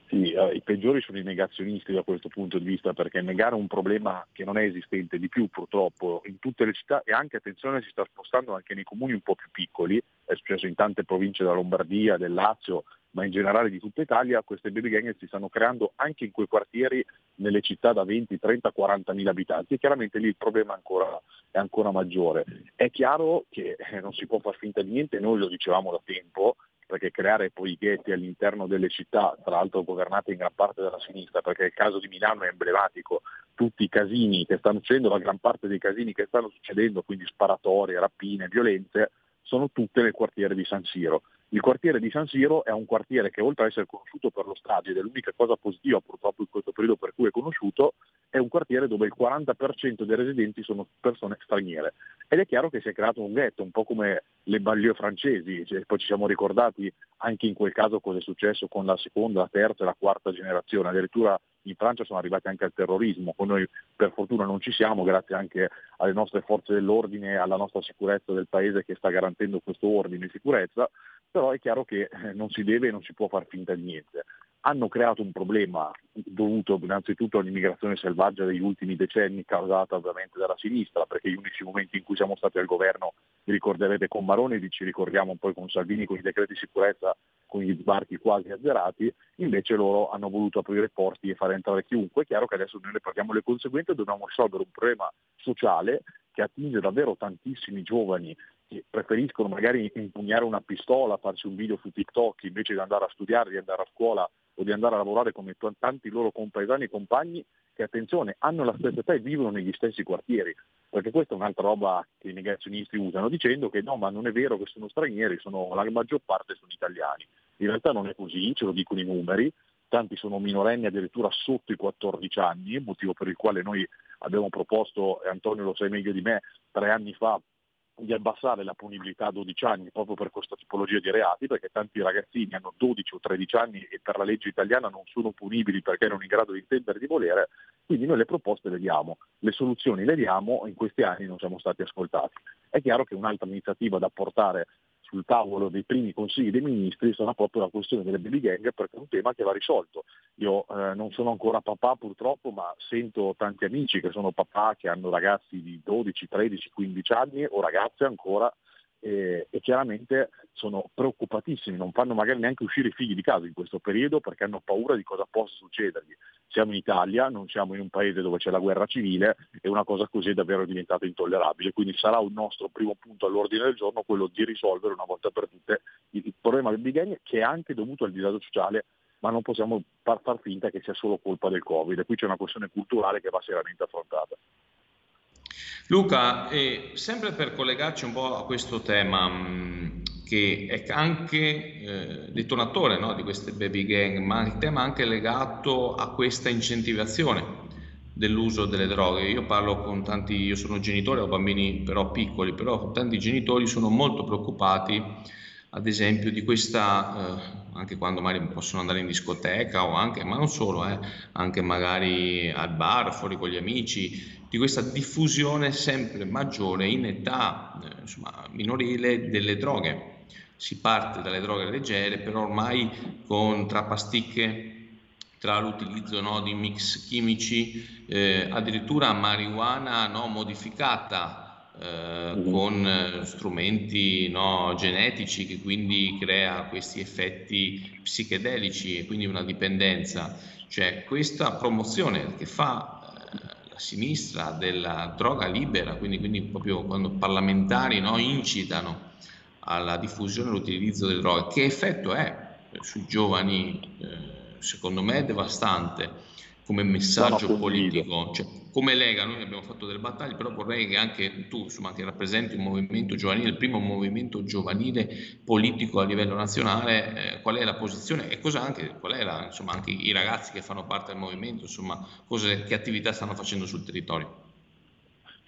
Sì, eh, i peggiori sono i negazionisti da questo punto di vista, perché negare un problema che non è esistente di più purtroppo in tutte le città e anche, attenzione, si sta spostando anche nei comuni un po' più piccoli, è successo in tante province della Lombardia, del Lazio, ma in generale di tutta Italia, queste baby gang si stanno creando anche in quei quartieri nelle città da 20, 30, 40 mila abitanti e chiaramente lì il problema è ancora, è ancora maggiore. È chiaro che eh, non si può far finta di niente, noi lo dicevamo da tempo, perché creare poi i ghetti all'interno delle città, tra l'altro governate in gran parte dalla sinistra, perché il caso di Milano è emblematico, tutti i casini che stanno succedendo, la gran parte dei casini che stanno succedendo, quindi sparatorie, rapine, violenze, sono tutte nel quartiere di San Siro Il quartiere di San Siro è un quartiere che oltre ad essere conosciuto per lo stadio, ed è l'unica cosa positiva purtroppo in questo periodo per cui è conosciuto, è un quartiere dove il 40% dei residenti sono persone straniere. Ed è chiaro che si è creato un ghetto, un po' come le banlieue francesi, cioè, poi ci siamo ricordati anche in quel caso cosa è successo con la seconda, la terza e la quarta generazione, addirittura in Francia sono arrivati anche al terrorismo, con noi per fortuna non ci siamo, grazie anche alle nostre forze dell'ordine alla nostra sicurezza del paese che sta garantendo questo ordine e sicurezza, però è chiaro che eh, non si deve e non si può far finta di niente. Hanno creato un problema dovuto innanzitutto all'immigrazione selvaggia degli ultimi decenni, causata ovviamente dalla sinistra, perché gli unici momenti in cui siamo stati al governo, vi ricorderete con Maroni, ci ricordiamo poi con Salvini con i decreti di sicurezza, con gli sbarchi quasi azzerati, invece loro hanno voluto aprire porti e fare entrare chiunque. È chiaro che adesso noi ne paghiamo le conseguenze, dobbiamo risolvere un problema sociale che attinge davvero tantissimi giovani che preferiscono magari impugnare una pistola, farsi un video su TikTok invece di andare a studiare, di andare a scuola o di andare a lavorare come tanti loro compaesani e compagni che, attenzione, hanno la stessa età e vivono negli stessi quartieri. Perché questa è un'altra roba che i negazionisti usano, dicendo che no, ma non è vero che sono stranieri, sono, la maggior parte sono italiani. In realtà non è così, ce lo dicono i numeri, tanti sono minorenni addirittura sotto i 14 anni, motivo per il quale noi abbiamo proposto, e Antonio lo sai meglio di me, tre anni fa di abbassare la punibilità a 12 anni proprio per questa tipologia di reati, perché tanti ragazzini hanno 12 o 13 anni e per la legge italiana non sono punibili perché erano in grado di intendere di volere, quindi noi le proposte le diamo, le soluzioni le diamo, in questi anni non siamo stati ascoltati. È chiaro che un'altra iniziativa da portare sul tavolo dei primi consigli dei ministri sarà proprio la questione delle baby gang perché è un tema che va risolto. Io eh, non sono ancora papà purtroppo, ma sento tanti amici che sono papà che hanno ragazzi di 12, 13, 15 anni o ragazze ancora e, e, chiaramente sono preoccupatissimi, non fanno magari neanche uscire i figli di casa in questo periodo perché hanno paura di cosa possa succedergli. Siamo in Italia, non siamo in un paese dove c'è la guerra civile e una cosa così è davvero diventata intollerabile, quindi sarà un nostro primo punto all'ordine del giorno quello di risolvere una volta per tutte il problema del big che è anche dovuto al disagio sociale ma non possiamo far, far finta che sia solo colpa del Covid. Qui c'è una questione culturale che va seriamente affrontata. Luca, eh, sempre per collegarci un po' a questo tema, mm, che è anche eh, detonatore no, di queste baby gang, ma il tema anche legato a questa incentivazione dell'uso delle droghe. Io parlo con tanti, io sono genitore, ho bambini però piccoli, però tanti genitori sono molto preoccupati, ad esempio, di questa, eh, anche quando magari possono andare in discoteca o anche, ma non solo, eh, anche magari al bar, fuori con gli amici, di questa diffusione sempre maggiore in età eh, insomma, minorile delle droghe. Si parte dalle droghe leggere, però ormai con tra pasticche, tra l'utilizzo no, di mix chimici, eh, addirittura marijuana no, modificata eh, mm-hmm. con eh, strumenti no, genetici che quindi crea questi effetti psichedelici e quindi una dipendenza. Cioè questa promozione che fa sinistra della droga libera, quindi, quindi proprio quando parlamentari no, incitano alla diffusione e all'utilizzo delle droghe, che effetto è sui giovani? Eh, secondo me è devastante come messaggio politico, cioè, come Lega noi abbiamo fatto delle battaglie, però vorrei che anche tu, insomma, che rappresenti un movimento giovanile, il primo movimento giovanile politico a livello nazionale, eh, qual è la posizione e cosa anche, qual è la, insomma, anche i ragazzi che fanno parte del movimento, insomma, cose, che attività stanno facendo sul territorio.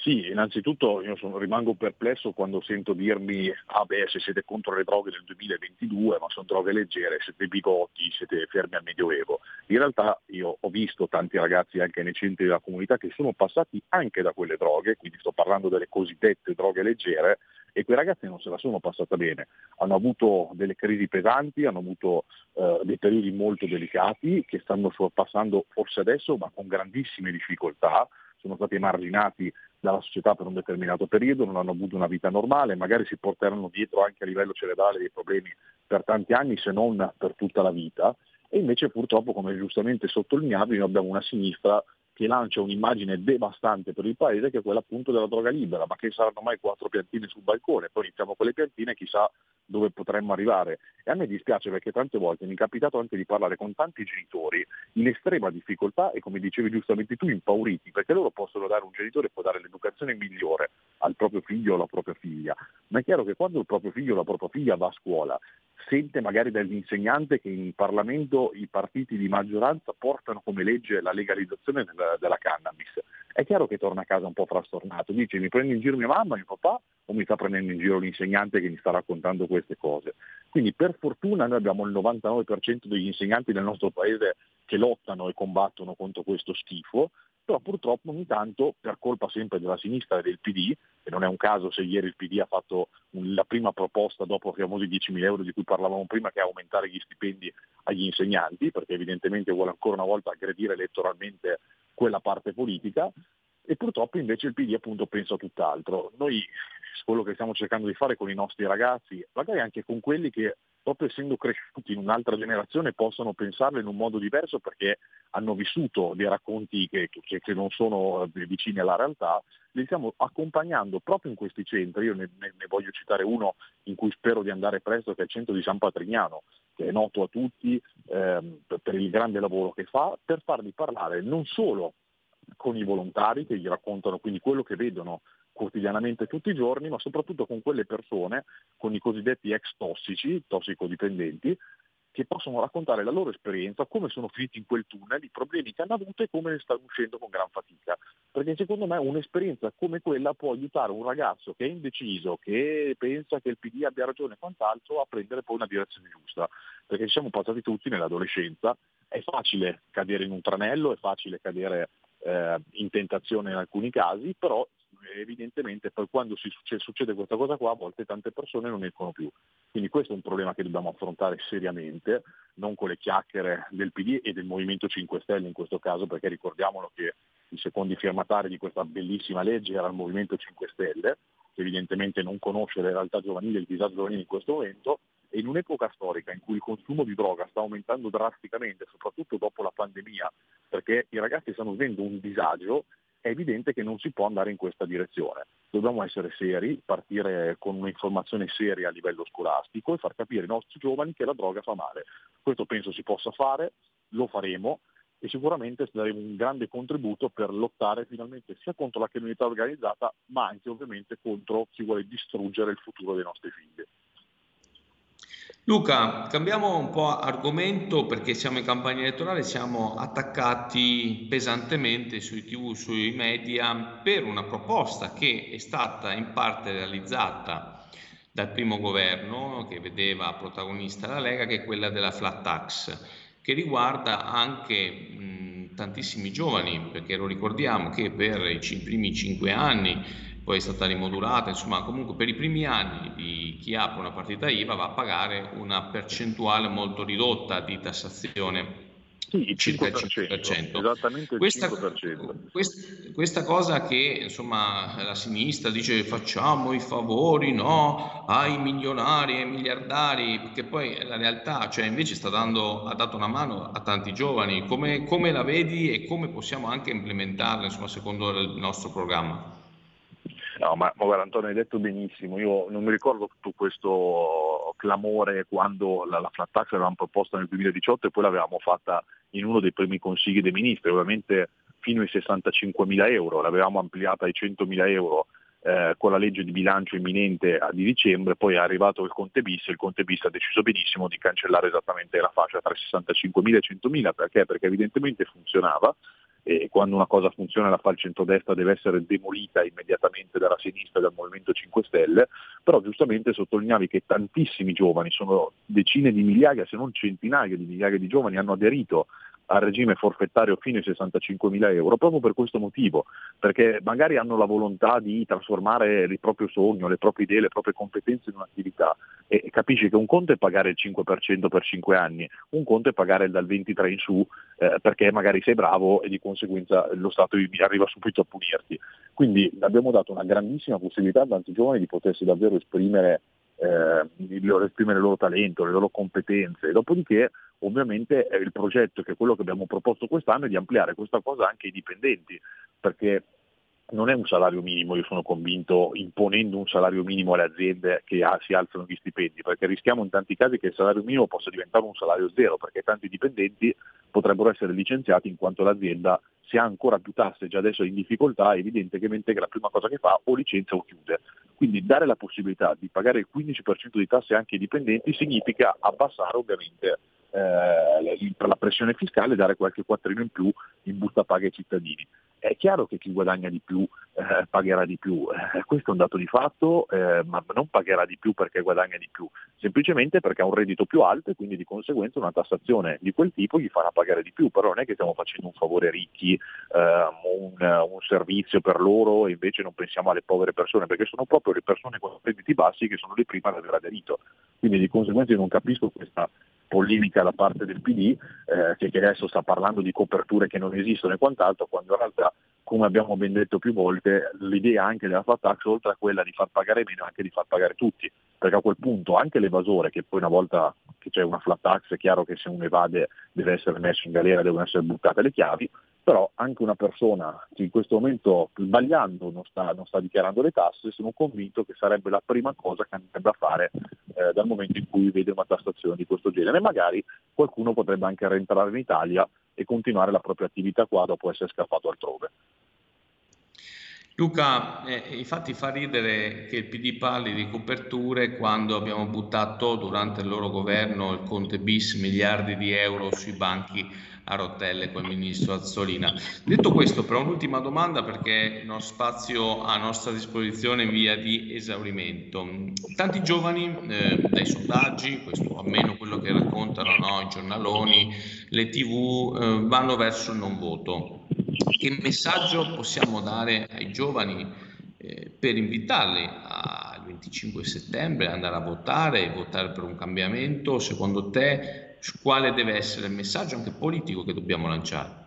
Sì, innanzitutto io sono, rimango perplesso quando sento dirmi ah beh se siete contro le droghe del 2022 ma sono droghe leggere, siete bigotti, siete fermi al Medioevo. In realtà io ho visto tanti ragazzi anche nei centri della comunità che sono passati anche da quelle droghe, quindi sto parlando delle cosiddette droghe leggere, e quei ragazzi non se la sono passata bene, hanno avuto delle crisi pesanti, hanno avuto eh, dei periodi molto delicati che stanno sorpassando forse adesso ma con grandissime difficoltà, sono stati emarginati dalla società per un determinato periodo, non hanno avuto una vita normale, magari si porteranno dietro anche a livello cerebrale dei problemi per tanti anni se non per tutta la vita. E invece purtroppo come giustamente sottolineato noi abbiamo una sinistra che lancia un'immagine devastante per il paese che è quella appunto della droga libera, ma che saranno mai quattro piantine sul balcone, poi iniziamo con le piantine chissà dove potremmo arrivare. E a me dispiace perché tante volte mi è capitato anche di parlare con tanti genitori in estrema difficoltà e come dicevi giustamente tu impauriti, perché loro possono dare, un genitore può dare l'educazione migliore al proprio figlio o alla propria figlia, ma è chiaro che quando il proprio figlio o la propria figlia va a scuola sente magari dall'insegnante che in Parlamento i partiti di maggioranza portano come legge la legalizzazione della, cannabis, è chiaro che torna a casa un po' frastornato, dice mi prende in giro mia mamma, mio papà o mi sta prendendo in giro l'insegnante che mi sta raccontando queste cose. Quindi per fortuna noi abbiamo il 99% degli insegnanti nel nostro paese che lottano e combattono contro questo schifo, però purtroppo ogni tanto, per colpa sempre della sinistra e del PD, e non è un caso se ieri il PD ha fatto la prima proposta dopo i famosi 10.000 euro di cui parlavamo prima, che è aumentare gli stipendi agli insegnanti, perché evidentemente vuole ancora una volta aggredire elettoralmente quella parte politica, e purtroppo invece il PD appunto pensa a tutt'altro. Noi quello che stiamo cercando di fare con i nostri ragazzi, magari anche con quelli che proprio essendo cresciuti in un'altra generazione possono pensarlo in un modo diverso perché hanno vissuto dei racconti che, che, che non sono eh, vicini alla realtà, li stiamo accompagnando proprio in questi centri, io ne, ne, ne, voglio citare uno in cui spero di andare presto che è il centro di San Patrignano, che è noto a tutti ehm, per il grande lavoro che fa, per farli parlare non solo con i volontari che gli raccontano quindi quello che vedono quotidianamente tutti i giorni, ma soprattutto con quelle persone, con i cosiddetti ex tossici, tossicodipendenti, che possono raccontare la loro esperienza, come sono finiti in quel tunnel, i problemi che hanno avuto e come ne stanno uscendo con gran fatica. Perché secondo me un'esperienza come quella può aiutare un ragazzo che è indeciso, che pensa che il PD abbia ragione e quant'altro, a prendere poi una direzione giusta. Perché ci siamo passati tutti nell'adolescenza, è facile cadere in un tranello, è facile cadere eh, in tentazione in alcuni casi, però evidentemente poi quando succede, succede, questa cosa qua a volte tante persone non escono più. Quindi questo è un problema che dobbiamo affrontare seriamente, non con le chiacchiere del PD e del Movimento 5 Stelle in questo caso, perché ricordiamolo che i secondi firmatari di questa bellissima legge era il Movimento 5 Stelle, che evidentemente non conosce le realtà giovanili e il disagio giovanile in questo momento, e in un'epoca storica in cui il consumo di droga sta aumentando drasticamente, soprattutto dopo la pandemia, perché i ragazzi stanno vivendo un disagio, è evidente che non si può andare in questa direzione. Dobbiamo essere seri, partire con un'informazione seria a livello scolastico e far capire ai nostri giovani che la droga fa male. Questo penso si possa fare, lo faremo e sicuramente daremo un grande contributo per lottare finalmente sia contro la criminalità organizzata ma anche ovviamente contro chi vuole distruggere il futuro dei nostri figli. Luca, cambiamo un po' argomento perché siamo in campagna elettorale, siamo attaccati pesantemente sui tv, sui media per una proposta che è stata in parte realizzata dal primo governo che vedeva protagonista la Lega, che è quella della flat tax, che riguarda anche mh, tantissimi giovani, perché lo ricordiamo che per i primi cinque anni poi è stata rimodulata, insomma comunque per i primi anni di chi apre una partita IVA va a pagare una percentuale molto ridotta di tassazione sì, il 5%, 5%. esattamente il questa, 5%. Questa, questa, cosa che insomma la sinistra dice facciamo i favori no, ai milionari, ai miliardari, che poi la realtà, cioè invece sta dando, ha dato una mano a tanti giovani, come, come la vedi e come possiamo anche implementarla insomma, secondo il nostro programma? No, ma, ma guarda Antonio hai detto benissimo, io non mi ricordo tutto questo clamore quando la, la flat tax l'avevamo proposta nel 2018 e poi l'avevamo fatta in uno dei primi consigli dei ministri, ovviamente fino ai 65 mila euro, l'avevamo ampliata ai 100 mila euro eh, con la legge di bilancio imminente di dicembre, poi è arrivato il Conte bis e il Conte bis ha deciso benissimo di cancellare esattamente la fascia tra 65 mila e 100 mila, perché? Perché evidentemente funzionava, e quando una cosa funziona la fa il centrodestra deve essere demolita immediatamente dalla sinistra e dal Movimento 5 Stelle, però giustamente sottolineavi che tantissimi giovani, sono decine di migliaia se non centinaia di migliaia di giovani hanno aderito al regime forfettario fino ai 65 mila euro, proprio per questo motivo, perché magari hanno la volontà di trasformare il proprio sogno, le proprie idee, le proprie competenze in un'attività e capisci che un conto è pagare il 5% per 5 anni, un conto è pagare dal 23 in su eh, perché magari sei bravo e di conseguenza lo Stato arriva subito a punirti. Quindi abbiamo dato una grandissima possibilità a tanti giovani di potersi davvero esprimere eh, esprimere il loro talento, le loro competenze. Dopodiché ovviamente il progetto, che è quello che abbiamo proposto quest'anno, è di ampliare questa cosa anche ai dipendenti, perché non è un salario minimo, io sono convinto, imponendo un salario minimo alle aziende che si alzano gli stipendi, perché rischiamo in tanti casi che il salario minimo possa diventare un salario zero, perché tanti dipendenti potrebbero essere licenziati in quanto l'azienda se ha ancora più tasse, già adesso è in difficoltà, è evidente che la prima cosa che fa o licenzia o chiude. Quindi dare la possibilità di pagare il 15% di tasse anche ai dipendenti significa abbassare ovviamente eh, la pressione fiscale dare qualche quattrino in più in busta paga ai cittadini. È chiaro che chi guadagna di più eh, pagherà di più, eh, questo è un dato di fatto, eh, ma non pagherà di più perché guadagna di più, semplicemente perché ha un reddito più alto e quindi di conseguenza una tassazione di quel tipo gli farà pagare di più, però non è che stiamo facendo un favore ai ricchi, ehm, un, un, servizio per loro e invece non pensiamo alle povere persone, perché sono proprio le persone con redditi bassi che sono le prime ad aver aderito. Quindi di conseguenza io non capisco questa polemica da parte del PD eh, che adesso sta parlando di coperture che non esistono e quant'altro, quando in realtà, come abbiamo ben detto più volte, l'idea anche della flat tax, oltre a quella di far pagare meno, è anche di far pagare tutti, perché a quel punto anche l'evasore, che poi una volta che c'è una flat tax è chiaro che se uno evade deve essere messo in galera, devono essere buttate le chiavi, però anche una persona che in questo momento sbagliando non sta, non sta, dichiarando le tasse, sono convinto che sarebbe la prima cosa che andrebbe a fare eh, dal momento in cui vede una tassazione di questo genere. Magari qualcuno potrebbe anche rientrare in Italia e continuare la propria attività qua dopo essere scappato altrove. Luca, eh, infatti fa ridere che il PD parli di coperture quando abbiamo buttato durante il loro governo il Conte bis miliardi di euro sui banchi a rotelle con il ministro Azzolina. Detto questo, però un'ultima domanda perché il spazio a nostra disposizione in via di esaurimento. Tanti giovani, eh, dai sondaggi, questo almeno quello che raccontano no, i giornaloni, le tv, eh, vanno verso il non voto. Che messaggio possiamo dare ai giovani eh, per invitarli al 25 settembre ad andare a votare e votare per un cambiamento? Secondo te quale deve essere il messaggio anche politico che dobbiamo lanciare?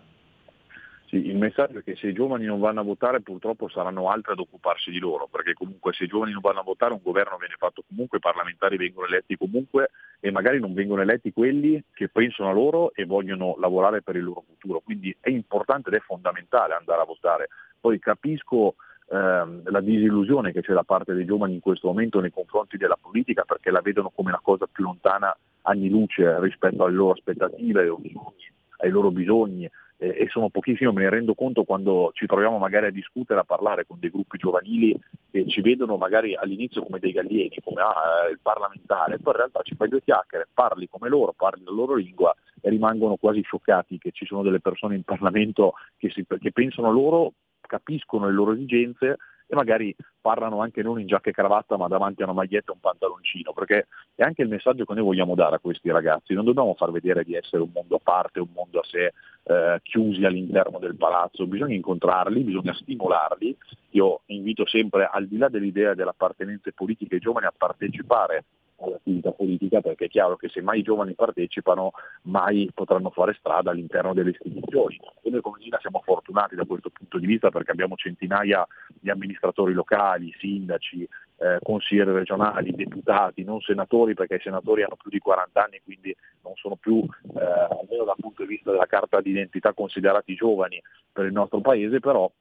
Sì, il messaggio è che se i giovani non vanno a votare purtroppo saranno altri ad occuparsi di loro, perché comunque se i giovani non vanno a votare un governo viene fatto comunque, i parlamentari vengono eletti comunque e magari non vengono eletti quelli che pensano a loro e vogliono lavorare per il loro futuro. Quindi è importante ed è fondamentale andare a votare. Poi capisco ehm, la disillusione che c'è da parte dei giovani in questo momento nei confronti della politica perché la vedono come una cosa più lontana anni luce rispetto alle loro aspettative, ai loro bisogni, ai loro bisogni eh, e sono pochissimo, me ne rendo conto quando ci troviamo magari a discutere, a parlare con dei gruppi giovanili che ci vedono magari all'inizio come dei gallieni, come ah, il parlamentare, poi in realtà ci fai due chiacchiere, parli come loro, parli la loro lingua e rimangono quasi scioccati che ci sono delle persone in Parlamento che, si, che pensano loro, capiscono le loro esigenze e magari parlano anche non in giacca e cravatta ma davanti a una maglietta e un pantaloncino, perché è anche il messaggio che noi vogliamo dare a questi ragazzi, non dobbiamo far vedere di essere un mondo a parte, un mondo a sé, eh, chiusi all'interno del palazzo, bisogna incontrarli, bisogna stimolarli, io invito sempre al di là dell'idea delle appartenenze politiche i giovani a partecipare all'attività politica perché è chiaro che se mai i giovani partecipano mai potranno fare strada all'interno delle istituzioni. E noi come Gina siamo fortunati da questo punto di vista perché abbiamo centinaia di amministratori locali, sindaci, eh, consiglieri regionali, deputati, non senatori perché i senatori hanno più di 40 anni quindi non sono più, eh, almeno dal punto di vista della carta d'identità, considerati giovani per il nostro paese, però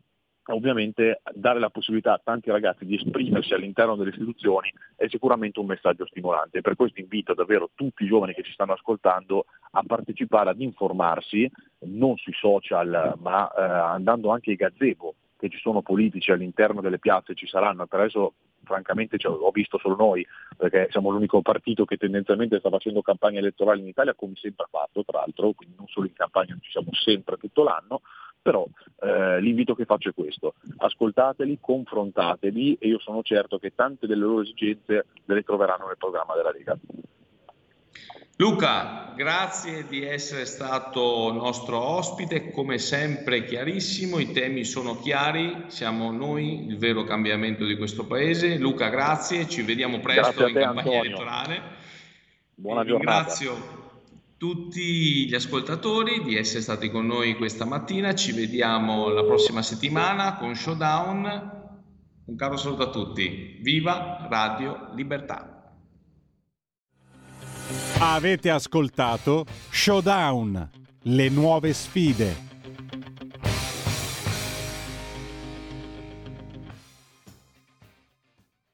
ovviamente dare la possibilità a tanti ragazzi di esprimersi all'interno delle istituzioni è sicuramente un messaggio stimolante. Per questo invito davvero tutti i giovani che ci stanno ascoltando a partecipare, ad informarsi, non sui social, ma eh, andando anche ai gazebo, che ci sono politici all'interno delle piazze, ci saranno, per adesso francamente cioè, ho visto solo noi, perché siamo l'unico partito che tendenzialmente sta facendo campagna elettorale in Italia, come sempre ha fatto tra l'altro, quindi non solo in campagna, ci siamo sempre tutto l'anno, però eh, l'invito che faccio è questo, ascoltateli, confrontateli e io sono certo che tante delle loro esigenze le troveranno nel programma della Lega. Luca, grazie di essere stato nostro ospite, come sempre chiarissimo, i temi sono chiari, siamo noi il vero cambiamento di questo paese. Luca, grazie, ci vediamo presto in campagna Antonio. elettorale. Buona giornata. Ringrazio tutti gli ascoltatori di essere stati con noi questa mattina. Ci vediamo la prossima settimana con Showdown. Un caro saluto a tutti. Viva Radio Libertà. Avete ascoltato Showdown, le nuove sfide